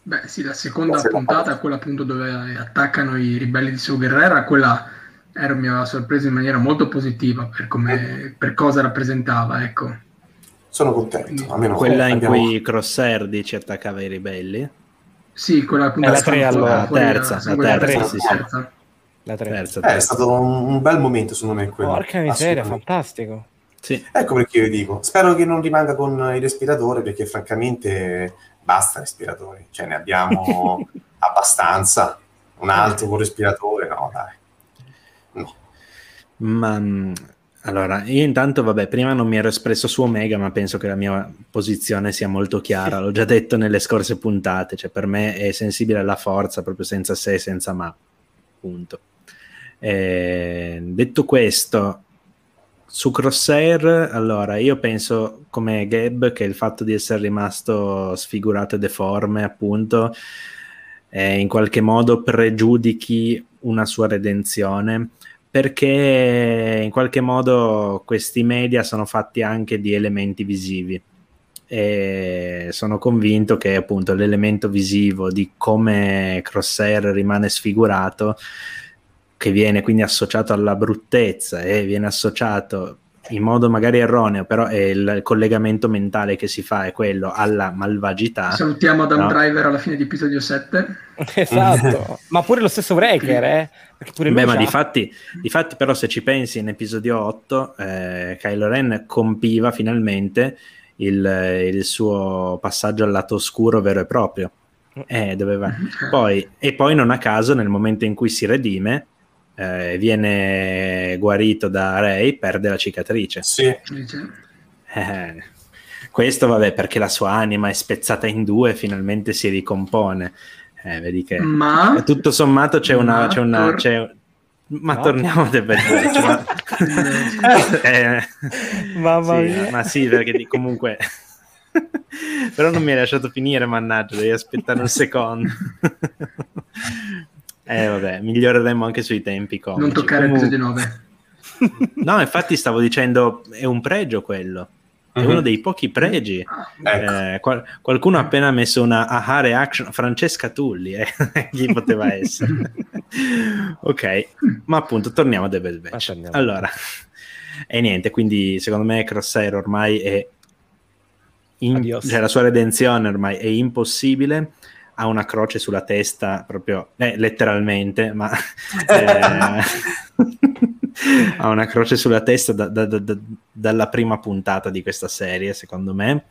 Beh sì, la seconda la puntata, quella appunto dove attaccano i ribelli di Su Guerrera, quella era, mi aveva sorpreso in maniera molto positiva per, come, per cosa rappresentava, ecco. Sono contento. Almeno quella in abbiamo... cui Crosshair dice attaccava i ribelli? Sì, quella appunto la, tre allora, terza, la, la terza, sì, sì. La terza. Eh, è stato un, un, bel momento secondo me quello. Porca miseria, fantastico. Sì. Ecco perché io dico, spero che non rimanga con il respiratore perché francamente basta respiratori, cioè ne abbiamo abbastanza, un altro con respiratore, no dai. No. Ma mm, allora, io intanto, vabbè, prima non mi ero espresso su Omega, ma penso che la mia posizione sia molto chiara, l'ho già detto nelle scorse puntate, cioè per me è sensibile alla forza, proprio senza se, senza ma, punto. Eh, detto questo, su Crosshair, allora, io penso come Gab che il fatto di essere rimasto sfigurato e deforme, appunto, eh, in qualche modo pregiudichi una sua redenzione, perché in qualche modo questi media sono fatti anche di elementi visivi. E sono convinto che appunto l'elemento visivo di come Crosshair rimane sfigurato che viene quindi associato alla bruttezza e viene associato in modo magari erroneo, però è il collegamento mentale che si fa è quello alla malvagità. Salutiamo Adam no? Driver alla fine di episodio 7. esatto, ma pure lo stesso Breaker, eh? Beh, ma di fatti, di fatti, però, se ci pensi, in episodio 8, eh, Kylo Ren compiva finalmente il, il, suo passaggio al lato oscuro vero e proprio. Eh, doveva... poi, e poi, non a caso, nel momento in cui si redime, eh, viene guarito da Ray, perde la cicatrice. Sì. Eh, questo vabbè perché la sua anima è spezzata in due e finalmente si ricompone. Eh, vedi che ma, tutto sommato c'è una... C'è una c'è, ma no. torniamo a The Bad Batch. ma, eh, Mamma sì, mia. Ma sì, perché comunque... Però non mi hai lasciato finire, mannaggia, devi aspettare un secondo. eh vabbè, miglioreremo anche sui tempi comici. Non toccare Comun- l'episodio 9. no, infatti stavo dicendo, è un pregio quello. È uh-huh. uno dei pochi pregi. Ecco. Eh, qual- qualcuno ha appena messo una aha reaction. Francesca Tulli, eh? chi poteva essere? ok, ma appunto torniamo a The Batch. Allora, e niente, quindi secondo me Crosshair ormai è in, cioè, la sua redenzione ormai è impossibile ha una croce sulla testa proprio eh, letteralmente ma eh, ha una croce sulla testa da, da, da, dalla prima puntata di questa serie secondo me.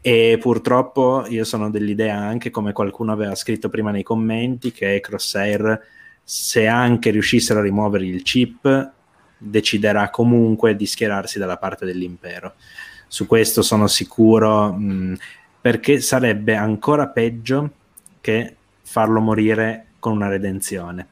E purtroppo io sono dell'idea anche come qualcuno aveva scritto prima nei commenti che Crosshair se anche riuscissero a rimuovere il chip deciderà comunque di schierarsi dalla parte dell'impero. Su questo sono sicuro, mh, perché sarebbe ancora peggio che farlo morire con una redenzione,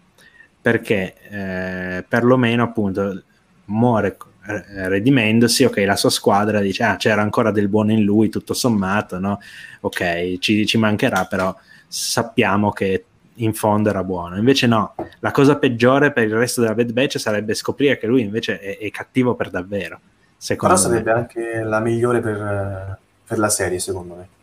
perché eh, perlomeno appunto muore eh, redimendosi, ok, la sua squadra dice, ah, c'era ancora del buono in lui, tutto sommato, no? Ok, ci, ci mancherà, però sappiamo che in fondo era buono. Invece no, la cosa peggiore per il resto della Bad Batch sarebbe scoprire che lui invece è, è cattivo per davvero. Secondo Però sarebbe anche la migliore per, per, la serie, secondo me.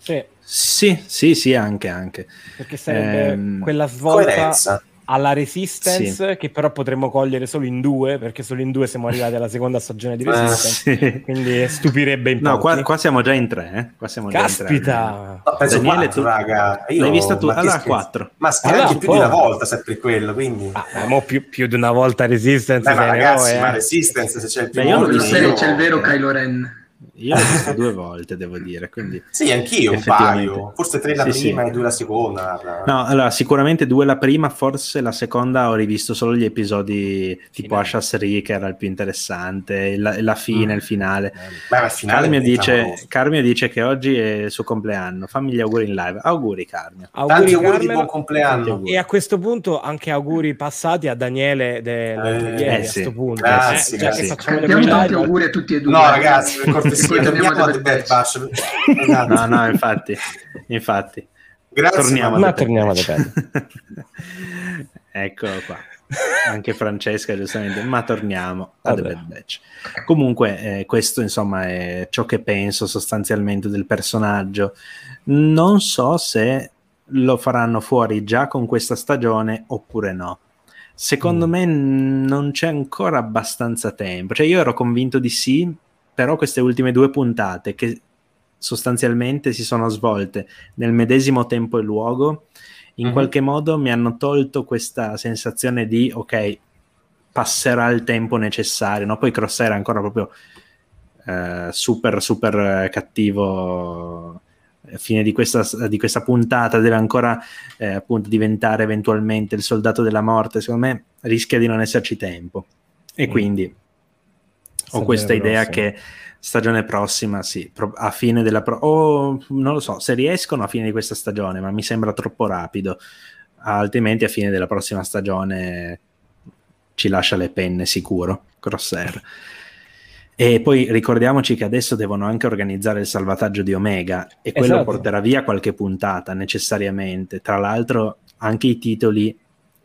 Sì. Sì, sì, sì, anche, anche. Perché sarebbe ehm, quella svolta coerenza alla Resistance, sì. che però potremmo cogliere solo in due, perché solo in due siamo arrivati alla seconda stagione di ah, Resistance. Eh, sì. Quindi stupirebbe in No, qua, qua, siamo già in tre. Eh? Qua siamo Caspita! No, penso Daniele, quattro, tu raga. Io, l'hai vista tu? Allora, quattro. Ma allora, anche più di una volta, sempre quello, quindi... Ah, mo più, più, di una volta Resistance. Beh, ma ragazzi, eroe, ma eh. Resistance, se c'è il primo... Beh, io c'è il vero Kylo Ren. Io l'ho visto due volte, devo dire. Quindi, sì, anch'io un paio. Forse tre la sì, prima sì. e due la seconda. No, allora, sicuramente due la prima, forse la seconda ho rivisto solo gli episodi tipo Ashas Ri, che era il più interessante, la, la fine, mm. il finale. Beh, il finale Carmio, dice, Carmio dice che oggi è il suo compleanno. Fammi gli auguri in live. Auguri, Carmio. Auguri, Tanti auguri Carmelo, di buon compleanno. E a questo punto anche auguri passati a Daniele del eh, eh, sì. a questo punto. Grazie, eh, grazie. Facciamo tanti auguri a tutti e due. No, ragazzi, per cortesia poi torniamo a The Bad Batch. No, no, infatti, infatti. Grazie, torniamo ma torniamo a The Bad. Eccolo qua. Anche Francesca, giustamente, ma torniamo a The Bad Batch. Comunque, eh, questo insomma è ciò che penso sostanzialmente del personaggio. Non so se lo faranno fuori già con questa stagione oppure no. Secondo mm. me non c'è ancora abbastanza tempo. Cioè, io ero convinto di sì, però queste ultime due puntate che sostanzialmente si sono svolte nel medesimo tempo e luogo, in mm-hmm. qualche modo mi hanno tolto questa sensazione di ok, passerà il tempo necessario, no? Poi Cross era ancora proprio eh, super super cattivo a fine di questa, di questa puntata deve ancora eh, appunto diventare eventualmente il soldato della morte secondo me rischia di non esserci tempo e mm. quindi ho questa idea che stagione prossima, sì, a fine della pro- o non lo so, se riescono a fine di questa stagione, ma mi sembra troppo rapido. Altrimenti a fine della prossima stagione ci lascia le penne sicuro, Crosshair. E poi ricordiamoci che adesso devono anche organizzare il salvataggio di Omega e quello esatto. porterà via qualche puntata necessariamente. Tra l'altro anche i titoli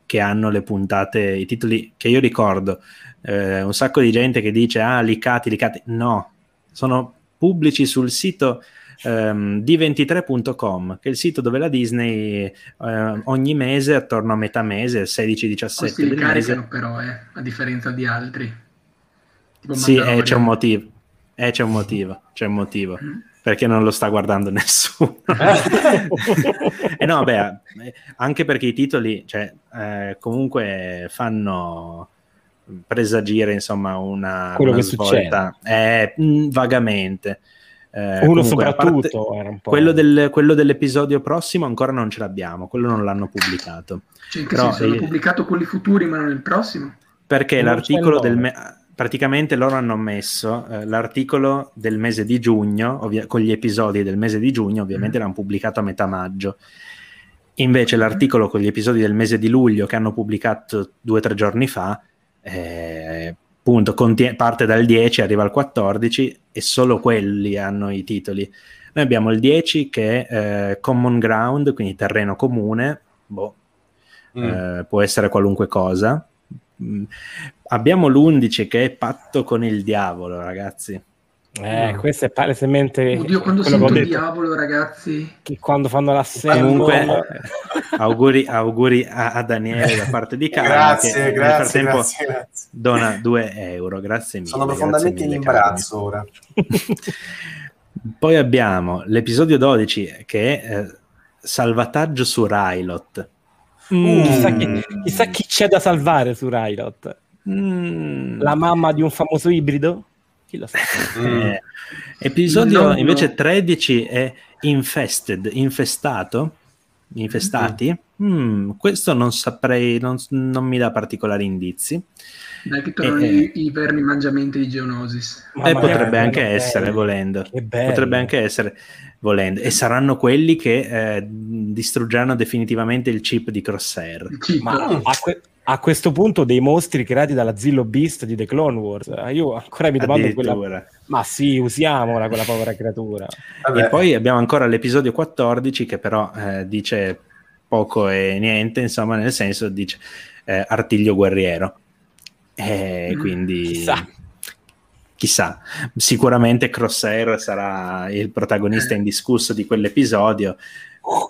che hanno le puntate, i titoli che io ricordo, eh, un sacco di gente che dice ah, licati, licati. No, sono pubblici sul sito um, d23.com, che è il sito dove la Disney uh, ogni mese, attorno a metà mese, 16-17 si del mese... però, eh, a differenza di altri. Tipo sì, eh, c'è un motivo. Eh, c'è un motivo, c'è un motivo. Mm. Perché non lo sta guardando nessuno. e eh no, beh, anche perché i titoli, cioè, eh, comunque fanno presagire insomma una, quello una che svolta. Eh, mh, vagamente. Eh, uno soprattutto un quello, del, quello, dell'episodio prossimo ancora non ce l'abbiamo quello non l'hanno pubblicato. Cioè, in che Però, senso, hanno pubblicato quelli futuri ma non il prossimo. Perché non l'articolo del me- praticamente loro hanno messo eh, l'articolo del mese di giugno ovvia- con gli episodi del mese di giugno ovviamente mm. l'hanno pubblicato a metà maggio. Invece l'articolo con gli episodi del mese di luglio che hanno pubblicato due o tre giorni fa eh, appunto contie- parte dal 10, arriva al 14 e solo quelli hanno i titoli. Noi abbiamo il 10 che è eh, Common Ground, quindi terreno comune, boh, mm. eh, può essere qualunque cosa. Mm. Abbiamo l'11 che è patto con il diavolo, ragazzi. Eh, no. questo è palesemente. Oddio, quando sento il diavolo, ragazzi. Che quando fanno l'assemblea. Comunque, auguri, auguri a, a, Daniele da parte di Carlo. grazie, che grazie, nel frattempo grazie, grazie. dona 2 euro. Grazie mille. Sono profondamente mille, in imbarazzo ora. Poi abbiamo l'episodio 12 che è eh, Salvataggio su Rylot. Mm. Chissà, chi, chissà, chi, c'è da salvare su Rylot. Mm. La mamma di un famoso ibrido? Chi lo sa? Eh, episodio no, invece no. 13 è Infested, infestato, infestati. Mm. Mm, questo non saprei, non, non, mi dà particolari indizi. Dai, che tornano eh, i, i, vermi mangiamenti di Geonosis. E eh, potrebbe anche essere, bello. volendo. Potrebbe anche essere, volendo. E saranno quelli che eh, distruggeranno definitivamente il chip di Crosshair. Ma a, que- a, questo punto dei mostri creati dalla Zillow Beast di The Clone Wars. Eh, io ancora mi domando quella... Ma sì, usiamola quella povera creatura. Vabbè. E poi abbiamo ancora l'episodio 14 che però eh, dice poco e niente, insomma, nel senso dice eh, artiglio guerriero. E mm, quindi... Chissà chissà, sicuramente Crosshair sarà il protagonista indiscusso di quell'episodio.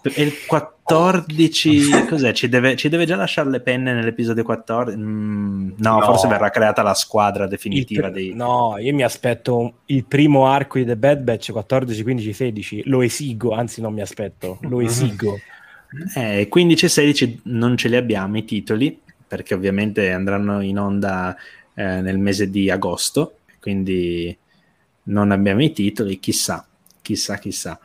E il 14, cos'è? Ci deve, ci deve, già lasciare le penne nell'episodio 14? Mm, no, no, forse verrà creata la squadra definitiva. Pr- dei... No, io mi aspetto il primo arco di The Bad Batch 14, 15, 16. Lo esigo, anzi, non mi aspetto, lo esigo. Eh, 15 e 16 non ce li abbiamo i titoli perché ovviamente andranno in onda eh, nel mese di agosto quindi non abbiamo i titoli, chissà, chissà, chissà.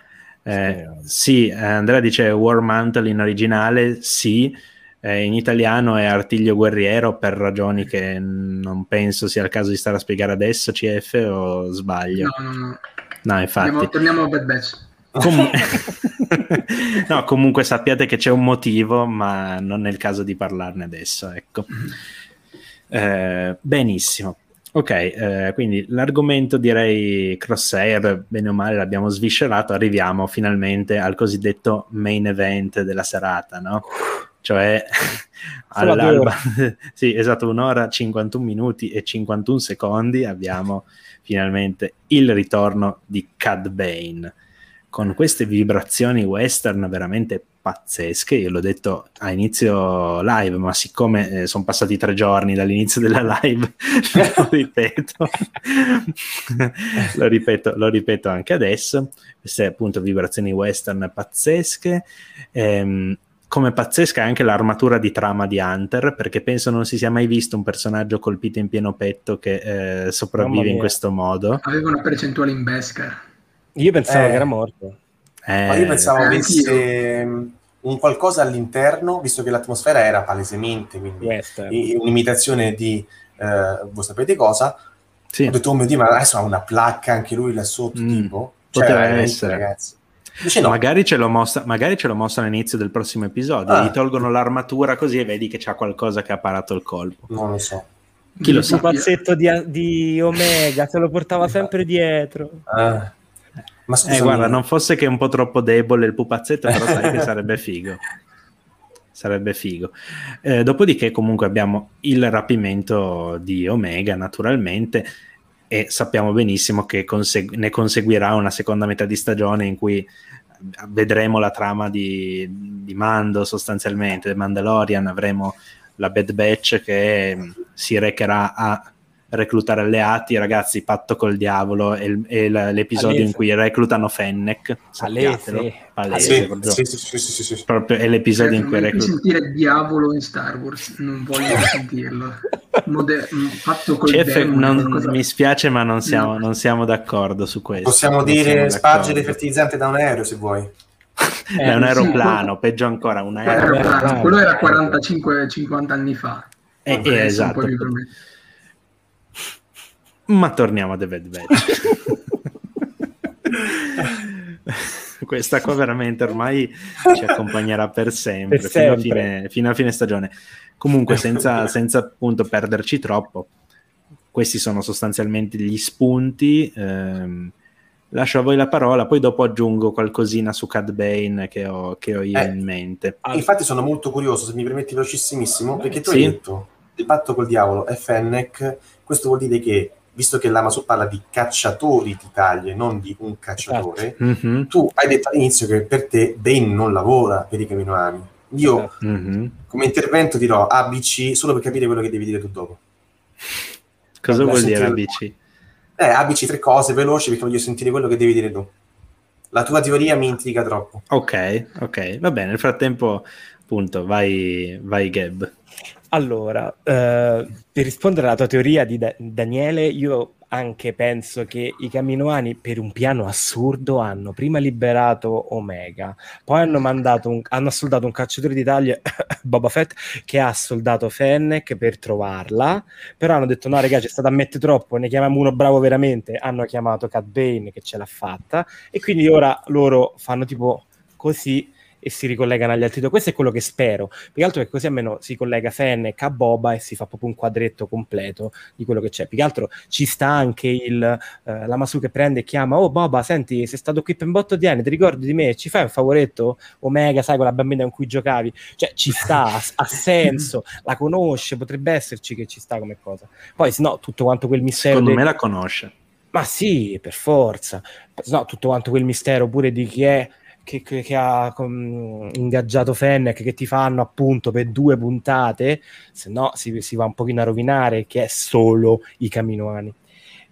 Eh, sì, Andrea dice War Mantle in originale, sì, eh, in italiano è Artiglio Guerriero per ragioni che non penso sia il caso di stare a spiegare adesso, CF, o sbaglio? No, no, no. No, infatti. Andiamo, torniamo a Bad Batch. Com- no, comunque sappiate che c'è un motivo, ma non è il caso di parlarne adesso, ecco. Mm-hmm. Eh, benissimo. Ok, eh, quindi l'argomento direi crosshair, bene o male l'abbiamo sviscerato, arriviamo finalmente al cosiddetto main event della serata, no? Cioè all'alba, sì, esatto, un'ora, 51 minuti e 51 secondi abbiamo finalmente il ritorno di Cad Bane con queste vibrazioni western veramente pazzesche. Io l'ho detto a inizio live, ma siccome eh, sono passati tre giorni dall'inizio della live, lo ripeto, lo ripeto, lo ripeto anche adesso. Queste appunto vibrazioni western pazzesche. Ehm, come pazzesca è anche l'armatura di trama di Hunter, perché penso non si sia mai visto un personaggio colpito in pieno petto che eh, sopravvive in questo modo. Aveva una percentuale in Beskar. Io pensavo eh, che era morto. Eh, ma io pensavo avesse un qualcosa all'interno, visto che l'atmosfera era palesemente quindi un'imitazione di eh, voi sapete cosa. Sì. Ho detto, oh mio Dio, ma adesso ha una placca anche lui là sotto, mm, tipo. Cioè, poteva essere. Ragazzi. No. Magari, ce lo mostra, magari ce lo mostra all'inizio del prossimo episodio. Ah. Gli tolgono l'armatura così e vedi che c'è qualcosa che ha parato il colpo. Non lo so. Chi lo sa? Il pupazzetto di, di Omega se lo portava sempre dietro. Ah. Ma scusami, eh, guarda, non fosse che è un po' troppo debole il pupazzetto, però sai che sarebbe figo. Sarebbe figo. Eh, dopodiché, comunque, abbiamo il rapimento di Omega, naturalmente, e sappiamo benissimo che consegu- ne conseguirà una seconda metà di stagione in cui vedremo la trama di, di Mando sostanzialmente, The Mandalorian, avremo la Bad Batch che si recherà a reclutare alleati, ragazzi, patto col diavolo, è l'episodio Palese. in cui reclutano Fennec, sappiatelo, Palese, sì, sì, sì, sì, proprio è l'episodio in cui reclutano... sentire il diavolo in Star Wars, non voglio sentirlo. Moder- fatto col Chef, demone, non, mi spiace, ma non siamo, no. non siamo, d'accordo su questo. Possiamo dire spargere fertilizzante da un aereo, se vuoi. Eh, è un aeroplano, sì, peggio ancora, un aeroplano. Quello era 45-50 anni fa. Eh, eh, esatto. Ma torniamo a The Bad Batch. Questa qua veramente ormai ci accompagnerà per sempre, per sempre. Fino, a fine, fino, a fine, stagione. Comunque, senza, senza appunto perderci troppo, questi sono sostanzialmente gli spunti ehm, lascio a voi la parola, poi dopo aggiungo qualcosina su Cad Bane che ho, che ho io eh, in mente. Infatti sono molto curioso, se mi permetti velocissimissimo, perché tu sì. hai detto il patto col diavolo è Fennec, questo vuol dire che visto che l'Amazon parla di cacciatori di taglie, non di un cacciatore, mm-hmm. tu hai detto all'inizio che per te Bane non lavora per i caminoani. Io mm-hmm. come intervento dirò ABC solo per capire quello che devi dire tu dopo. Cosa vuol dire ABC? Eh, ABC tre cose veloci perché voglio sentire quello che devi dire tu. La tua teoria mi intriga troppo. Ok, ok, va bene. Nel frattempo, appunto, vai, vai Gab. Allora, eh, per rispondere alla tua teoria di da- Daniele, io anche penso che i Caminoani per un piano assurdo hanno prima liberato Omega, poi hanno mandato un, hanno assoldato un cacciatore d'Italia, Boba Fett, che ha assoldato Fennec per trovarla, però hanno detto no ragazzi c'è stato a mettere troppo, ne chiamiamo uno bravo veramente, hanno chiamato Cat Bane che ce l'ha fatta e quindi ora loro fanno tipo così e si ricollegano agli altri due. Questo è quello che spero. Più che altro che così almeno si collega Fennec a Boba e si fa proprio un quadretto completo di quello che c'è. Più che altro ci sta anche il eh, la Masu che prende e chiama: Oh Boba, senti, sei stato qui per un botto di anni, ti ricordi di me? Ci fai un favoretto? Omega, sai, quella bambina con cui giocavi? Cioè, ci sta, ha, senso, la conosce, potrebbe esserci che ci sta come cosa. Poi, se no, tutto quanto quel mistero. Secondo me la conosce. Ma sì, per forza. No, tutto quanto quel mistero pure di chi è che, che, che ha com, ingaggiato Fennec che ti fanno appunto per due puntate, se no si, si va un pochino a rovinare, che è solo i caminoani.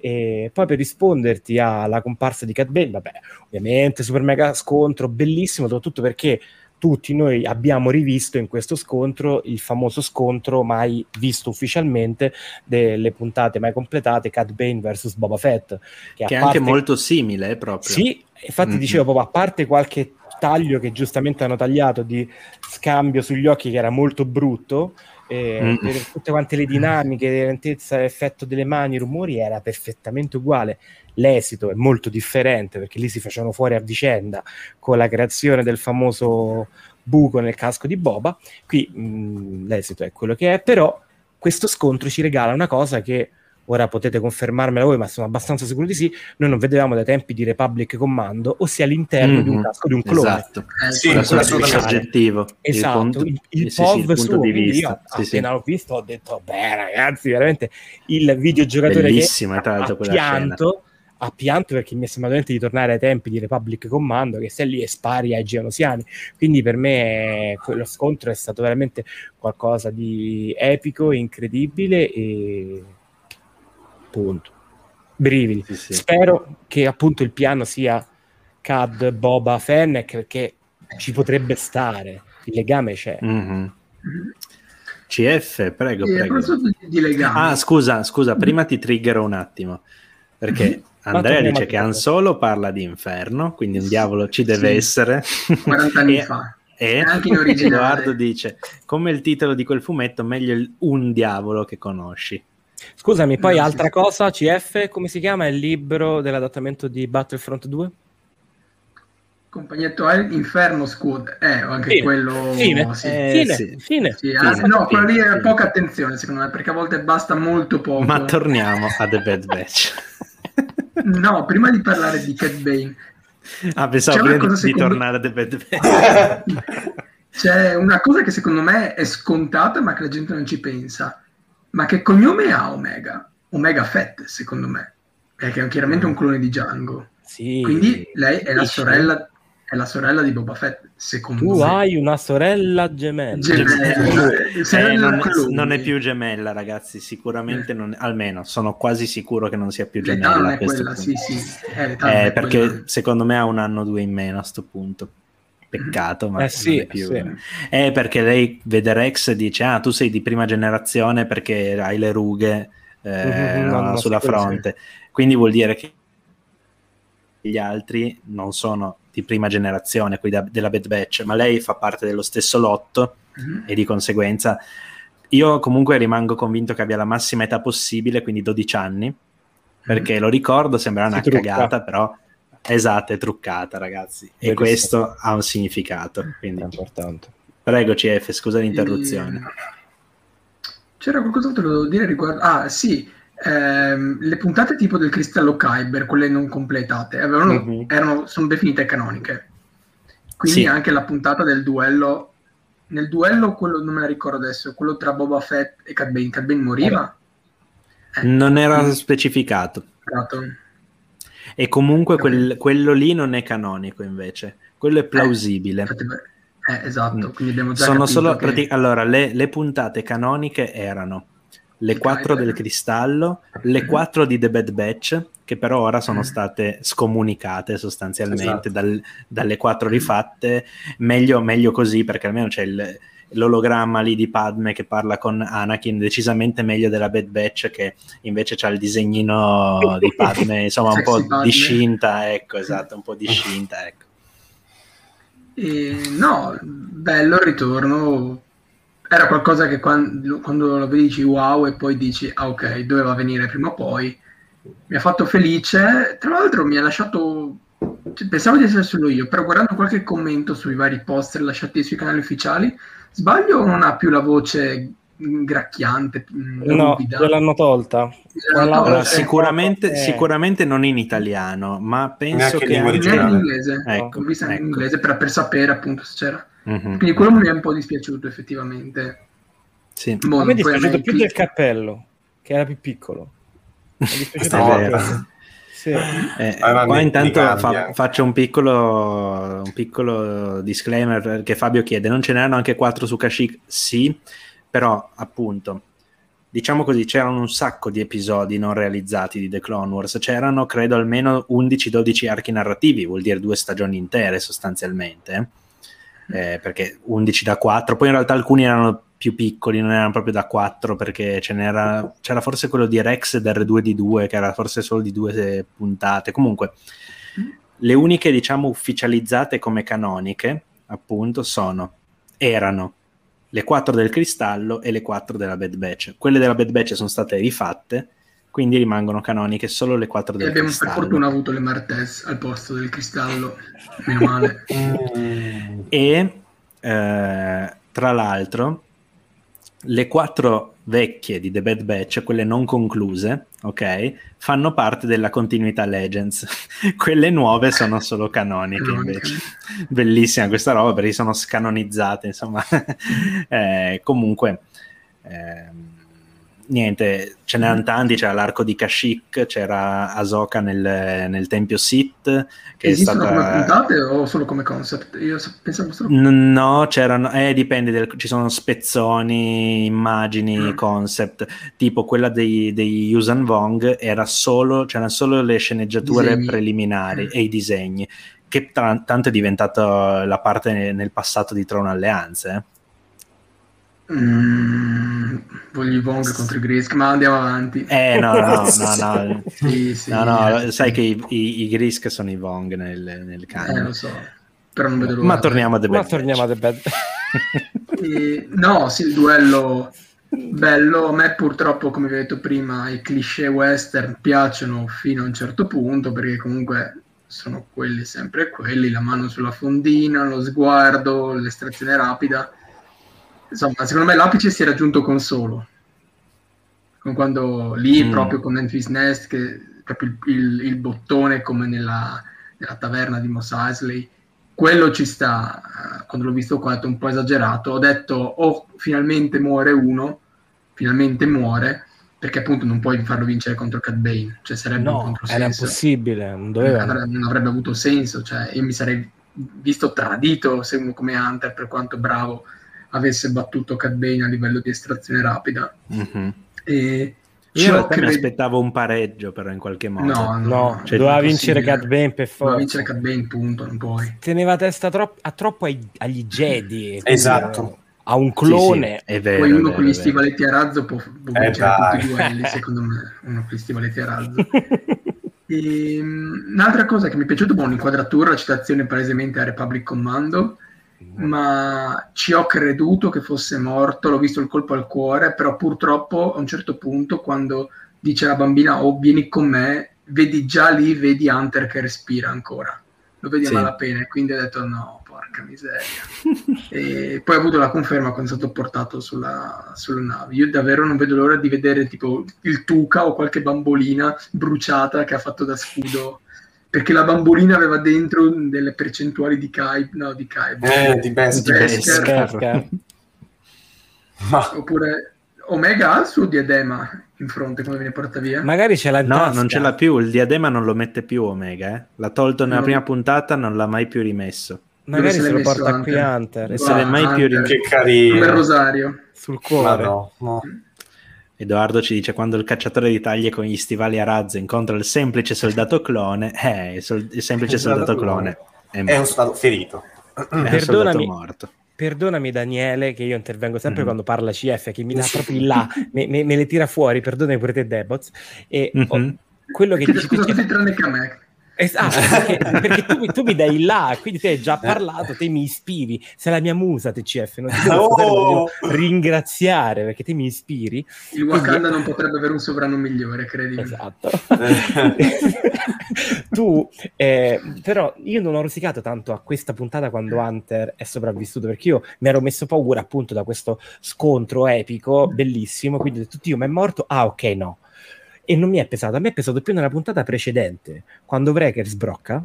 E poi per risponderti alla comparsa di Cat Bane, vabbè, ovviamente super mega scontro, bellissimo, soprattutto perché tutti noi abbiamo rivisto in questo scontro il famoso scontro mai visto ufficialmente delle puntate mai completate Cat Bane vs Boba Fett che, che è parte... anche molto simile proprio sì infatti mm-hmm. dicevo proprio a parte qualche taglio che giustamente hanno tagliato di scambio sugli occhi che era molto brutto eh, mm. per tutte quante le dinamiche, lentezza, effetto delle mani, i rumori era perfettamente uguale. L'esito è molto differente perché lì si facevano fuori a vicenda con la creazione del famoso buco nel casco di Boba. Qui mh, mm, l'esito è quello che è, però questo scontro ci regala una cosa che ora potete confermarmela voi, ma sono abbastanza sicuro di sì, noi non vedevamo dai tempi di Republic Commando, ossia all'interno mm-hmm. di un mhm. casco di un clone. Esatto, eh, sì, assolutamente oggettivo. Esatto, il, il, il, sì, POV sì, il suo, di vista. Io, sì, appena l'ho visto ho detto, beh ragazzi, veramente il videogiocatore Bellissima, che ha pianto, ha pianto perché mi è sembrato di tornare ai tempi di Republic Commando che sei lì e spari ai geonosiani quindi per me quello scontro è stato veramente qualcosa di epico incredibile e punto. Brividi. Sì, sì. Spero che appunto il piano sia Cad, Boba, Fennec, perché ci potrebbe stare, il legame c'è. Mm-hmm. CF, prego, sì, prego. Di ah, scusa, scusa, prima ti triggerò un attimo, perché mm-hmm. Andrea dice che Han Solo parla di inferno, quindi un diavolo ci deve essere. 40 anni e, fa. E Edoardo dice, come il titolo di quel fumetto, meglio il, un diavolo che conosci. Scusami, poi no, altra sì. cosa, CF, come si chiama il libro dell'adattamento di Battlefront 2? Compagnetto Inferno Squad, eh, anche fine. quello... Fine, sì. eh, fine, sì. fine. Sì, ah, no, quello lì è poca attenzione secondo me, perché a volte basta molto poco. Ma torniamo a The Bad Batch. no, prima di parlare di Cat Bane... Ah, pensavo prima di, secondo... di tornare a The Bad Batch. C'è una cosa che secondo me è scontata, ma che la gente non ci pensa ma che cognome ha Omega? Omega Fett, secondo me, perché è chiaramente un clone di Django. Sì. Quindi lei è la sorella è la sorella di Boba Fett, secondo tu me. Tu hai una sorella gemella. gemella. Eh, non, non, è più gemella, ragazzi, sicuramente eh. non, almeno sono quasi sicuro che non sia più gemella. È quella, sì, sì. Eh, è perché quella. secondo me ha un anno o due in meno a questo punto. Peccato, ma eh sì, è più. Sì. È perché lei vede Rex e dice: Ah, tu sei di prima generazione perché hai le rughe eh, mm-hmm, no, sulla fronte. Quindi vuol dire che gli altri non sono di prima generazione, quelli da, della Bad Batch, ma lei fa parte dello stesso lotto mm-hmm. e di conseguenza io comunque rimango convinto che abbia la massima età possibile, quindi 12 anni, perché mm-hmm. lo ricordo, sembra una cagata, però Esatto, è truccata, ragazzi. E questo ha un significato. Quindi... È importante. Prego, CF, scusa l'interruzione. E... C'era qualcos'altro che dovevo dire riguardo... Ah, sì, ehm, le puntate tipo del Cristallo Kyber, quelle non completate, avevano, Mhm. erano, sono definite canoniche. Quindi Sì. anche la puntata del duello, nel duello, quello non me la ricordo adesso, quello tra Boba Fett e Cad Bane, Cad Bane moriva? Eh, Non era Mm. specificato. Esatto. E comunque quel- quello lì non è canonico invece. Quello è plausibile. Infatti, beh, eh, esatto, Mm. quindi abbiamo già Sono solo che- prati- allora le, le puntate canoniche erano le Il 4 Kyber. del cristallo, le 4 di The Bad Batch, che però ora sono Mm. state scomunicate sostanzialmente Esatto. dal- dalle 4 rifatte. Meglio, meglio così perché almeno c'è il- l'ologramma lì di Padme che parla con Anakin, decisamente meglio della Bad Batch che invece c'ha il disegnino di Padme, insomma un po' Padme. discinta, ecco, esatto, un po' discinta, ecco. E, no, bello il ritorno. Era qualcosa che quando, quando lo vedi dici wow e poi dici ah ok, doveva venire prima o poi. Mi ha fatto felice. Tra l'altro mi ha lasciato... cioè, Pensavo di essere solo io, però guardando qualche commento sui vari poster lasciati sui canali ufficiali, sbaglio o non ha più la voce gracchiante, mm, No, l'hanno tolta. L'hanno tolta? sicuramente, Eh. sicuramente non in italiano, ma penso Neanche che in inglese, Ecco, vista in ecco. inglese per, per sapere appunto se c'era. Mhm. Quindi quello mi è un po' dispiaciuto effettivamente. Sì. Boh, A me è dispiaciuto più del cappello, che era più piccolo. Mi è dispiaciuto Sì. Eh, ma qua mi- intanto fa- faccio un piccolo, un piccolo disclaimer perché Fabio chiede: non ce n'erano anche quattro su Kashyyyk? Sì, però appunto, diciamo così, c'erano un sacco di episodi non realizzati di The Clone Wars. C'erano, credo, almeno 11-12 archi narrativi, vuol dire due stagioni intere sostanzialmente. eh. Eh, perché 11 da 4, poi in realtà alcuni erano più piccoli, non erano proprio da 4 perché ce n'era, c'era forse quello di Rex ed R2D2 che era forse solo di due puntate. Comunque, le uniche diciamo ufficializzate come canoniche appunto sono, erano le 4 del cristallo e le 4 della Bad Batch. Quelle della Bad Batch sono state rifatte, quindi rimangono canoniche solo le 4 E del abbiamo per cristallo. fortuna avuto le Martez al posto del cristallo, meno male. E eh, tra l'altro, le quattro vecchie di The Bad Batch, quelle non concluse, ok, fanno parte della continuità Legends. quelle nuove sono solo canoniche invece. Bellissima questa roba perché sono scanonizzate, insomma. Eh, comunque, ehm, niente, ce n'erano tanti, c'era l'arco di Kashyyyk, c'era Ahsoka nel, nel tempio Sith, che Esistono come stata... puntate o solo come concept? Io pensavo solo... N- No, c'erano, eh, dipende, del- ci sono spezzoni, immagini, Mm. concept, tipo quella dei, dei Yuuzhan Vong, era solo, c'erano solo le sceneggiature Disegni. preliminari Mm. e i disegni, che tra- tanto è diventato la parte ne- nel passato di Throne Alleanze. eh. Mm, voglio i Vong contro i Grisk, ma andiamo avanti. Eh, no, no, no, no. Sì, sì, No, no, eh, sai che i, i, i Grisk sono i Vong nel, nel Eh, canone. lo so, però non vedo l'ora. Ma torniamo a The Ma Bad torniamo a. The Bad E- no, sì, il duello bello. A me purtroppo, come vi ho detto prima, i cliché western piacciono fino a un certo punto, perché comunque sono quelli sempre quelli, la mano sulla fondina, lo sguardo, l'estrazione rapida. Insomma, secondo me l'apice si è raggiunto con solo. Con quando lì, Mm. proprio con Enfys Nest, che proprio il, il- il bottone come nella, nella taverna di Mos Eisley, quello ci sta. eh, Quando l'ho visto qua, detto un po' esagerato. Ho detto, oh, finalmente muore uno, finalmente muore, perché appunto non puoi farlo vincere contro Cat Bane, cioè sarebbe un No, era controsenso. impossibile, non Non doveva. avrebbe, non avrebbe avuto senso, cioè io mi sarei visto tradito se uno come Hunter, per quanto bravo, avesse battuto Cat Bane a livello di estrazione rapida. Mhm. E Io in realtà mi cre- aspettavo un pareggio, però in qualche modo. No, no, No, Cioè, doveva vincere. Cat Bane per Doveva forza. vincere Cat Bane, punto, non puoi. Teneva testa troppo- a troppo ai- agli Jedi. Esatto. A un Sì, clone. sì, è vero. Poi è uno vero, con gli stivaletti a razzo può, può Eh, vincere dai. tutti i duelli, secondo me, uno con gli stivaletti a razzo. E, um, un'altra cosa che mi è piaciuta, boh, l'inquadratura, la citazione palesemente a Republic Commando, ma ci ho creduto che fosse morto, l'ho visto il colpo al cuore, però purtroppo a un certo punto quando dice alla bambina oh vieni con me, vedi già lì, vedi Hunter che respira ancora, lo vedi Sì. a malapena, e quindi ho detto no, porca porca miseria. e poi ho avuto la conferma quando è stato portato sulla, sulla nave. Io davvero non vedo l'ora di vedere tipo il Tuca o qualche bambolina bruciata che ha fatto da scudo perché la bambolina aveva dentro delle percentuali di Kai, no, di Kai, eh, di Beskar. Ma... Oppure Omega ha il suo diadema in fronte quando viene portato via? Magari ce l'ha in No, tasca. non ce l'ha più, il diadema non lo mette più Omega, eh. L'ha tolto nella No. prima puntata, non l'ha mai più rimesso. Magari se se lo porta messo qui Hunter? Hunter E se l'è mai più Hunter. rimesso. Che Come carino. Rosario. sul Ma cuore. no, no. Edoardo ci dice quando il cacciatore di taglie con gli stivali a razzo incontra il semplice soldato clone, eh, il, sol- il semplice Il soldato soldato clone è, È un stato ferito. è un soldato Perdonami. morto. Perdonami Daniele che io intervengo sempre Mhm. quando parla CF che mi dà proprio in là, me, me- me le tira fuori, perdonami pure te Debots. E ho- Mhm. quello che dici scusa tutti tranne che a me. Esatto, perché, perché tu, mi- tu mi dai il là, quindi te hai già parlato, te mi ispiri, sei la mia musa TCF, non ti devo, Oh! devo ringraziare perché te mi ispiri. Il Wakanda non potrebbe avere un sovrano migliore, credimi. Esatto. tu, eh, però, io non ho rosicato tanto a questa puntata quando Hunter è sopravvissuto perché io mi ero messo paura appunto da questo scontro epico, bellissimo. Quindi ho detto, Dio, ma è morto? Ah, ok, no. E non mi è pesato, a me è pesato più nella puntata precedente, quando Breaker sbrocca,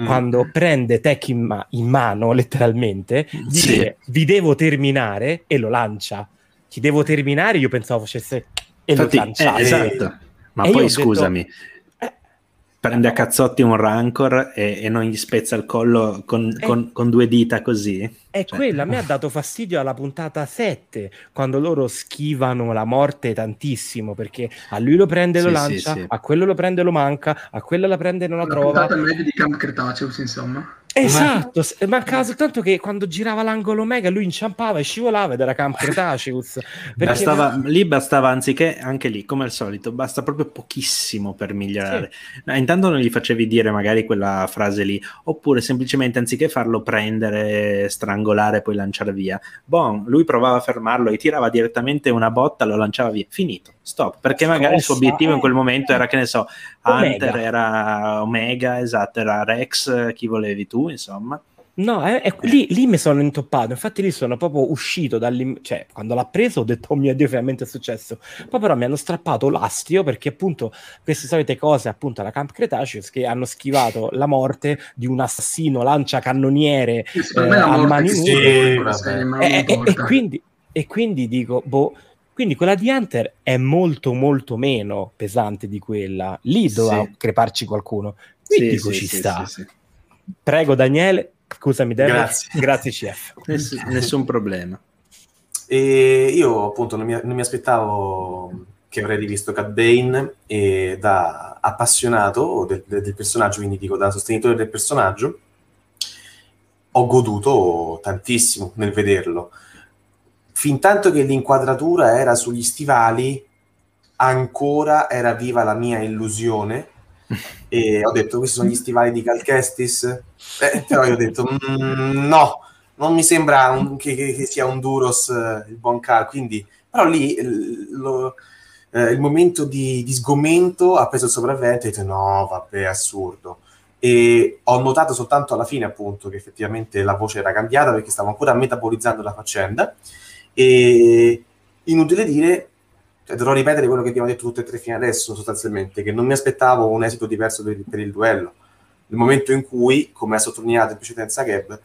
Mm. quando prende Tech in, ma- in mano, letteralmente, Sì. dice vi devo terminare e lo lancia. Ti devo terminare, io pensavo facesse e Infatti, lo lanciava. eh, esatto. Ma E poi detto- scusami, Eh, prende a cazzotti un rancor e, e non gli spezza il collo con, Eh. con- con due dita così? È Cioè- quella, a me ha dato fastidio alla puntata 7, quando loro schivano la morte tantissimo, perché a lui lo prende e lo Sì, lancia, sì, sì. a quello lo prende e lo manca, a quella la prende e non la La trova. puntata media di Camp Cretaceous, insomma. Esatto, mancava soltanto che quando girava l'angolo mega lui inciampava e scivolava ed era Camp Cretaceous. Bastava, lì bastava, anziché, anche lì, come al solito, basta proprio pochissimo per migliorare. No, intanto non gli facevi dire magari quella frase lì, oppure semplicemente anziché farlo prendere, strangolare, poi lanciare via, bon, lui provava a fermarlo e tirava direttamente una botta, lo lanciava via. Finito, stop. Perché magari il suo obiettivo in quel eh. momento era, che ne so, Omega. Hunter era Omega, esatto, era Rex, chi volevi tu, insomma. No, eh, eh, lì, lì mi sono intoppato, infatti lì sono proprio uscito dall'im... cioè quando l'ha preso ho detto oh mio Dio finalmente è successo, poi però mi hanno strappato l'astio perché appunto queste solite cose appunto alla Camp Cretaceous che hanno schivato la morte di un assassino lanciacannoniere Eh, a mani nude. Sì, non e, e- e quindi, e quindi dico, boh, quindi quella di Hunter è molto molto meno pesante di quella, lì doveva Sì. creparci qualcuno, qui dico ci sta. sì, sì. Prego Daniele, scusami Devo, Grazie. grazie CF. Ness- nessun problema. E io appunto non mi, non mi aspettavo che avrei rivisto Cat Bane e da appassionato del, del- del personaggio, quindi dico da sostenitore del personaggio, ho goduto tantissimo nel vederlo. Fin tanto che l'inquadratura era sugli stivali, ancora era viva la mia illusione. E ho detto questi sono gli stivali di Cal Kestis Eh, però io ho detto "Mm, no non mi sembra un- che, che- sia un Duros eh, il buon Cal quindi però lì lo- eh, il momento di, di sgomento ha preso il sopravvento e ho detto no vabbè assurdo. E ho notato soltanto alla fine appunto che effettivamente la voce era cambiata perché stavo ancora metabolizzando la faccenda e inutile dire cioè, dovrò ripetere quello che abbiamo detto tutte e tre fino adesso sostanzialmente che non mi aspettavo un esito diverso per, per il duello nel momento in cui come ha sottolineato in precedenza Gab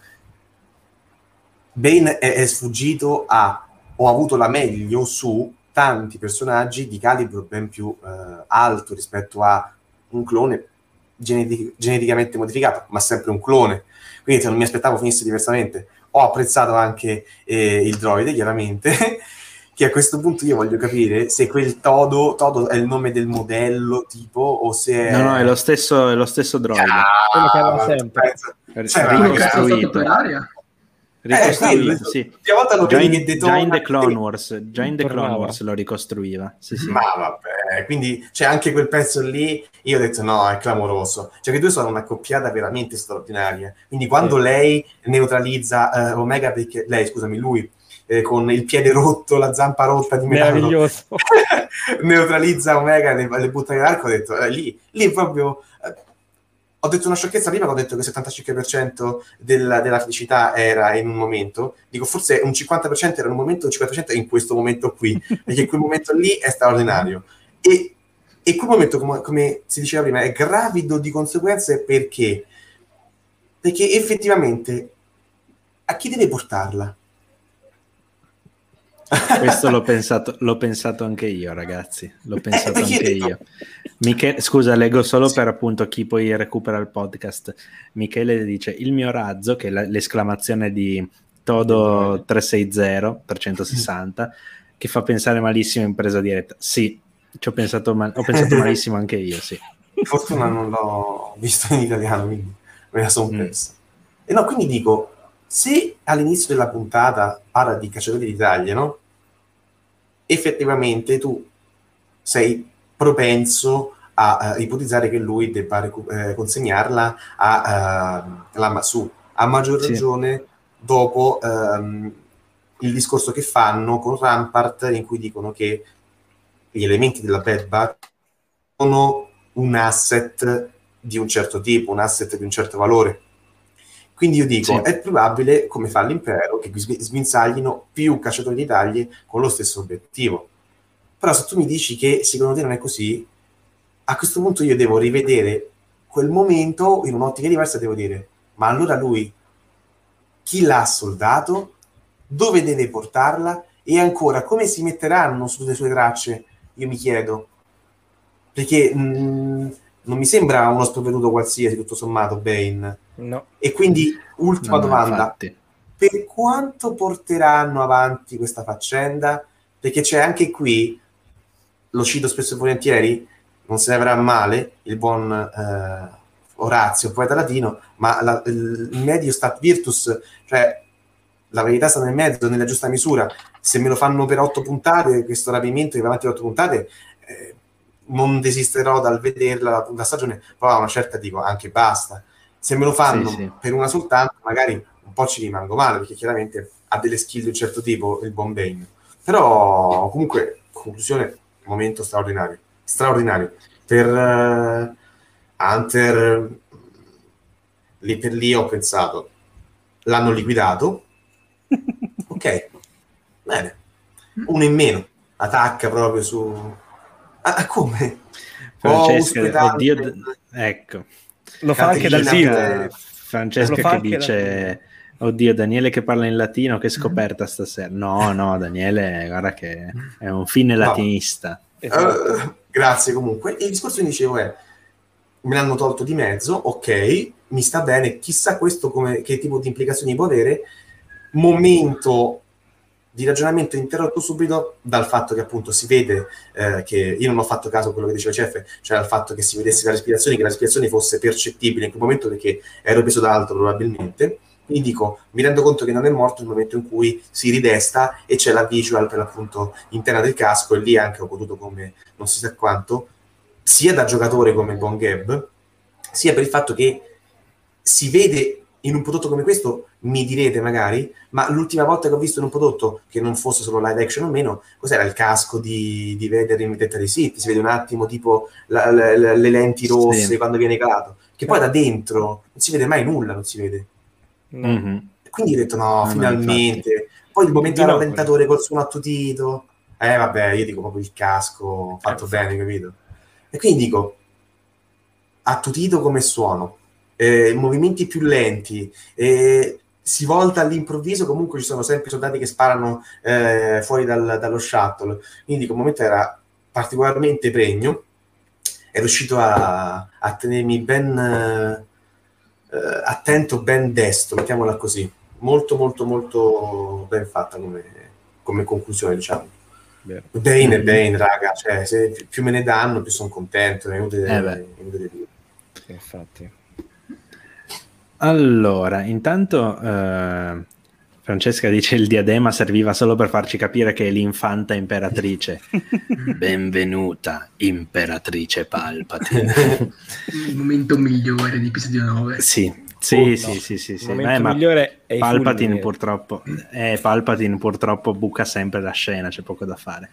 Bane è, è sfuggito a o ha avuto la meglio su tanti personaggi di calibro ben più eh, alto rispetto a un clone geneti- geneticamente modificato, ma sempre un clone. Quindi non mi aspettavo finisse diversamente. Ho apprezzato anche eh, il droide, chiaramente, che a questo punto io voglio capire se quel Todo, Todo è il nome del modello tipo o se è... No, no, è lo stesso, è lo stesso droide. Quello che aveva Ah, sempre. pensa- Cioè, ricostruito. Ricostruito, quello. sì. L'ultima volta lo Già vedi in, che detona- già in The Clone Wars, già in The Clone. Wars lo ricostruiva. Sì, sì. Ma vabbè, quindi c'è anche quel pezzo lì. Io ho detto no, è clamoroso. Cioè, che due sono una coppiata veramente straordinaria. Quindi, quando Sì. lei neutralizza eh, Omega, perché lei, scusami, lui eh, con il piede rotto, la zampa rotta di metallo, Meraviglioso. neutralizza Omega e le, le butta nell'arco, ho detto eh, lì, lì proprio. Ho detto una sciocchezza prima, ho detto che il 75% della, della felicità era in un momento, dico forse un 50% era in un momento, un 50% è in questo momento qui, perché quel momento lì è straordinario. E, e quel momento, come, come si diceva prima, è gravido di conseguenze perché? Perché effettivamente a chi deve portarla? Questo l'ho pensato, l'ho pensato, anche io, ragazzi. L'ho pensato eh, anche io. Michele, scusa, leggo solo sì. per appunto chi poi recupera il podcast. Michele dice: Il mio razzo, che è l'esclamazione di Todo 360 360, che fa pensare malissimo in presa diretta. Sì, ci ho pensato, mal- ho pensato malissimo anche io. Sì. Fortuna non l'ho visto in italiano, quindi me la sono mm. persa. Mm. E no, quindi dico, se all'inizio della puntata parla di cacciatori d'Italia, no? Effettivamente tu sei propenso a uh, ipotizzare che lui debba recu- eh, consegnarla a uh, la Masu, a maggior sì. ragione dopo um, il discorso che fanno con Rampart in cui dicono che gli elementi della Bad sono un asset di un certo tipo, un asset di un certo valore quindi io dico, sì. è probabile, come fa l'impero, che sminzaglino più cacciatori di taglie con lo stesso obiettivo. Però se tu mi dici che secondo te non è così, a questo punto io devo rivedere quel momento in un'ottica diversa, devo dire, ma allora lui chi l'ha soldato, dove deve portarla e ancora come si metteranno sulle sue tracce, io mi chiedo. Perché mh, mm, non mi sembra uno sprovveduto qualsiasi, tutto sommato, Bane. No. E quindi, ultima no, domanda. Per quanto porteranno avanti questa faccenda? Perché c'è anche qui, lo cito spesso e volentieri, non se ne avrà male, il buon eh, Orazio, poeta latino, ma la, il medio stat virtus, cioè la verità sta nel mezzo, nella giusta misura. Se me lo fanno per otto puntate, questo rapimento che va avanti per otto puntate, non desisterò dal vederla la, stagione, poi a una certa dico anche basta. Se me lo fanno sì, sì. per una soltanto, magari un po' ci rimango male, perché chiaramente ha delle skill di un certo tipo il buon Bane. Però comunque, conclusione, momento straordinario. Straordinario. Per uh, Hunter, lì per lì ho pensato, l'hanno liquidato. ok, bene. Uno in meno, attacca proprio su Ah, come? Francesca, oh, oddio, d- ecco. Lo fa anche dal vivo. Francesca che dice... Oddio, Daniele che parla in latino, che scoperta stasera. No, no, Daniele, guarda che è un fine latinista. Esatto. Uh, grazie comunque. Il discorso che dicevo è, me l'hanno tolto di mezzo, ok, mi sta bene, chissà questo come, che tipo di implicazioni può avere. Momento di ragionamento interrotto subito dal fatto che appunto si vede eh, che io non ho fatto caso a quello che diceva Cef, cioè al fatto che si vedesse la respirazione, che la respirazione fosse percettibile in quel momento perché ero preso da altro probabilmente. Quindi dico, mi rendo conto che non è morto nel momento in cui si ridesta e c'è la visual per l'appunto interna del casco e lì anche ho potuto come non si sa quanto, sia da giocatore come Bon Gab, sia per il fatto che si vede in un prodotto come questo mi direte magari, ma l'ultima volta che ho visto in un prodotto che non fosse solo live action o meno, cos'era il casco di, di Vader in Vendetta dei Sith? Si vede un attimo tipo la, la, la, le lenti rosse sì. quando viene calato, che poi da dentro non si vede mai nulla, non si vede. Mm-hmm. Quindi ho detto no, no finalmente. Infatti. Poi il momento rallentatore col suono attutito, eh vabbè, io dico proprio il casco fatto eh, bene, capito? E quindi dico, attutito come suono, eh, movimenti più lenti, eh, si volta all'improvviso, comunque ci sono sempre soldati che sparano eh, fuori dal, dallo shuttle. Quindi quel momento era particolarmente pregno, è riuscito a, a tenermi ben eh, attento, ben destro, mettiamola così. Molto, molto, molto ben fatta come, come conclusione, diciamo. Bene, Bane, Bane, raga, cioè, se più me ne danno, più sono contento. È inutile, eh è inutile. Infatti. Allora, intanto eh, Francesca dice il diadema serviva solo per farci capire che è l'infanta imperatrice. Benvenuta, imperatrice Palpatine. il momento migliore di episodio 9. Sì, sì, oh, sì, no. sì, sì, sì. Il momento eh, migliore è Palpatine purtroppo, eh, Palpatine purtroppo buca sempre la scena, c'è poco da fare.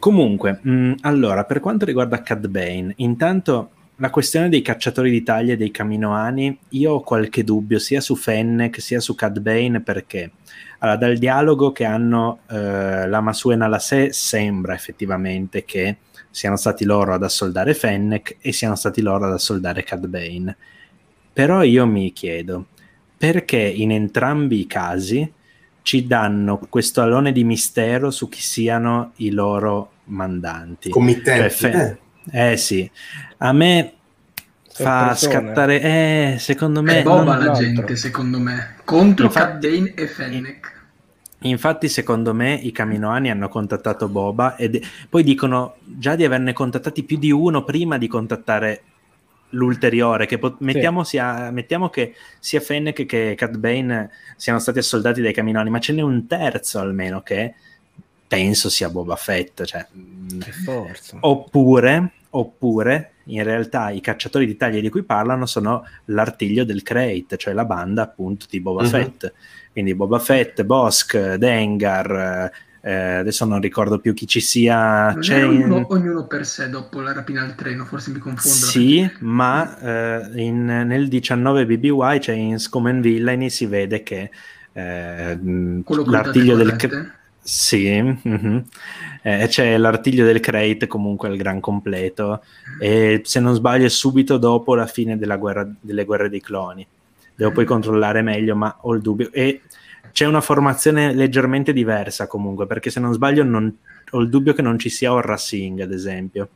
Comunque, mh, allora, per quanto riguarda Cad Bane, intanto la questione dei cacciatori di taglie dei caminoani, io ho qualche dubbio sia su Fennec sia su Cad Bane perché allora, dal dialogo che hanno eh, Lama Sue e Nalase sembra effettivamente che siano stati loro ad assoldare Fennec e siano stati loro ad assoldare Cad Bane. Però io mi chiedo, perché in entrambi i casi ci danno questo alone di mistero su chi siano i loro mandanti? Committenti. Cioè, fe- eh. Eh sì, a me fa scattare. Eh, secondo me. È boba la gente, secondo me. Contro Infatti, Cad e Fennec. Infatti, secondo me, i Caminoani hanno contattato Boba e poi dicono già di averne contattati più di uno prima di contattare l'ulteriore. Che po- mettiamo, sì. sia, mettiamo, che sia Fennec che Cad Bane siano stati assoldati dai Caminoani, ma ce n'è un terzo almeno che penso sia Boba Fett. Cioè, oppure, oppure, in realtà, i cacciatori di taglia di cui parlano sono l'artiglio del Crate, cioè la banda appunto di Boba uh-huh. Fett quindi Boba Fett, Bosk, Dengar, eh, adesso non ricordo più chi ci sia. C'è ognuno, ognuno, per sé dopo la rapina al treno, forse mi confondo. Sì, ma eh, in, nel 19 BBY, cioè in Scomen Villainy, si vede che eh, l'artiglio del... Cre- sì, mm-hmm. Eh, c'è l'artiglio del Crate comunque al gran completo e se non sbaglio è subito dopo la fine guerra, delle guerre dei cloni devo poi controllare meglio, ma ho il dubbio. E c'è una formazione leggermente diversa comunque, perché se non sbaglio non, ho il dubbio che non ci sia Orra Singh, ad esempio,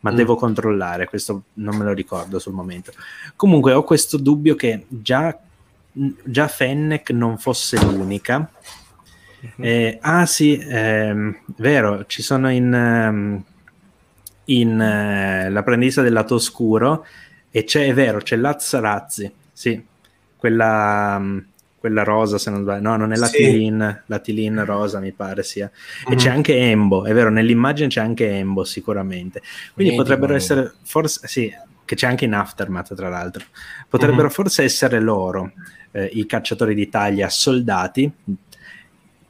ma mm. devo controllare, questo non me lo ricordo sul momento. Comunque ho questo dubbio che già, già Fennec non fosse l'unica. Eh, ah sì, ehm, vero, ci sono in, ehm, in eh, l'apprendista del lato oscuro e c'è, è vero, c'è Lazzarazzi, sì, quella, mm, quella rosa, se non sbaglio, no, non è la sì. Tilin, la Tilin rosa mi pare sia. E mm c'è anche Embo, è vero, nell'immagine c'è anche Embo sicuramente. Quindi Vedi, potrebbero essere, forse, sì, che c'è anche in Aftermath tra l'altro, potrebbero mm-hmm. forse essere loro eh, i cacciatori di taglia soldati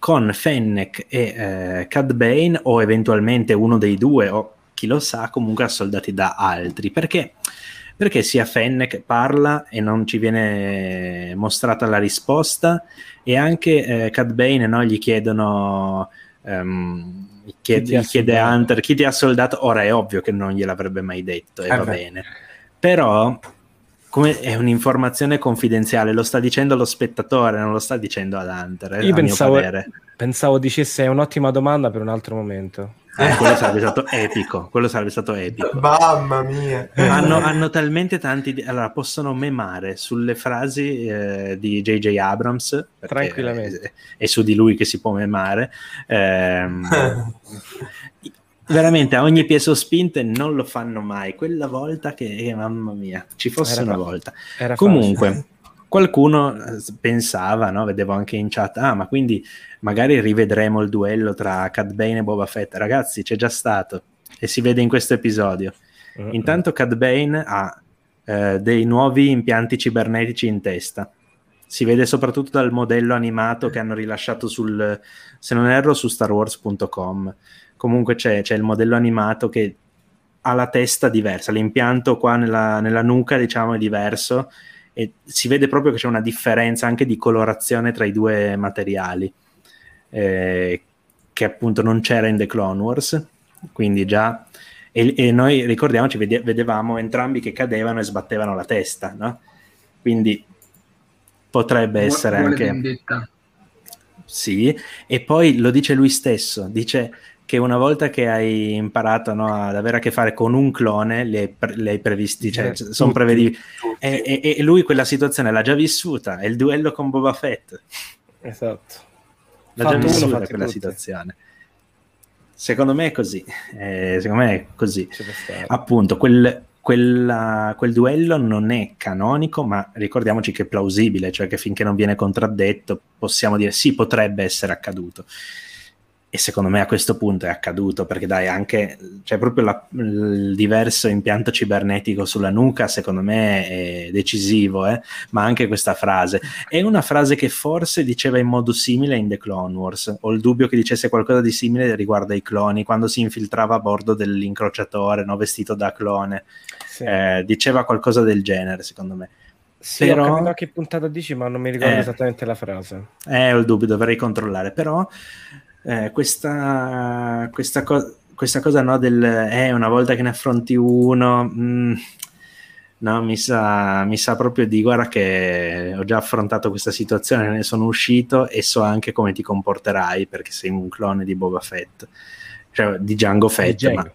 con Fennec e eh, Cad Bane o eventualmente uno dei due o chi lo sa comunque assoldati da altri. Perché? Perché sia Fennec parla e non ci viene mostrata la risposta e anche eh, Cad Bane no, gli chiedono um, chiede, gli chiede Hunter chi ti ha soldato? Ora è ovvio che non gliel'avrebbe mai detto e eh va beh. bene. Però come è un'informazione confidenziale, lo sta dicendo lo spettatore, non lo sta dicendo ad Hunter. Eh, Io pensavo, pensavo dicesse è un'ottima domanda per un altro momento. Eh, quello sarebbe stato epico. Quello sarebbe stato epico. Mamma mia. Hanno, hanno talmente tanti. Allora, possono memare sulle frasi eh, di J.J. Abrams. Tranquillamente. È, è, su di lui che si può memare. Eh, veramente a ogni piezo spinte non lo fanno mai. Quella volta che, eh, mamma mia, ci fosse era una fa- volta. Comunque. Facile qualcuno eh, pensava, no? vedevo anche in chat, ah ma quindi magari rivedremo il duello tra Cad Bane e Boba Fett. Ragazzi, c'è già stato e si vede in questo episodio. Uh-huh. Intanto Cad Bane ha eh, dei nuovi impianti cibernetici in testa. Si vede soprattutto dal modello animato che hanno rilasciato sul, se non erro, su starwars.com. Comunque c'è, c'è il modello animato che ha la testa diversa, l'impianto qua nella, nella nuca diciamo è diverso e si vede proprio che c'è una differenza anche di colorazione tra i due materiali eh, che appunto non c'era in The Clone Wars quindi già e, e noi ricordiamoci vede, vedevamo entrambi che cadevano e sbattevano la testa no? quindi potrebbe Vuole essere anche vendetta. sì e poi lo dice lui stesso dice che una volta che hai imparato no, ad avere a che fare con un clone, li hai, pre- li hai previsti, cioè eh, sono prevedibili. E, e, e, lui quella situazione l'ha già vissuta, è il duello con Boba Fett. Esatto. L'ha Fatto già vissuta quella tutti. situazione. Secondo me è così, eh, secondo me è così. Appunto, quel, quella, quel duello non è canonico, ma ricordiamoci che è plausibile, cioè che finché non viene contraddetto possiamo dire sì, potrebbe essere accaduto e secondo me a questo punto è accaduto perché dai anche c'è proprio la, il diverso impianto cibernetico sulla nuca secondo me è decisivo eh? ma anche questa frase è una frase che forse diceva in modo simile in The Clone Wars ho il dubbio che dicesse qualcosa di simile riguardo ai cloni quando si infiltrava a bordo dell'incrociatore no? vestito da clone sì. eh, diceva qualcosa del genere secondo me sì, però... ho capito che puntata dici ma non mi ricordo eh, esattamente la frase eh ho il dubbio dovrei controllare però eh, questa, questa, co- questa, cosa no, del eh, una volta che ne affronti uno, mh, mm, no, mi sa, mi sa proprio di guarda che ho già affrontato questa situazione, ne sono uscito e so anche come ti comporterai perché sei un clone di Boba Fett, cioè di Django Fett, di ma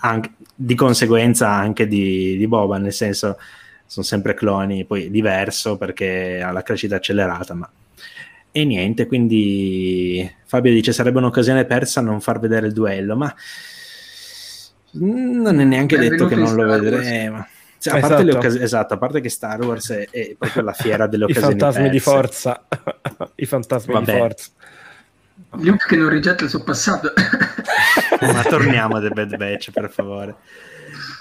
anche, di conseguenza anche di, di Boba, nel senso sono sempre cloni, poi diverso perché ha la crescita accelerata, ma e niente, quindi Fabio dice sarebbe un'occasione persa non far vedere il duello, ma non è neanche è detto che non lo vedremo. Cioè, a parte esatto. le occasioni, esatto, a parte che Star Wars è, è proprio la fiera delle occasioni. I fantasmi perse. di forza. I fantasmi Vabbè. di forza. Luke che non rigetta il suo passato. Ma torniamo a The Bad Batch, per favore.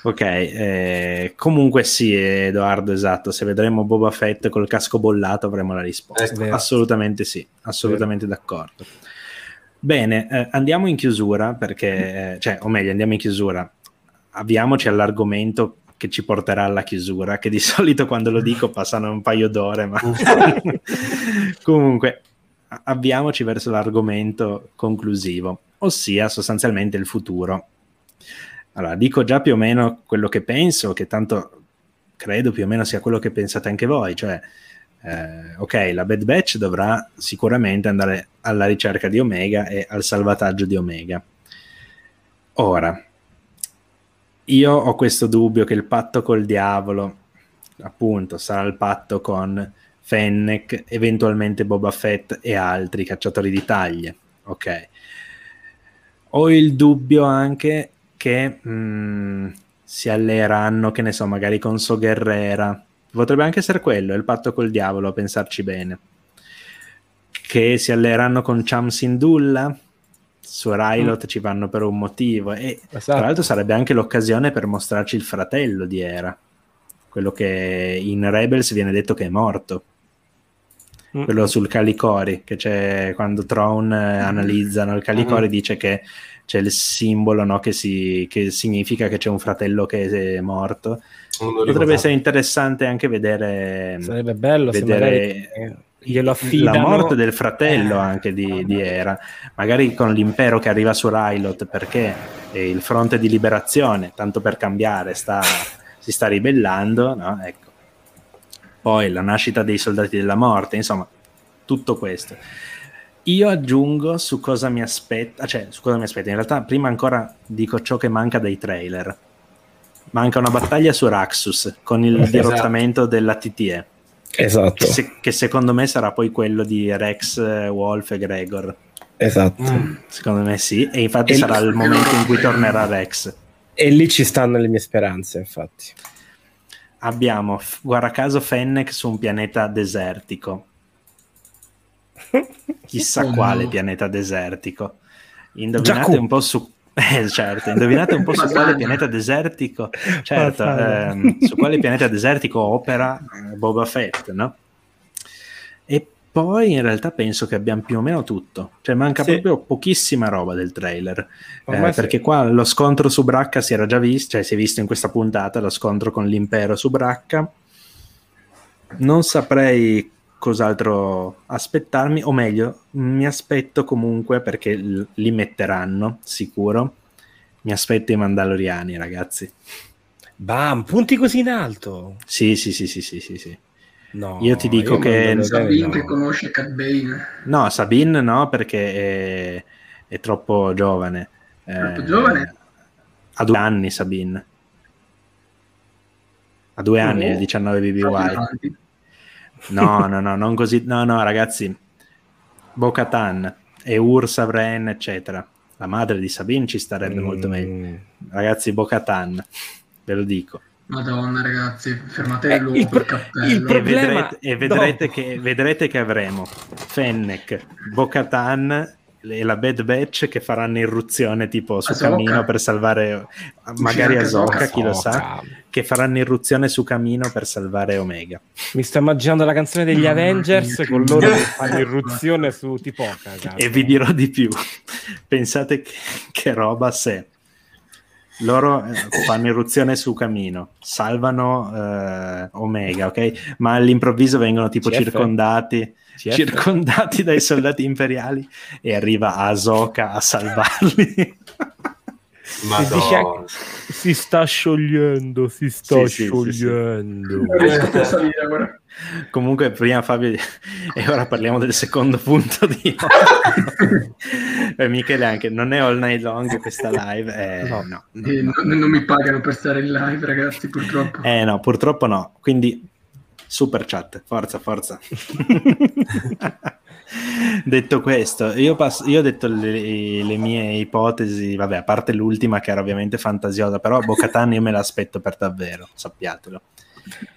Ok, eh, comunque sì, Edoardo, esatto. Se vedremo Boba Fett col casco bollato avremo la risposta. assolutamente sì, assolutamente d'accordo. Bene, eh, andiamo in chiusura perché, eh, cioè, o meglio, andiamo in chiusura. Avviamoci all'argomento che ci porterà alla chiusura, che di solito quando lo dico passano un paio d'ore, ma comunque avviamoci verso l'argomento conclusivo, ossia sostanzialmente il futuro allora, dico già più o meno quello che penso, che tanto credo più o meno sia quello che pensate anche voi, cioè, eh, ok, la Bad Batch dovrà sicuramente andare alla ricerca di Omega e al salvataggio di Omega. Ora, io ho questo dubbio che il patto col diavolo, appunto, sarà il patto con Fennec, eventualmente Boba Fett e altri cacciatori di taglie, ok? Ho il dubbio anche che mh, mm, si alleeranno, che ne so, magari con So Guerrera. Potrebbe anche essere quello, il patto col diavolo, a pensarci bene. Che si alleeranno con Cham Sindulla, su Rylot mm. ci vanno per un motivo e esatto. tra l'altro sarebbe anche l'occasione per mostrarci il fratello di Era, quello che in Rebels viene detto che è morto. Mm. Quello sul Calicori, che c'è quando Tron eh, analizzano il Calicori, mm. dice che c'è il simbolo no, che, si, che, significa che c'è un fratello che è morto. Potrebbe essere interessante anche vedere. Sarebbe bello vedere glielo affidano. La morte del fratello anche di, di, Era, magari con l'impero che arriva su Rylot perché il fronte di liberazione, tanto per cambiare, sta, si sta ribellando. No? Ecco. Poi la nascita dei soldati della morte, insomma, tutto questo. Io aggiungo su cosa mi aspetta, cioè su cosa mi aspetta. In realtà, prima ancora dico ciò che manca dai trailer. Manca una battaglia su Raxus con il esatto. dirottamento della TTE. Esatto. Che, se, che, secondo me sarà poi quello di Rex, Wolf e Gregor. Esatto. Mm, secondo me sì. E infatti e sarà l- il momento in cui tornerà Rex. E lì ci stanno le mie speranze, infatti. Abbiamo, guarda caso, Fennec su un pianeta desertico chissà oh, quale no. pianeta desertico. Indovinate un po' su eh, certo, indovinate un po' su quale pianeta desertico, certo, ehm, su quale pianeta desertico opera eh, Boba Fett, no? E poi in realtà penso che abbiamo più o meno tutto, cioè manca sì. proprio pochissima roba del trailer, eh, perché qua lo scontro su Bracca si era già visto, cioè si è visto in questa puntata lo scontro con l'impero su Bracca. Non saprei cos'altro aspettarmi, o meglio, mi aspetto comunque perché li metteranno sicuro. Mi aspetto i Mandaloriani, ragazzi. Bam, punti così in alto. Sì, sì, sì, sì, sì, sì. sì. No, io ti dico io che Sabine no. che conosce Cat Bane. No, Sabine no, perché è, è troppo giovane. Troppo eh, giovane? Ha due anni Sabine. Ha due anni, oh, il 19 BBY. No, no, no, non così. No, no, ragazzi. Bo-Katan e Ursa Vren, eccetera. La madre di Sabine ci starebbe mm. molto meglio. Ragazzi, Bo-Katan, ve lo dico. Madonna, ragazzi, fermate eh, il, pro- il problema... E, vedrete, e vedrete, che, vedrete che avremo Fennec, Bo-Katan e la Bad Batch che faranno irruzione tipo su Asoka. Camino per salvare magari Asoka, chi lo sa, che faranno irruzione su Camino per salvare Omega. Mi sto immaginando la canzone degli Avengers con loro che fanno irruzione su Tipoca. E vi dirò di più. Pensate che, che roba se loro eh, fanno irruzione su Camino, salvano eh, Omega, ok? Ma all'improvviso vengono tipo CF. circondati CF. circondati dai soldati imperiali e arriva Ahsoka a salvarli. Madonna. Si sta sciogliendo, si sta sì, sciogliendo. Sì, sì, Comunque, prima Fabio, e ora parliamo del secondo punto di eh, Michele anche, non è all night long questa live. Eh, no, no, no, eh, no. Non, non mi pagano per stare in live, ragazzi, purtroppo. Eh no, purtroppo no. Quindi super chat, forza, forza. Detto questo, io, passo, io ho detto le, le, mie ipotesi, vabbè, a parte l'ultima che era ovviamente fantasiosa, però Bocatan io me l'aspetto per davvero, sappiatelo.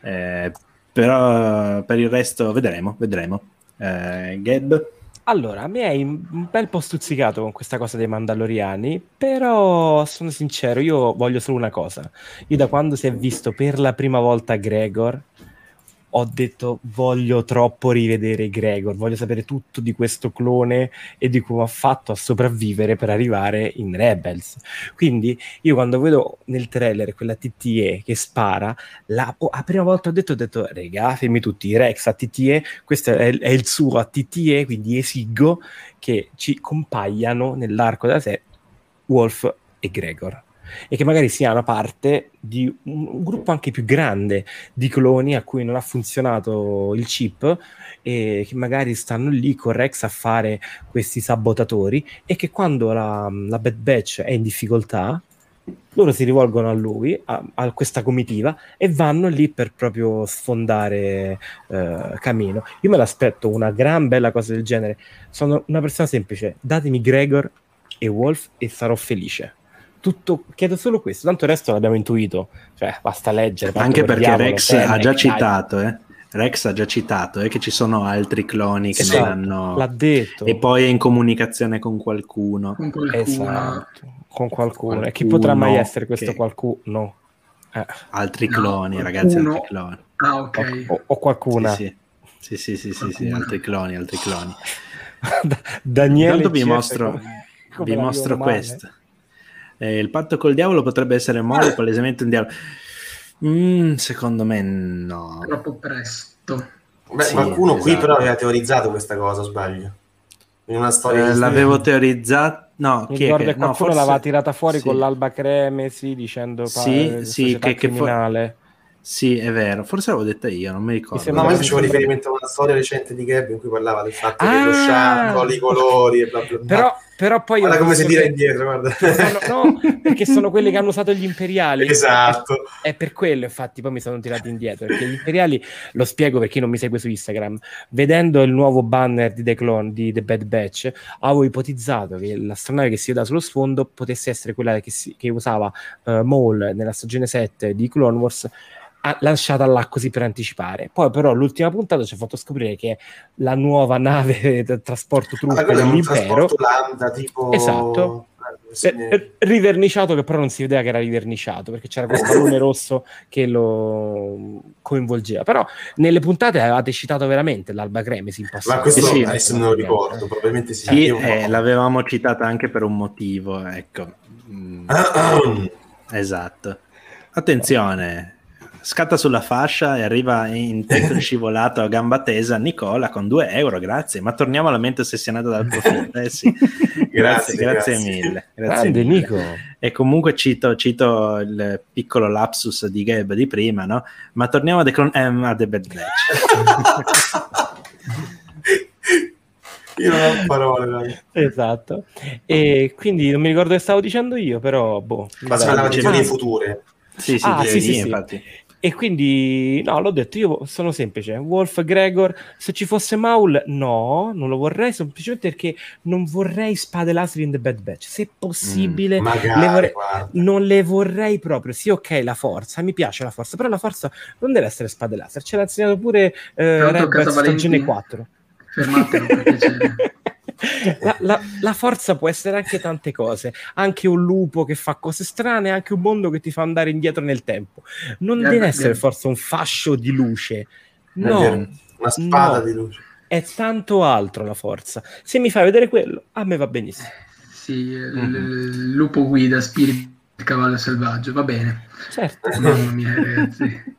Eh, però per il resto vedremo, vedremo. Eh, Gab? Allora, me hai un bel po' stuzzicato con questa cosa dei Mandaloriani, però sono sincero, io voglio solo una cosa. Io da quando si è visto per la prima volta Gregor, ho detto voglio troppo rivedere Gregor, voglio sapere tutto di questo clone e di come ha fatto a sopravvivere per arrivare in Rebels. Quindi io quando vedo nel trailer quella TTE che spara, la, oh, la prima volta ho detto, ho detto regà, fermi tutti, Rex a TTE, questo è, è il suo a TTE, quindi esigo che ci compaiano nell'arco della serie Wolf e Gregor e che magari siano parte di un, un, gruppo anche più grande di cloni a cui non ha funzionato il chip e che magari stanno lì con Rex a fare questi sabotatori e che quando la, la Bad Batch è in difficoltà loro si rivolgono a lui, a, a, questa comitiva, e vanno lì per proprio sfondare eh, Camino. Io me l'aspetto una gran bella cosa del genere. Sono una persona semplice, datemi Gregor e Wolf e sarò felice tutto, chiedo solo questo, tanto il resto l'abbiamo intuito, cioè basta leggere. Anche perché diavolo, Rex ha già dai. citato, eh. Rex ha già citato eh, che ci sono altri cloni che esatto, non hanno... L'ha detto. E poi è in comunicazione con qualcuno. Con qualcuno. Esatto, con qualcuno. qualcuno. E chi potrà mai essere questo che... qualcuno? Eh. Altri cloni, no, ragazzi, altri cloni. Ah, ok. O, o qualcuna. Sì, sì, sì, sì, sì, sì, altri cloni, altri cloni. Daniele... Intanto vi mostro, come, vi mostro questo. Eh, il patto col diavolo potrebbe essere Moro, ah. palesemente un diavolo. Mm, secondo me no. Troppo presto. Beh, sì, qualcuno esatto. qui però aveva teorizzato questa cosa, sbaglio. In una storia eh, l'avevo teorizzata. No, Mi ricordo che, che qualcuno no, forse... l'aveva tirata fuori sì. con l'alba cremesi dicendo sì, sì, che, criminale. Che sì, è vero, forse l'avevo detta io, non mi ricordo. Mi no, ma io facevo riferimento a una storia recente di Gabby in cui parlava del fatto ah, che lo sciacquo, i colori e bla bla bla. Però, però poi... Guarda come si tira indietro, guarda. Sono, no, perché sono quelli che hanno usato gli imperiali. Esatto. È, per quello, infatti, poi mi sono tirati indietro, perché gli imperiali, lo spiego per chi non mi segue su Instagram, vedendo il nuovo banner di The Clone, di The Bad Batch, avevo ipotizzato che l'astronave che si vede sullo sfondo potesse essere quella che, si, che usava uh, Maul nella stagione 7 di Clone Wars lanciata là così per anticipare. Poi, però, l'ultima puntata ci ha fatto scoprire che la nuova nave del trasporto truppe ah, dell'impero. Lambda, tipo... Esatto. Eh, riverniciato che però non si vedeva che era riverniciato perché c'era questo pallone rosso che lo coinvolgeva però nelle puntate avevate citato veramente l'Alba Cremesi in passato ma questo sì, adesso non lo ricordo probabilmente sì, sì eh, l'avevamo citata anche per un motivo ecco mm. esatto attenzione scatta sulla fascia e arriva in tetto scivolato a gamba tesa Nicola con 2 euro, grazie. Ma torniamo alla mente ossessionata dal profitto. Eh sì. grazie, grazie, grazie, mille. Grazie Grande, mille. Nico. E comunque cito, cito, il piccolo lapsus di Gab di prima, no? Ma torniamo a The, Clone, eh, a The Bad Batch. Io non ho parole. Dai. Esatto. E quindi non mi ricordo che stavo dicendo io, però boh. Ma si parlava di future. Sì, sì, ah, sì, sì, infatti. E quindi, no, l'ho detto, io sono semplice. Wolf, Gregor, se ci fosse Maul, no, non lo vorrei, semplicemente perché non vorrei spade laser in The Bad Batch. Se possibile, mm, magari, le vorrei, non le vorrei proprio. Sì, ok, la forza, mi piace la forza, però la forza non deve essere spade laser. Ce l'ha insegnato pure eh, Rebels stagione 4. Fermatevi, per piacere. La, la, la, forza può essere anche tante cose, anche un lupo che fa cose strane, anche un mondo che ti fa andare indietro nel tempo. Non yeah, deve essere forse un fascio di luce, no, una spada no. di luce. È tanto altro la forza. Se mi fai vedere quello, a me va benissimo. Sì, mm-hmm. il lupo guida, spirito, il cavallo selvaggio, va bene. Certo. Mamma mia, ragazzi.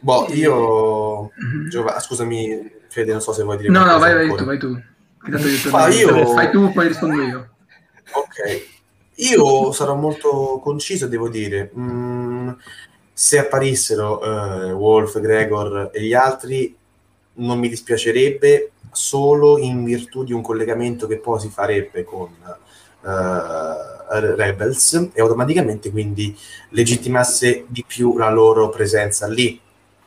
Boh, io... Mm-hmm. Giova... Scusami, Fede, non so se vuoi dire... No, no, vai, vai tu, vai tu. Ma io... Fai tu, poi rispondo io. Ok. Io sarò molto conciso, devo dire. Mm, se apparissero uh, Wolf, Gregor e gli altri, non mi dispiacerebbe solo in virtù di un collegamento che poi si farebbe con uh, Rebels e automaticamente quindi legittimasse di più la loro presenza lì.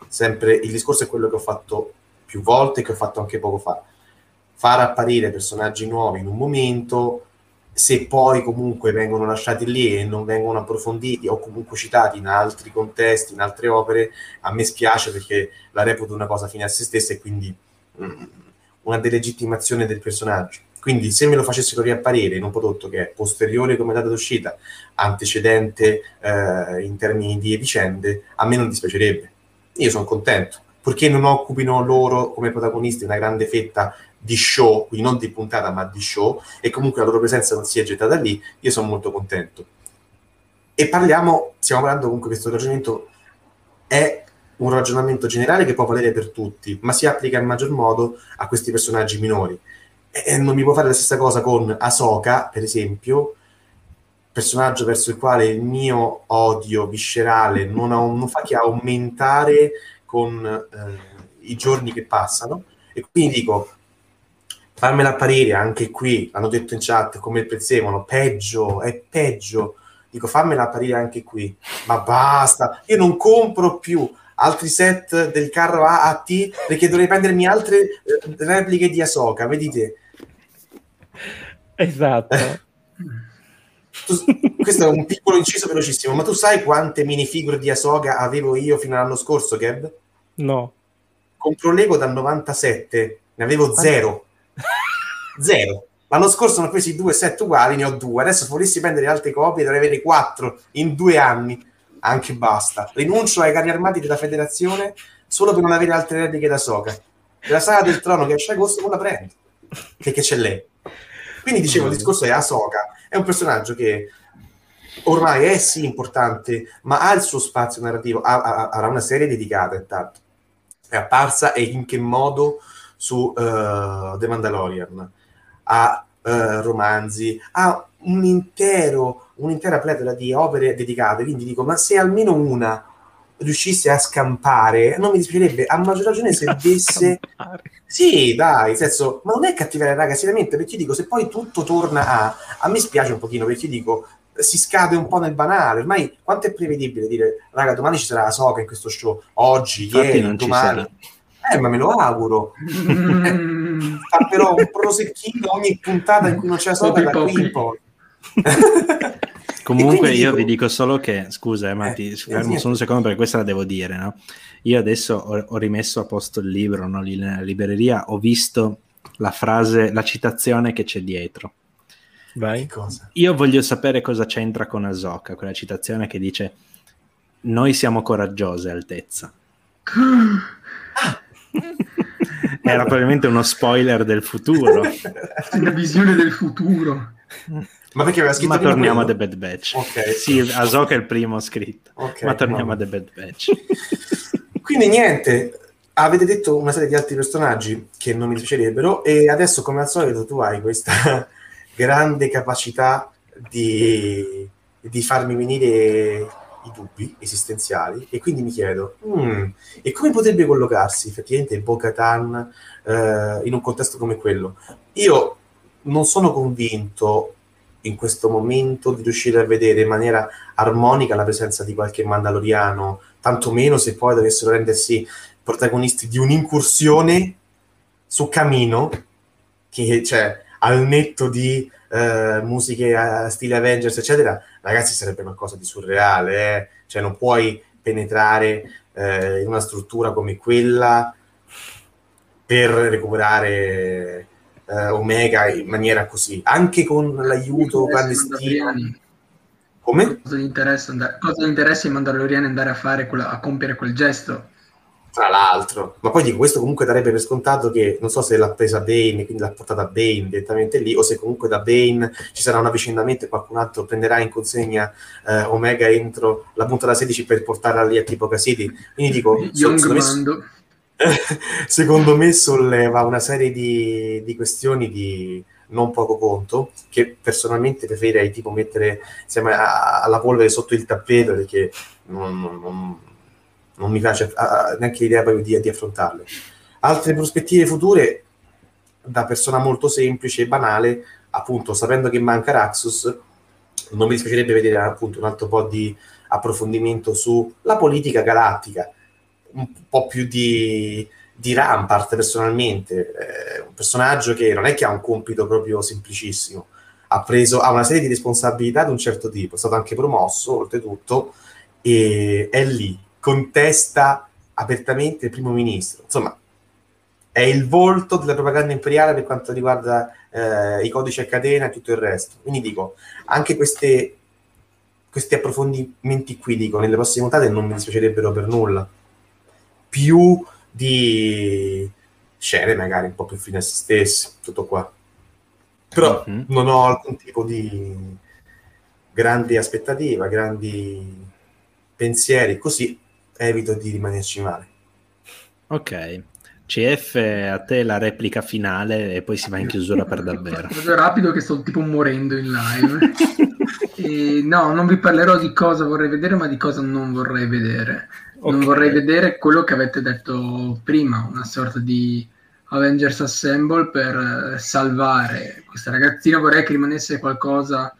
Sempre il discorso è quello che ho fatto più volte e che ho fatto anche poco fa. Far apparire personaggi nuovi in un momento, se poi comunque vengono lasciati lì e non vengono approfonditi o comunque citati in altri contesti, in altre opere, a me spiace perché la reputo una cosa fine a se stessa e quindi mm, una delegittimazione del personaggio. Quindi se me lo facessero riapparire in un prodotto che è posteriore come data d'uscita, antecedente eh, in termini di vicende, a me non dispiacerebbe. Io sono contento, perché non occupino loro come protagonisti una grande fetta di show, quindi non di puntata ma di show, e comunque la loro presenza non si è gettata lì, io sono molto contento. E parliamo, stiamo parlando comunque questo ragionamento è un ragionamento generale che può valere per tutti, ma si applica in maggior modo a questi personaggi minori. E non mi può fare la stessa cosa con Ahsoka, per esempio, personaggio verso il quale il mio odio viscerale non, non fa che aumentare con eh, i giorni che passano. E quindi dico, farmela apparire anche qui, hanno detto in chat come il prezzemolo, peggio, è peggio. Dico, fammela apparire anche qui, ma basta, io non compro più altri set del carro A a T perché dovrei prendermi altre eh, repliche di Asoka, vedete? Esatto. tu, questo è un piccolo inciso velocissimo, ma tu sai quante minifigure di Asoka avevo io fino all'anno scorso, Gab? No. Compro Lego dal 97, ne avevo zero. Zero. L'anno scorso ne ho presi due set uguali, ne ho due. Adesso se volessi prendere altre copie dovrei avere quattro in due anni anche basta. Rinuncio ai carri armati della federazione solo per non avere altre repliche da Soca. La saga del trono che esce agosto non la prendo, perché c'è lei. Quindi dicevo, il discorso è Ahsoka, è un personaggio che ormai è sì importante, ma ha il suo spazio narrativo, avrà una serie dedicata intanto. È apparsa e in che modo su uh, The Mandalorian. Ha uh, romanzi, ha un intero un'intera pletora di opere dedicate, quindi dico, ma se almeno una riuscisse a scampare, non mi dispiacerebbe, a maggior ragione se desse... Sì, dai, nel senso, ma non è cattiveria, raga, seriamente, perché dico, se poi tutto torna a... A me spiace un pochino, perché dico, si scade un po' nel banale, ormai quanto è prevedibile dire, raga, domani ci sarà la Soca in questo show, oggi, Infatti ieri, domani... Eh, ma me lo auguro. Fa però un prosecchino ogni puntata in cui non c'è la Soca da qui in poi. Comunque io dico... vi dico solo che, scusa eh, ma ti fermo solo un secondo perché questa la devo dire, no? Io adesso ho, ho rimesso a posto il libro no? lì nella libreria, ho visto la frase, la citazione che c'è dietro. Vai. Io voglio sapere cosa c'entra con Asoka, quella citazione che dice noi siamo coraggiose, Altezza. Era probabilmente uno spoiler del futuro. Una visione del futuro. Ma perché aveva scritto Ma torniamo a The Bad Batch. Ok. Sì, Ahsoka è il primo scritto. Okay, ma torniamo no. a The Bad Batch. Quindi niente, avete detto una serie di altri personaggi che non mi piacerebbero e adesso come al solito tu hai questa grande capacità di, di farmi venire i dubbi esistenziali e quindi mi chiedo hmm, e come potrebbe collocarsi effettivamente Bo-Katan eh, in un contesto come quello? Io non sono convinto in questo momento di riuscire a vedere in maniera armonica la presenza di qualche mandaloriano, tantomeno se poi dovessero rendersi protagonisti di un'incursione su Camino, che cioè al netto di eh, musiche a stile Avengers, eccetera, ragazzi, sarebbe qualcosa di surreale, eh? cioè non puoi penetrare eh, in una struttura come quella per recuperare eh, Omega in maniera così, anche con l'aiuto clandestino. Come? Cosa gli interessa, andare, cosa gli interessa ai Mandaloriani andare a fare quella, a compiere quel gesto? Tra l'altro, ma poi dico questo comunque darebbe per scontato che non so se l'ha presa Bane, quindi l'ha portata Bane direttamente lì, o se comunque da Bane ci sarà un avvicinamento e qualcun altro prenderà in consegna eh, Omega entro la punta da 16 per portarla lì a tipo Cassidy. Quindi dico, Young so, Mando. secondo me solleva una serie di, di, questioni di non poco conto che personalmente preferirei tipo mettere insieme a, alla polvere sotto il tappeto perché non, non, non mi piace a, neanche l'idea proprio di, di affrontarle. Altre prospettive future da persona molto semplice e banale, appunto sapendo che manca Raxus, non mi dispiacerebbe vedere appunto un altro po' di approfondimento sulla politica galattica. Un po' più di, di Rampart personalmente, eh, un personaggio che non è che ha un compito proprio semplicissimo, ha, preso, ha una serie di responsabilità di un certo tipo, è stato anche promosso oltretutto e è lì, contesta apertamente il primo ministro, insomma è il volto della propaganda imperiale per quanto riguarda eh, i codici a catena e tutto il resto. Quindi dico, anche queste, questi approfondimenti qui, dico, nelle prossime puntate non mi dispiacerebbero per nulla più di scene magari un po' più fine a se stessi, tutto qua. Però mm-hmm. non ho alcun tipo di grandi aspettativa, grandi pensieri, così evito di rimanerci male. Ok. CF, a te la replica finale e poi si va in chiusura per davvero. Vado rapido che sto tipo morendo in live. e, no, non vi parlerò di cosa vorrei vedere, ma di cosa non vorrei vedere. Okay. Non vorrei vedere quello che avete detto prima, una sorta di Avengers Assemble per eh, salvare questa ragazzina. Vorrei che rimanesse qualcosa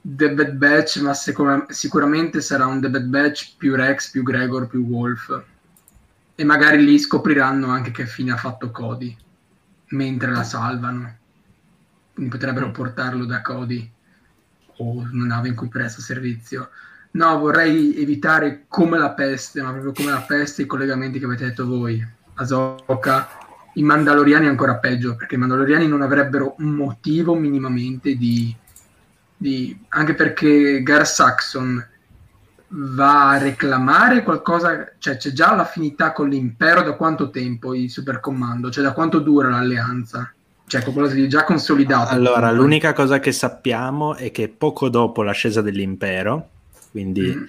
The Bad Batch, ma sicur- sicuramente sarà un The Bad Batch più Rex, più Gregor, più Wolf. E magari lì scopriranno anche che fine ha fatto Cody mentre la salvano. Quindi potrebbero mm. portarlo da Cody o una nave in cui presta servizio No, vorrei evitare come la peste, ma proprio come la peste i collegamenti che avete detto voi. Asoka, i Mandaloriani ancora peggio, perché i Mandaloriani non avrebbero un motivo minimamente di... di anche perché Gar Saxon va a reclamare qualcosa, cioè c'è già l'affinità con l'impero da quanto tempo il supercomando, cioè da quanto dura l'alleanza? Cioè qualcosa di già consolidato. Allora, l'unica cosa che sappiamo è che poco dopo l'ascesa dell'impero, quindi mm.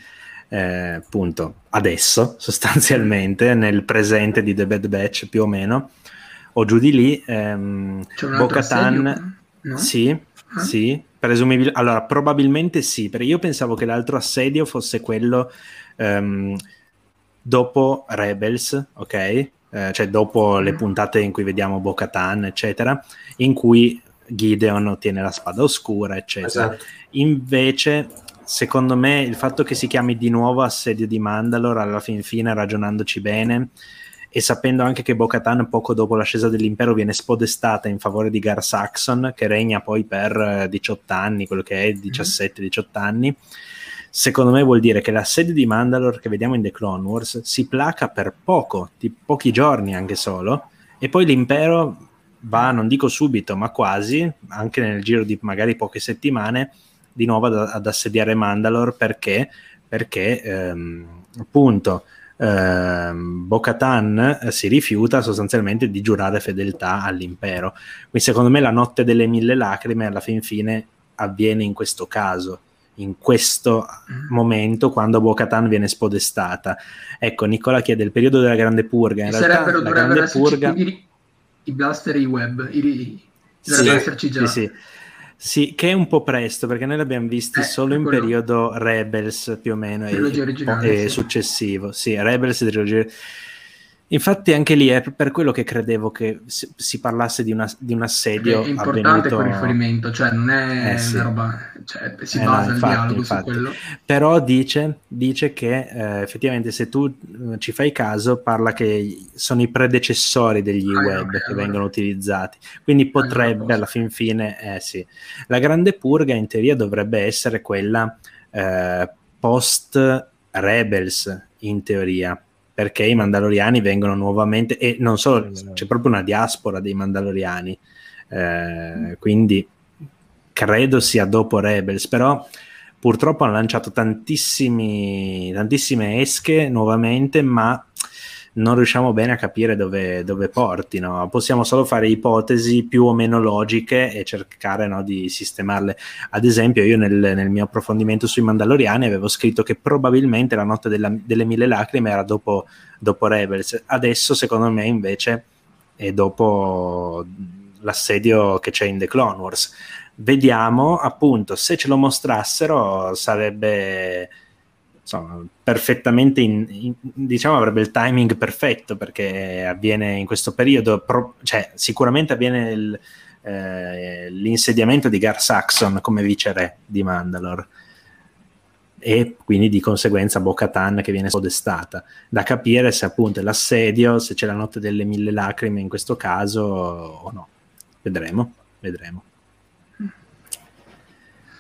eh, appunto adesso sostanzialmente nel presente di The Bad Batch più o meno o giù di lì ehm, Bo-Katan no? sì, ah. sì presumibil- allora probabilmente sì perché io pensavo che l'altro assedio fosse quello ehm, dopo Rebels ok eh, cioè dopo le puntate in cui vediamo Bo-Katan eccetera in cui Gideon ottiene la spada oscura eccetera esatto. invece secondo me il fatto che si chiami di nuovo assedio di Mandalore alla fin fine ragionandoci bene e sapendo anche che Bo-Katan poco dopo l'ascesa dell'impero viene spodestata in favore di Gar Saxon che regna poi per 18 anni, quello che è 17-18 anni secondo me vuol dire che l'assedio di Mandalore che vediamo in The Clone Wars si placa per poco, di pochi giorni anche solo e poi l'impero va, non dico subito, ma quasi, anche nel giro di magari poche settimane di nuovo ad, ad assediare Mandalore perché, perché ehm, appunto ehm, Bo-Katan eh, si rifiuta sostanzialmente di giurare fedeltà all'impero. Quindi secondo me la notte delle mille lacrime alla fin fine avviene in questo caso in questo momento quando Bo-Katan viene spodestata. Ecco, Nicola chiede il periodo della grande purga. In realtà la grande purga... I, i blaster e i web, i, sì, esserci già. Sì, sì. Sì, che è un po' presto perché noi l'abbiamo visti eh, solo in periodo Rebels più o meno e, e, successivo. Sì, Rebels e trilogia Infatti anche lì è per quello che credevo che si parlasse di, una, di un assedio È importante avvenuto... quel riferimento, cioè non è eh, sì. una roba... Cioè, si eh, basa no, infatti, il dialogo infatti. su quello. Però dice, dice che eh, effettivamente se tu eh, ci fai caso parla che sono i predecessori degli ah, web okay, che allora. vengono utilizzati. Quindi potrebbe alla fin fine... Eh sì. La grande purga in teoria dovrebbe essere quella eh, post Rebels in teoria perché i Mandaloriani vengono nuovamente, e non solo, c'è proprio una diaspora dei Mandaloriani. Eh, quindi credo sia dopo Rebels, però purtroppo hanno lanciato tantissime esche nuovamente, ma non riusciamo bene a capire dove, dove portino. Possiamo solo fare ipotesi più o meno logiche e cercare no, di sistemarle. Ad esempio, io nel, nel, mio approfondimento sui Mandaloriani avevo scritto che probabilmente la notte della, delle mille lacrime era dopo, dopo Rebels. Adesso, secondo me, invece, è dopo l'assedio che c'è in The Clone Wars. Vediamo appunto se ce lo mostrassero sarebbe insomma, perfettamente in, in, diciamo avrebbe il timing perfetto perché avviene in questo periodo pro, cioè sicuramente avviene il, eh, l'insediamento di Gar Saxon come vice re di Mandalore. E quindi di conseguenza Bo-Katan che viene podestata. Da capire se appunto è l'assedio se c'è la notte delle mille lacrime in questo caso o no. Vedremo vedremo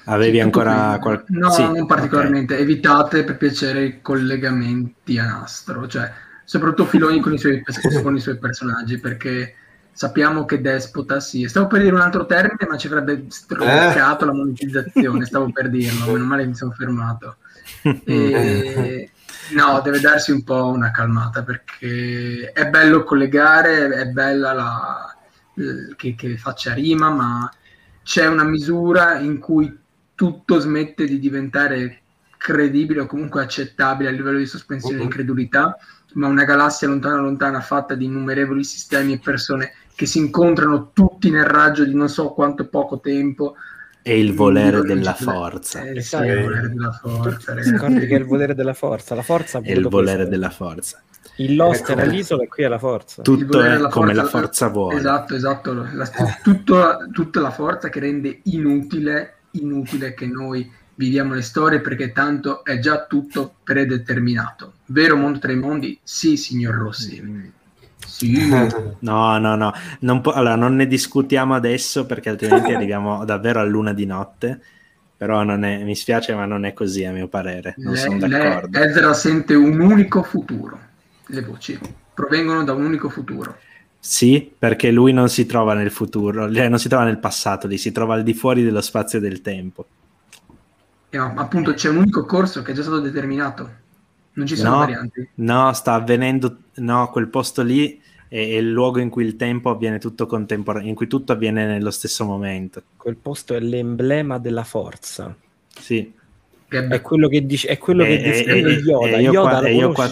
Avevi ancora qualche... No, sì, non particolarmente. Okay. Evitate per piacere i collegamenti a nastro, cioè soprattutto Filoni con i suoi, con i suoi personaggi, perché sappiamo che Despota sì. Stavo per dire un altro termine, ma ci avrebbe stroncato eh. la monetizzazione, stavo per dirlo, meno male mi sono fermato. E... No, deve darsi un po' una calmata perché è bello collegare, è bella la, che, che faccia rima, ma c'è una misura in cui tutto smette di diventare credibile o comunque accettabile a livello di sospensione di uh-huh. incredulità, ma una galassia lontana lontana fatta di innumerevoli sistemi e persone che si incontrano tutti nel raggio di non so quanto poco tempo. E il volere della forza. Eh, sì, il volere della forza. Ricordi che è il volere della forza. La forza è il volere della forza. Il Lost ecco. era l'isola e qui è la forza. Tutto è come forza, la forza vuole. Esatto, esatto. La, tutto, tutta la forza che rende inutile inutile che noi viviamo le storie perché tanto è già tutto predeterminato. Vero mondo tra i mondi? Sì, signor Rossi. Mm. Sì. No, no, no. Non po- allora, non ne discutiamo adesso perché altrimenti arriviamo davvero a luna di notte. Però è, mi spiace, ma non è così a mio parere. Non sono d'accordo. Ezra sente un unico futuro. Le voci provengono da un unico futuro. Sì, perché lui non si trova nel futuro, cioè non si trova nel passato, lì si trova al di fuori dello spazio e del tempo. No, appunto c'è un unico corso che è già stato determinato, non ci sono no, varianti. No, sta avvenendo, no, quel posto lì è, è il luogo in cui il tempo avviene tutto contemporaneo, in cui tutto avviene nello stesso momento. Quel posto è l'emblema della forza. Sì. È quello che dice, è quello che descrive Yoda. Io Yoda qua, io qua,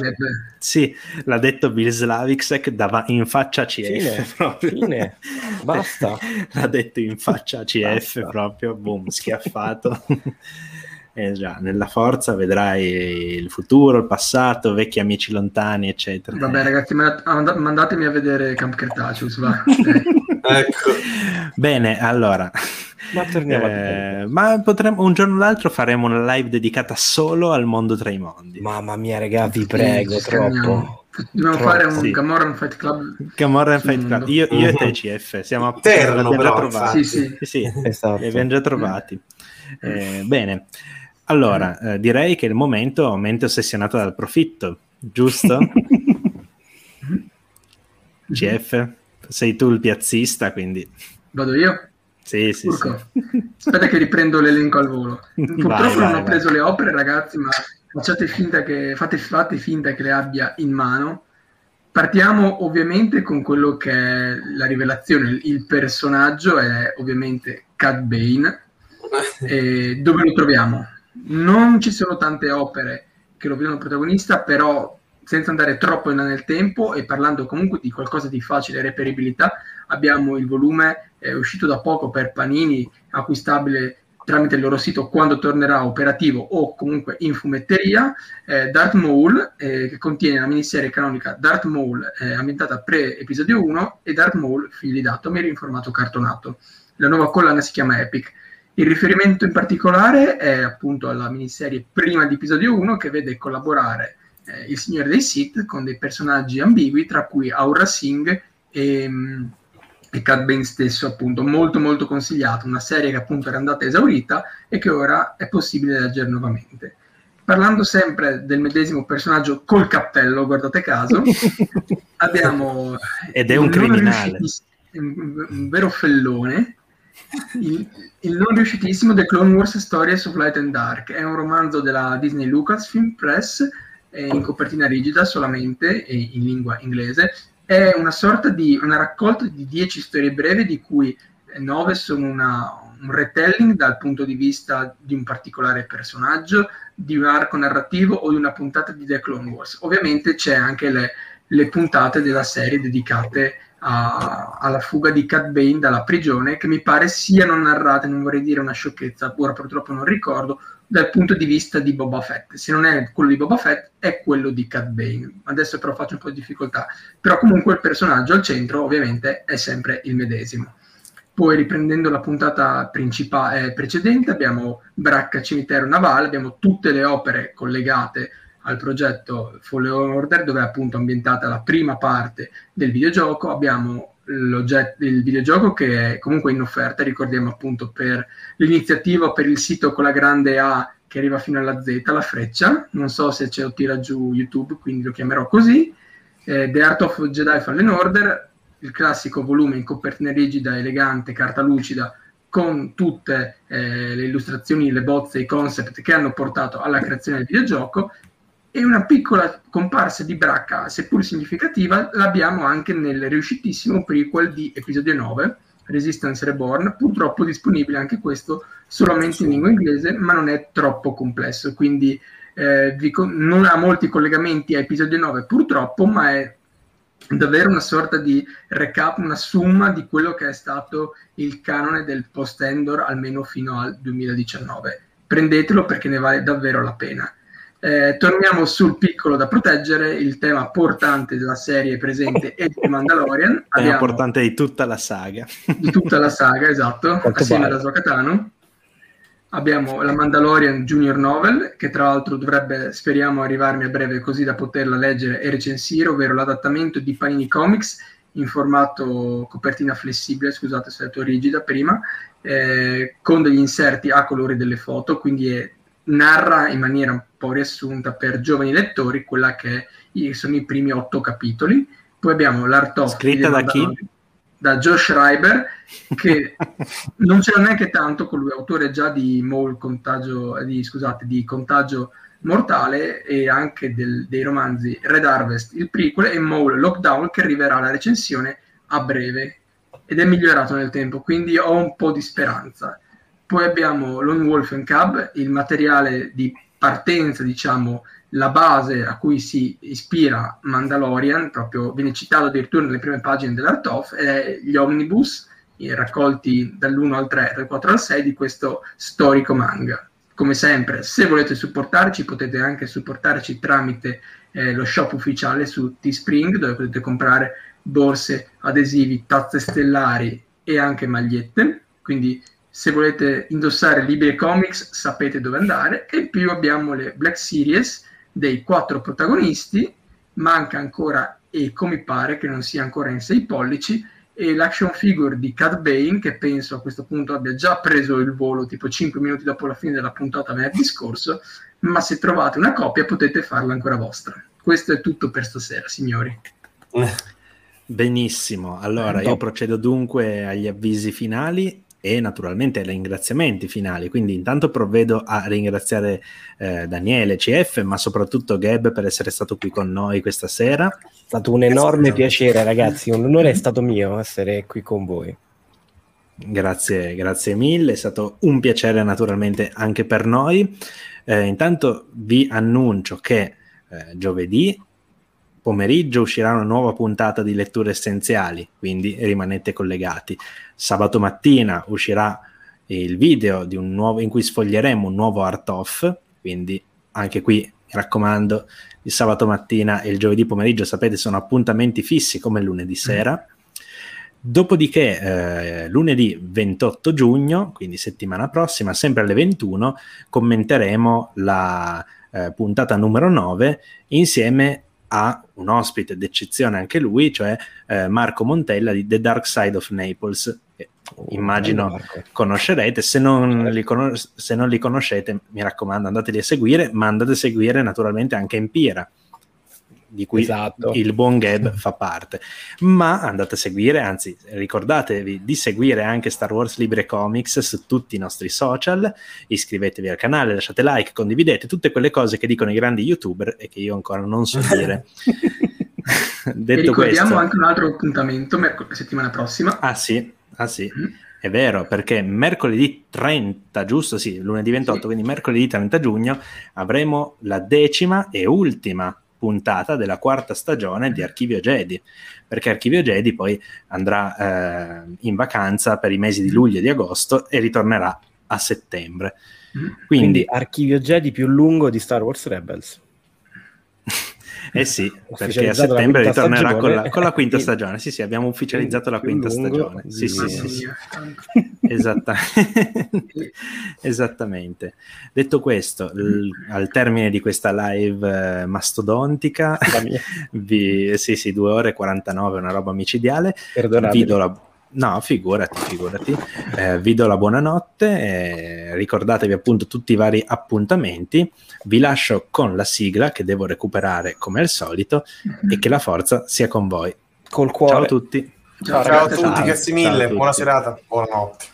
sì, l'ha detto Bill Slavicsek dava in faccia CF fine, proprio. Fine. Basta. l'ha detto in faccia CF Basta. proprio, boom, schiaffato. eh già, nella forza vedrai il futuro, il passato, vecchi amici lontani, eccetera. Vabbè, ragazzi, mandatemi a vedere Camp Cretaceous, va. ecco. Bene, allora ma torniamo eh, Ma potremmo, un giorno o l'altro faremo una live dedicata solo al mondo tra i mondi. Mamma mia, raga, vi prego, sì, troppo. Dobbiamo troppo, fare un sì. Gamorran Fight Club. Gamorran Fight Club. Io, io e te CF siamo Eterno, però, già trovati. Sì, sì. sì esatto. li abbiamo già trovati. Eh, bene, allora eh, direi che è il momento mente ossessionato dal profitto, giusto? CF, sei tu il piazzista, quindi... Vado io? Sì, sì, sì. Aspetta che riprendo l'elenco al volo. Purtroppo vai, non vai, ho preso vai. le opere, ragazzi, ma facciate finta che, fate, fate finta che le abbia in mano. Partiamo ovviamente con quello che è la rivelazione. Il personaggio è ovviamente Cad Bane. E dove lo troviamo? Non ci sono tante opere che lo vedono protagonista, però senza andare troppo in là nel tempo e parlando comunque di qualcosa di facile reperibilità, abbiamo il volume eh, uscito da poco per Panini, acquistabile tramite il loro sito quando tornerà operativo o comunque in fumetteria, eh, Darth Maul, eh, che contiene la miniserie canonica Darth Maul eh, ambientata pre-episodio 1 e Darth Maul, figli d'Atomir in formato cartonato. La nuova collana si chiama Epic. Il riferimento in particolare è appunto alla miniserie prima di episodio 1 che vede collaborare eh, il Signore dei Sith con dei personaggi ambigui, tra cui Aura Singh e, mm, e Cad Bane stesso, appunto, molto molto consigliato, una serie che appunto era andata esaurita e che ora è possibile leggere nuovamente. Parlando sempre del medesimo personaggio col cappello, guardate caso, abbiamo... Ed è un criminale. un, un vero fellone. Il, il, non riuscitissimo The Clone Wars Stories of Light and Dark è un romanzo della Disney Lucasfilm Press in copertina rigida solamente in lingua inglese è una sorta di una raccolta di dieci storie brevi di cui nove sono una, un retelling dal punto di vista di un particolare personaggio, di un arco narrativo o di una puntata di The Clone Wars. Ovviamente c'è anche le, le puntate della serie dedicate a, alla fuga di Cat Bane dalla prigione, che mi pare siano narrate, non vorrei dire una sciocchezza, ora purtroppo non ricordo, dal punto di vista di Boba Fett. Se non è quello di Boba Fett, è quello di Cat Bane. Adesso però faccio un po' di difficoltà. Però comunque il personaggio al centro, ovviamente, è sempre il medesimo. Poi riprendendo la puntata eh, precedente abbiamo Bracca Cimitero Navale, abbiamo tutte le opere collegate al progetto Fallen Order dove è appunto ambientata la prima parte del videogioco, abbiamo il videogioco che è comunque in offerta, ricordiamo appunto per l'iniziativa per il sito con la grande A che arriva fino alla Z, la freccia, non so se ce lo tira giù YouTube, quindi lo chiamerò così, eh, The Art of Jedi Fallen Order, il classico volume in copertina rigida, elegante, carta lucida, con tutte eh, le illustrazioni, le bozze, i concept che hanno portato alla creazione del videogioco e una piccola comparsa di Bracca, seppur significativa, l'abbiamo anche nel riuscitissimo prequel di episodio 9, Resistance Reborn, purtroppo disponibile anche questo solamente in lingua inglese, ma non è troppo complesso, quindi eh, non ha molti collegamenti a episodio 9 purtroppo, ma è davvero una sorta di recap, una summa di quello che è stato il canone del post-Endor almeno fino al 2019. Prendetelo perché ne vale davvero la pena. Eh, torniamo sul piccolo da proteggere, il tema portante della serie presente è di Mandalorian. È tema portante di tutta la saga. Di tutta la saga, esatto, Quanto assieme vale. alla Zocatano abbiamo la Mandalorian Junior Novel, che tra l'altro dovrebbe, speriamo, arrivarmi a breve così da poterla leggere e recensire, ovvero l'adattamento di Panini Comics in formato copertina flessibile, scusate se è detto rigida prima, eh, con degli inserti a colori delle foto, quindi è, narra in maniera un po' riassunta per giovani lettori quella che sono i primi otto capitoli. Poi abbiamo l'art of... Scritta da chi? da Josh Schreiber, che non c'era neanche tanto con lui, autore già di Mole contagio, di, scusate, di Contagio Mortale e anche del, dei romanzi Red Harvest, il prequel, e Mole Lockdown, che arriverà alla recensione a breve ed è migliorato nel tempo, quindi ho un po' di speranza. Poi abbiamo Lone Wolf and Cub, il materiale di partenza, diciamo, la base a cui si ispira Mandalorian, proprio viene citato addirittura nelle prime pagine dell'Art of, è gli omnibus raccolti dall'1 al 3, dal 4 al 6 di questo storico manga. Come sempre, se volete supportarci, potete anche supportarci tramite eh, lo shop ufficiale su Teespring, dove potete comprare borse, adesivi, tazze stellari e anche magliette. Quindi se volete indossare libri e comics sapete dove andare. E più abbiamo le Black Series, dei quattro protagonisti, manca ancora e come pare che non sia ancora in sei pollici, e l'action figure di Cat Bane, che penso a questo punto abbia già preso il volo tipo 5 minuti dopo la fine della puntata venerdì scorso, ma se trovate una copia potete farla ancora vostra. Questo è tutto per stasera, signori. Benissimo, allora io procedo dunque agli avvisi finali e naturalmente ringraziamenti finali. Quindi intanto provvedo a ringraziare eh, Daniele CF, ma soprattutto Gab per essere stato qui con noi questa sera. È stato un enorme piacere, ragazzi. Un onore è stato mio essere qui con voi. Grazie, grazie mille, è stato un piacere naturalmente anche per noi. Eh, intanto vi annuncio che eh, giovedì pomeriggio uscirà una nuova puntata di letture essenziali, quindi rimanete collegati. Sabato mattina uscirà il video nuovo, in cui sfoglieremo un nuovo art off, quindi anche qui mi raccomando, il sabato mattina e il giovedì pomeriggio, sapete, sono appuntamenti fissi come lunedì mm. sera. Dopodiché, eh, lunedì 28 giugno, quindi settimana prossima, sempre alle 21, commenteremo la eh, puntata numero 9 insieme ha un ospite d'eccezione anche lui, cioè eh, Marco Montella di The Dark Side of Naples, che oh, immagino conoscerete. Se non, li con- se non, li conoscete, mi raccomando, andateli a seguire, ma andate a seguire naturalmente anche Empira. Di cui esatto. il buon Gab fa parte. Ma andate a seguire, anzi ricordatevi di seguire anche Star Wars Libre Comics su tutti i nostri social, iscrivetevi al canale, lasciate like, condividete tutte quelle cose che dicono i grandi youtuber e che io ancora non so dire. Detto e ricordiamo questo, anche un altro appuntamento la settimana prossima. Ah sì, ah sì. Mm. È vero, perché mercoledì 30, giusto? Sì, lunedì 28, sì. quindi mercoledì 30 giugno avremo la decima e ultima puntata della quarta stagione di Archivio Jedi, perché Archivio Jedi poi andrà eh, in vacanza per i mesi di luglio e di agosto e ritornerà a settembre. Mm. Quindi, Quindi Archivio Jedi più lungo di Star Wars Rebels. Eh sì, perché a settembre ritornerà con la, con la, quinta stagione. Sì, sì, abbiamo ufficializzato la quinta stagione. Sì, sì, sì, sì. Esattamente. Esattamente. Detto questo, l- al termine di questa live eh, mastodontica, vi, sì, sì, 2 ore e 49, una roba micidiale. Vi do la No, figurati, figurati. Eh, vi do la buonanotte, eh, ricordatevi appunto tutti i vari appuntamenti. Vi lascio con la sigla che devo recuperare come al solito e che la forza sia con voi. Col cuore. Ciao a tutti. Ciao, ciao a tutti, ciao, grazie mille, buona serata, buonanotte.